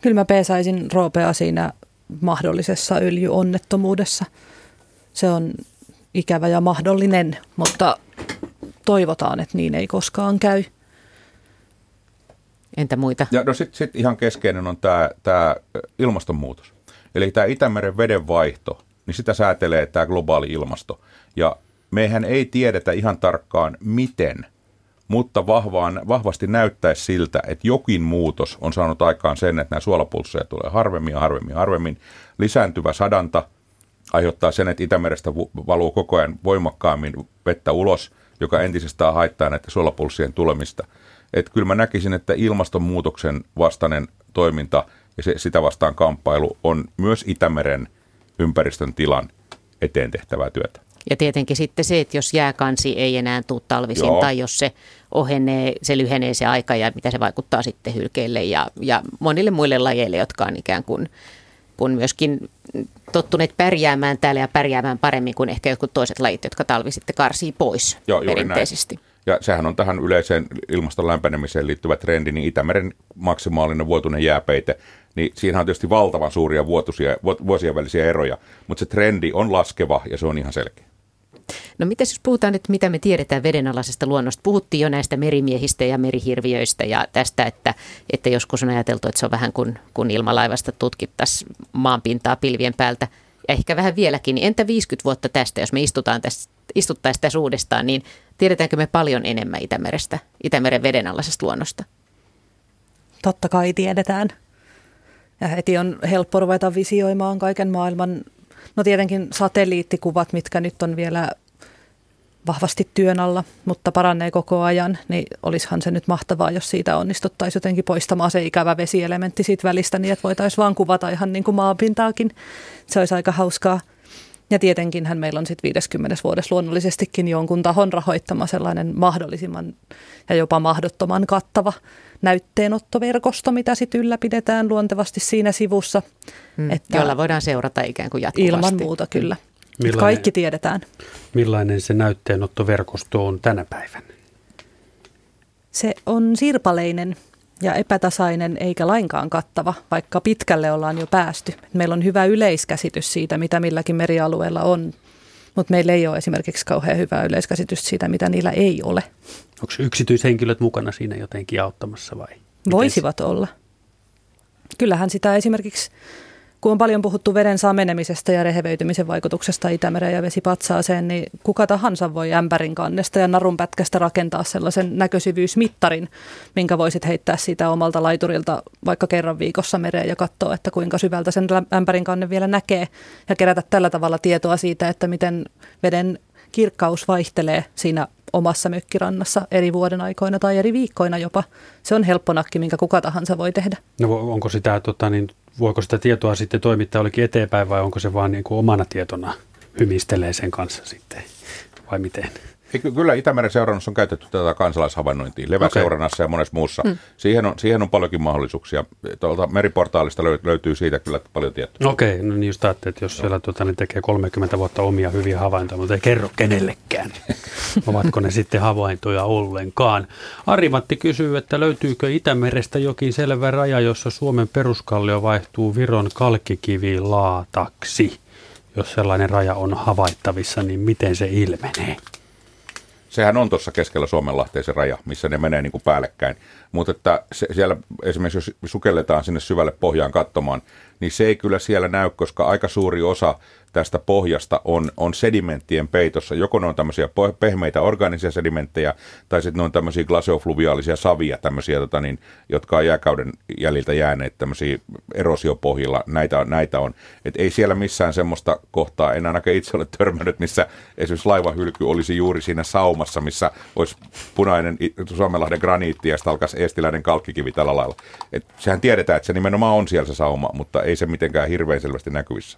Speaker 4: Kyllä mä peesaisin Roopea siinä mahdollisessa öljyonnettomuudessa. Se on ikävä ja mahdollinen, mutta toivotaan, että niin ei koskaan käy.
Speaker 1: Entä muita?
Speaker 2: Ja no sitten sit ihan keskeinen on tämä tää ilmastonmuutos. Eli tämä Itämeren vedenvaihto, niin sitä säätelee tämä globaali ilmasto. Ja mehän ei tiedetä ihan tarkkaan miten, mutta vahvaan, vahvasti näyttäisi siltä, että jokin muutos on saanut aikaan sen, että nämä suolapulsseja tulee harvemmin ja harvemmin ja harvemmin. Lisääntyvä sadanta aiheuttaa sen, että Itämerestä valuu koko ajan voimakkaammin vettä ulos, joka entisestään haittaa näitä suolapulssien tulemista. Että kyllä mä näkisin, että ilmastonmuutoksen vastainen toiminta ja se, sitä vastaan kamppailu on myös Itämeren ympäristön tilan eteen tehtävää työtä.
Speaker 1: Ja tietenkin sitten se, että jos jääkansi ei enää tule talvisin Joo. tai jos se ohenee, se lyhenee se aika ja mitä se vaikuttaa sitten hylkeille ja, ja monille muille lajeille, jotka on ikään kuin kun myöskin tottuneet pärjäämään täällä ja pärjäämään paremmin kuin ehkä jotkut toiset lajit, jotka talvi sitten karsii pois Joo, perinteisesti. Näin.
Speaker 2: Ja sehän on tähän yleiseen ilmaston lämpenemiseen liittyvä trendi, niin Itämeren maksimaalinen vuotuinen jääpeite, niin siinä on tietysti valtavan suuria vuotuisia, vuosien välisiä eroja, mutta se trendi on laskeva ja se on ihan selkeä.
Speaker 1: No miten jos puhutaan nyt, mitä me tiedetään vedenalaisesta luonnosta? Puhuttiin jo näistä merimiehistä ja merihirviöistä ja tästä, että, että joskus on ajateltu, että se on vähän kuin kun ilmalaivasta tutkittaisiin maanpintaa pilvien päältä. Ja ehkä vähän vieläkin. Niin entä 50 vuotta tästä, jos me istutaan tässä, istuttaisiin tässä uudestaan, niin tiedetäänkö me paljon enemmän Itämerestä, Itämeren vedenalaisesta luonnosta?
Speaker 4: Totta kai tiedetään. Ja heti on helppo ruveta visioimaan kaiken maailman, no tietenkin satelliittikuvat, mitkä nyt on vielä vahvasti työn alla, mutta paranee koko ajan, niin olisihan se nyt mahtavaa, jos siitä onnistuttaisiin jotenkin poistamaan se ikävä vesielementti siitä välistä niin, että voitaisiin vaan kuvata ihan niin kuin maapintaakin. Se olisi aika hauskaa. Ja tietenkinhän meillä on sitten 50 vuodessa luonnollisestikin jonkun tahon rahoittama sellainen mahdollisimman ja jopa mahdottoman kattava näytteenottoverkosto, mitä sitten ylläpidetään luontevasti siinä sivussa.
Speaker 1: Mm, että jolla voidaan seurata ikään kuin jatkuvasti.
Speaker 4: Ilman muuta kyllä. Millainen, kaikki tiedetään.
Speaker 3: Millainen se näytteenottoverkosto on tänä päivänä?
Speaker 4: Se on sirpaleinen ja epätasainen eikä lainkaan kattava, vaikka pitkälle ollaan jo päästy. Meillä on hyvä yleiskäsitys siitä, mitä milläkin merialueella on, mutta meillä ei ole esimerkiksi kauhean hyvää yleiskäsitystä siitä, mitä niillä ei ole.
Speaker 3: Onko yksityishenkilöt mukana siinä jotenkin auttamassa vai?
Speaker 4: Miten Voisivat olla. Kyllähän sitä esimerkiksi kun on paljon puhuttu veden samenemisesta ja rehevöitymisen vaikutuksesta Itämereen ja vesipatsaaseen, niin kuka tahansa voi ämpärin kannesta ja narun pätkästä rakentaa sellaisen näkösyvyysmittarin, minkä voisit heittää siitä omalta laiturilta vaikka kerran viikossa mereen ja katsoa, että kuinka syvältä sen ämpärin kanne vielä näkee ja kerätä tällä tavalla tietoa siitä, että miten veden kirkkaus vaihtelee siinä omassa mökkirannassa eri vuoden aikoina tai eri viikkoina jopa. Se on helppo nakki, minkä kuka tahansa voi tehdä.
Speaker 3: No onko sitä, tota, niin, voiko sitä tietoa sitten toimittaa olikin eteenpäin vai onko se vaan niin kuin omana tietona hymistelee sen kanssa sitten vai miten?
Speaker 2: Kyllä Itämeren seurannassa on käytetty tätä kansalaishavainnointia leväseurannassa okay. ja monessa muussa. Mm. Siihen, on, siihen on paljonkin mahdollisuuksia. Tuolta meriportaalista löytyy siitä kyllä paljon tietoa.
Speaker 3: Okei, okay, no niin just ajattelin, että jos siellä tuota, niin tekee 30 vuotta omia hyviä havaintoja, mutta ei kerro kenellekään, ovatko ne sitten havaintoja ollenkaan. Arimatti kysyy, että löytyykö Itämerestä jokin selvä raja, jossa Suomen peruskallio vaihtuu Viron kalkkikivilaataksi? Jos sellainen raja on havaittavissa, niin miten se ilmenee?
Speaker 2: Sehän on tuossa keskellä Suomenlahteen se raja, missä ne menee niin kuin päällekkäin. Mutta että se, siellä esimerkiksi jos sukelletaan sinne syvälle pohjaan katsomaan, niin se ei kyllä siellä näy, koska aika suuri osa tästä pohjasta on, on sedimenttien peitossa. Joko ne on tämmöisiä pehmeitä orgaanisia sedimenttejejä, tai sitten ne on tämmöisiä glaseofluviaalisia savia, tämmöisiä, tota niin, jotka on jääkauden jäljiltä jääneet tämmöisiä erosiopohjilla. Näitä, näitä on. Et ei siellä missään semmoista kohtaa, en ainakaan itse ole törmännyt, missä esimerkiksi laivahylky olisi juuri siinä saumassa, missä olisi punainen Suomenlahden graniitti ja sitten alkaisi eestiläinen kalkkikivi tällä lailla. Et sehän tiedetään, että se nimenomaan on siellä se sauma, mutta ei se mitenkään hirveän selvästi näkyvissä.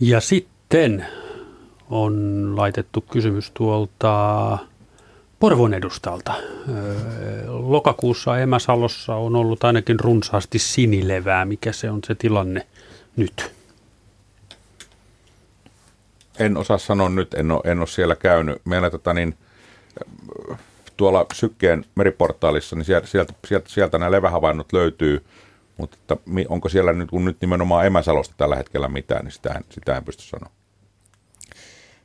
Speaker 3: Ja sitten on laitettu kysymys tuolta Porvon edustalta. Lokakuussa Emäsalossa on ollut ainakin runsaasti sinilevää. Mikä se on se tilanne nyt?
Speaker 2: En osaa sanoa nyt, en ole, en ole siellä käynyt. Meillä tota niin, tuolla Sykkeen meriportaalissa, niin sieltä, sieltä, sieltä, sieltä nämä levähavainnot löytyy – mutta että onko siellä nyt, kun nyt nimenomaan Emäsalosta tällä hetkellä mitään, niin sitä, sitä en pysty sanoa.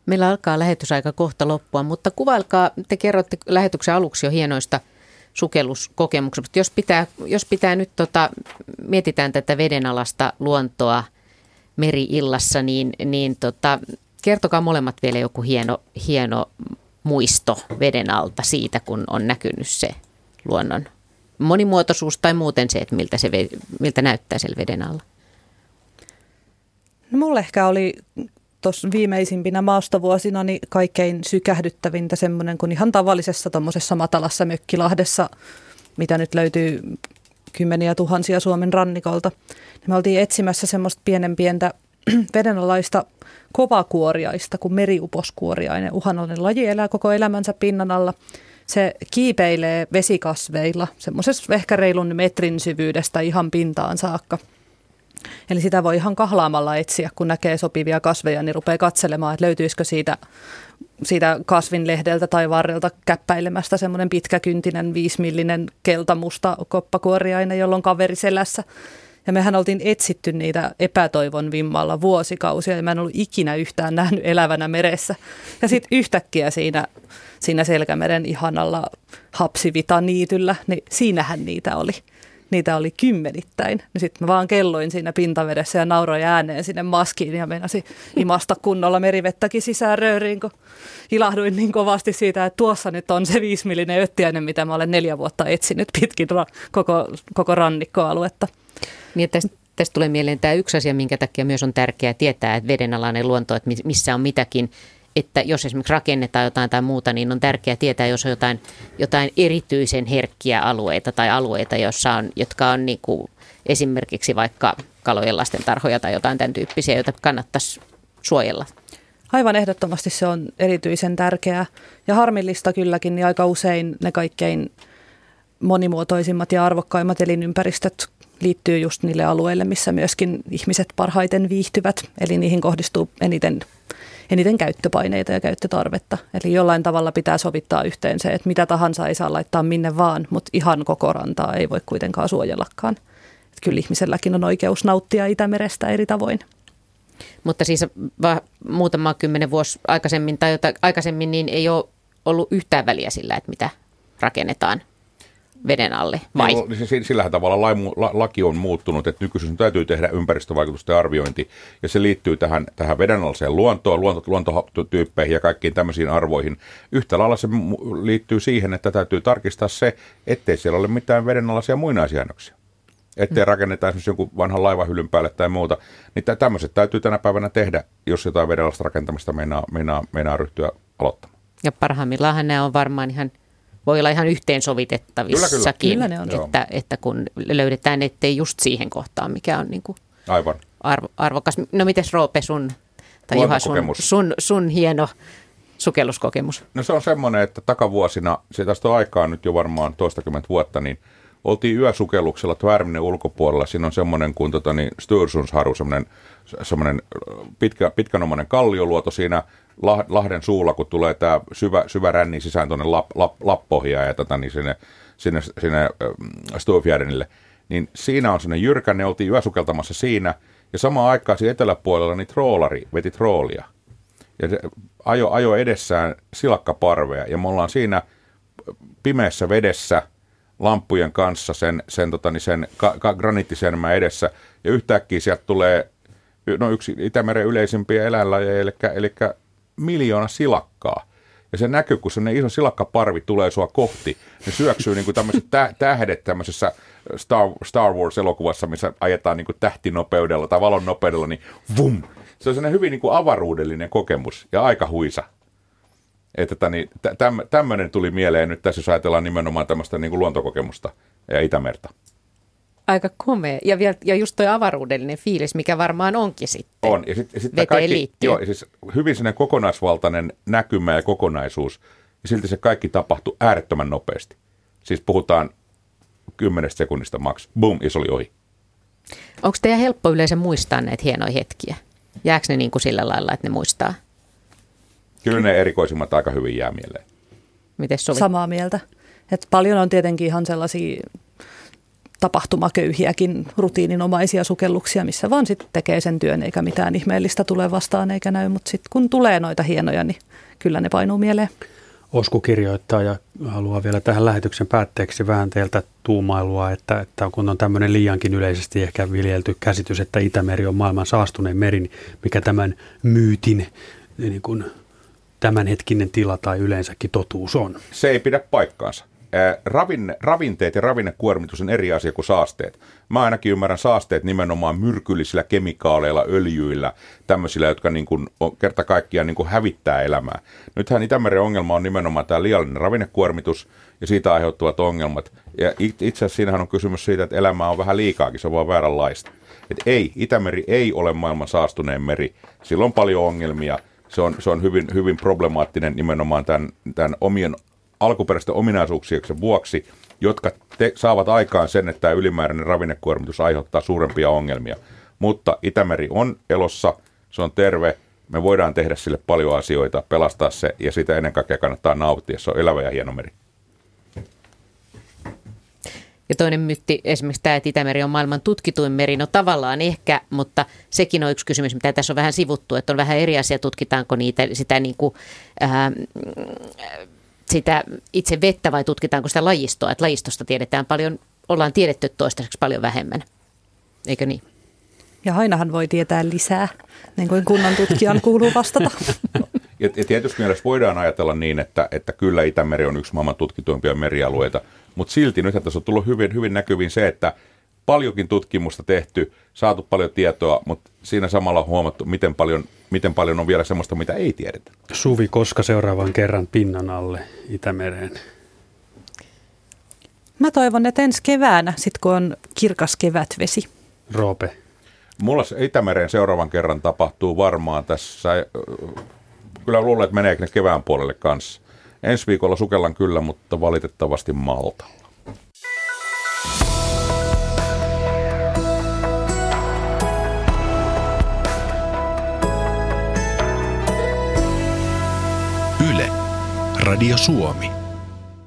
Speaker 1: Meillä alkaa lähetysaika kohta loppua, mutta kuvailkaa, te kerrotte lähetyksen aluksi jo hienoista sukelluskokemuksista. Jos pitää, jos pitää nyt, tota, mietitään tätä vedenalasta luontoa meriillassa, niin, niin tota, kertokaa molemmat vielä joku hieno, hieno muisto veden alta siitä, kun on näkynyt se luonnon monimuotoisuus tai muuten se, että miltä, se, miltä näyttää siellä veden alla?
Speaker 4: No mulle ehkä oli tuossa viimeisimpinä maastovuosina niin kaikkein sykähdyttävintä semmoinen, kun ihan tavallisessa tuommoisessa matalassa mökkilahdessa, mitä nyt löytyy kymmeniä tuhansia Suomen rannikolta. Niin me oltiin etsimässä semmoista pienen pientä vedenalaista kovakuoriaista kuin meriuposkuoriainen. Uhanalainen laji elää koko elämänsä pinnan alla se kiipeilee vesikasveilla, semmoisessa ehkä reilun metrin syvyydestä ihan pintaan saakka. Eli sitä voi ihan kahlaamalla etsiä, kun näkee sopivia kasveja, niin rupeaa katselemaan, että löytyisikö siitä, siitä kasvinlehdeltä tai varrelta käppäilemästä semmoinen pitkäkyntinen viismillinen keltamusta koppakuoriainen, jolla on kaveri selässä. Ja mehän oltiin etsitty niitä epätoivon vimmalla vuosikausia ja mä en ollut ikinä yhtään nähnyt elävänä meressä. Ja sitten yhtäkkiä siinä, siinä Selkämeren ihanalla hapsivitaniityllä, niin siinähän niitä oli niitä oli kymmenittäin. Niin sitten mä vaan kelloin siinä pintavedessä ja nauroin ääneen sinne maskiin ja meinasi imasta kunnolla merivettäkin sisään rööriin, kun ilahduin niin kovasti siitä, että tuossa nyt on se viismillinen öttiäinen, mitä mä olen neljä vuotta etsinyt pitkin ra- koko, koko rannikkoaluetta.
Speaker 1: Niin, tästä, tästä tulee mieleen tämä yksi asia, minkä takia myös on tärkeää tietää, että vedenalainen luonto, että missä on mitäkin että jos esimerkiksi rakennetaan jotain tai muuta, niin on tärkeää tietää, jos on jotain, jotain erityisen herkkiä alueita tai alueita, jossa on, jotka on niin kuin esimerkiksi vaikka kalojen lasten tarhoja tai jotain tämän tyyppisiä, joita kannattaisi suojella.
Speaker 4: Aivan ehdottomasti se on erityisen tärkeää ja harmillista kylläkin, niin aika usein ne kaikkein monimuotoisimmat ja arvokkaimmat elinympäristöt liittyy just niille alueille, missä myöskin ihmiset parhaiten viihtyvät. Eli niihin kohdistuu eniten eniten käyttöpaineita ja käyttötarvetta. Eli jollain tavalla pitää sovittaa yhteen se, että mitä tahansa ei saa laittaa minne vaan, mutta ihan koko rantaa ei voi kuitenkaan suojellakaan. Että kyllä ihmiselläkin on oikeus nauttia Itämerestä eri tavoin.
Speaker 1: Mutta siis va, muutama kymmenen vuosi aikaisemmin tai aikaisemmin niin ei ole ollut yhtään väliä sillä, että mitä rakennetaan veden alle, vai?
Speaker 2: Niin, siis sillähän tavalla la, laki on muuttunut, että nykyisin täytyy tehdä ympäristövaikutusten arviointi, ja se liittyy tähän, tähän vedenalaiseen luontoon, luonto, luontotyyppeihin ja kaikkiin tämmöisiin arvoihin. Yhtä lailla se liittyy siihen, että täytyy tarkistaa se, ettei siellä ole mitään vedenalaisia muinaisjäännöksiä. Ettei mm. rakenneta esimerkiksi jonkun vanhan laivahylyn päälle tai muuta. Niin tämmöiset täytyy tänä päivänä tehdä, jos jotain vedenalaista rakentamista meinaa, meinaa, meinaa ryhtyä aloittamaan.
Speaker 1: Ja parhaimmillaan nämä on varmaan ihan voi olla ihan yhteensovitettavissakin, kyllä, kyllä. Kyllä ne on. Että, että kun löydetään, ettei just siihen kohtaan, mikä on niin kuin
Speaker 2: Aivan.
Speaker 1: Arvo, arvokas. No mites Roope sun, tai Juha sun, sun, sun hieno sukelluskokemus?
Speaker 2: No se on semmoinen, että takavuosina, se tästä on aikaa nyt jo varmaan toistakymmentä vuotta, niin oltiin yösukelluksella Tvärminen ulkopuolella. Siinä on semmoinen kuin tota, niin Styrsunsharu, semmoinen, semmoinen pitkä, pitkänomainen kallioluoto siinä Lahden suulla, kun tulee tämä syvä, syvä ränni sisään tuonne lap, lap, Lappohjaan ja tota, niin sinne, sinne, sinne Storfjärdenille, niin siinä on sellainen jyrkä, ne oltiin yösukeltamassa siinä, ja samaan aikaan siinä eteläpuolella niin troolari veti troolia. Ja se ajo, ajo edessään silakkaparvea, ja me ollaan siinä pimeässä vedessä lamppujen kanssa sen, sen, tota, niin sen ka, ka, edessä, ja yhtäkkiä sieltä tulee no yksi Itämeren yleisimpiä eläinlajeja, eli, eli miljoona silakkaa. Ja se näkyy, kun se iso silakkaparvi tulee sua kohti, ne syöksyy niin kuin tämmöiset tä- tähdet tämmöisessä Star, Star Wars-elokuvassa, missä ajetaan niin kuin tähtinopeudella tai valon nopeudella, niin vum! Se on sellainen hyvin niin kuin avaruudellinen kokemus ja aika huisa. Että tota niin, täm, tämmöinen tuli mieleen nyt tässä, jos ajatellaan nimenomaan tämmöistä niin kuin luontokokemusta ja Itämerta
Speaker 1: aika komea. Ja, vielä, ja just tuo avaruudellinen fiilis, mikä varmaan onkin sitten
Speaker 2: On. Ja sitten sit kaikki, joo, ja siis hyvin sinne kokonaisvaltainen näkymä ja kokonaisuus. Ja silti se kaikki tapahtui äärettömän nopeasti. Siis puhutaan kymmenestä sekunnista maks. Boom, ja se oli ohi.
Speaker 1: Onko teidän helppo yleensä muistaa näitä hienoja hetkiä? Jääkö ne niin kuin sillä lailla, että ne muistaa?
Speaker 2: Kyllä ne erikoisimmat aika hyvin jää mieleen.
Speaker 1: Miten sovi?
Speaker 4: Samaa mieltä. Et paljon on tietenkin ihan sellaisia tapahtumaköyhiäkin rutiininomaisia sukelluksia, missä vaan sitten tekee sen työn eikä mitään ihmeellistä tule vastaan eikä näy, mutta sitten kun tulee noita hienoja, niin kyllä ne painuu mieleen.
Speaker 3: Osku kirjoittaa ja haluaa vielä tähän lähetyksen päätteeksi vähän teiltä tuumailua, että, että kun on tämmöinen liiankin yleisesti ehkä viljelty käsitys, että Itämeri on maailman saastunein meri, niin mikä tämän myytin niin kuin tämänhetkinen tila tai yleensäkin totuus on?
Speaker 2: Se ei pidä paikkaansa ravinne, ravinteet ja ravinnekuormitus on eri asia kuin saasteet. Mä ainakin ymmärrän saasteet nimenomaan myrkyllisillä kemikaaleilla, öljyillä, tämmöisillä, jotka niin kuin on kerta kaikkiaan niin kuin hävittää elämää. Nythän Itämeren ongelma on nimenomaan tämä liiallinen ravinnekuormitus ja siitä aiheutuvat ongelmat. Ja itse asiassa siinähän on kysymys siitä, että elämää on vähän liikaakin, se on vaan vääränlaista. Et ei, Itämeri ei ole maailman saastuneen meri. Sillä on paljon ongelmia. Se on, se on hyvin, hyvin problemaattinen nimenomaan tämän, tämän omien alkuperäisten ominaisuuksien vuoksi, jotka te, saavat aikaan sen, että tämä ylimääräinen ravinnekuormitus aiheuttaa suurempia ongelmia. Mutta Itämeri on elossa, se on terve, me voidaan tehdä sille paljon asioita, pelastaa se ja sitä ennen kaikkea kannattaa nauttia. Se on elävä ja hieno meri.
Speaker 1: Ja toinen mytti, esimerkiksi tämä, että Itämeri on maailman tutkituin meri, no tavallaan ehkä, mutta sekin on yksi kysymys, mitä tässä on vähän sivuttu, että on vähän eri asia, tutkitaanko niitä, sitä, niin kuin, ää, sitä itse vettä vai tutkitaanko sitä lajistoa, että lajistosta tiedetään paljon, ollaan tiedetty toistaiseksi paljon vähemmän, eikö niin?
Speaker 4: Ja ainahan voi tietää lisää, niin kuin kunnan tutkijan kuuluu vastata.
Speaker 2: Ja, ja tietysti mielessä voidaan ajatella niin, että, että kyllä Itämeri on yksi maailman tutkituimpia merialueita, mutta silti nyt tässä on tullut hyvin, hyvin näkyviin se, että paljonkin tutkimusta tehty, saatu paljon tietoa, mutta siinä samalla on huomattu, miten paljon, miten paljon on vielä sellaista, mitä ei tiedetä.
Speaker 3: Suvi, koska seuraavan kerran pinnan alle Itämereen?
Speaker 4: Mä toivon, että ensi keväänä, sit kun on kirkas kevätvesi.
Speaker 3: Roope.
Speaker 2: Mulla se Itämeren seuraavan kerran tapahtuu varmaan tässä, kyllä luulen, että meneekö ne kevään puolelle kanssa. Ensi viikolla sukellan kyllä, mutta valitettavasti Malta.
Speaker 8: Radio Suomi.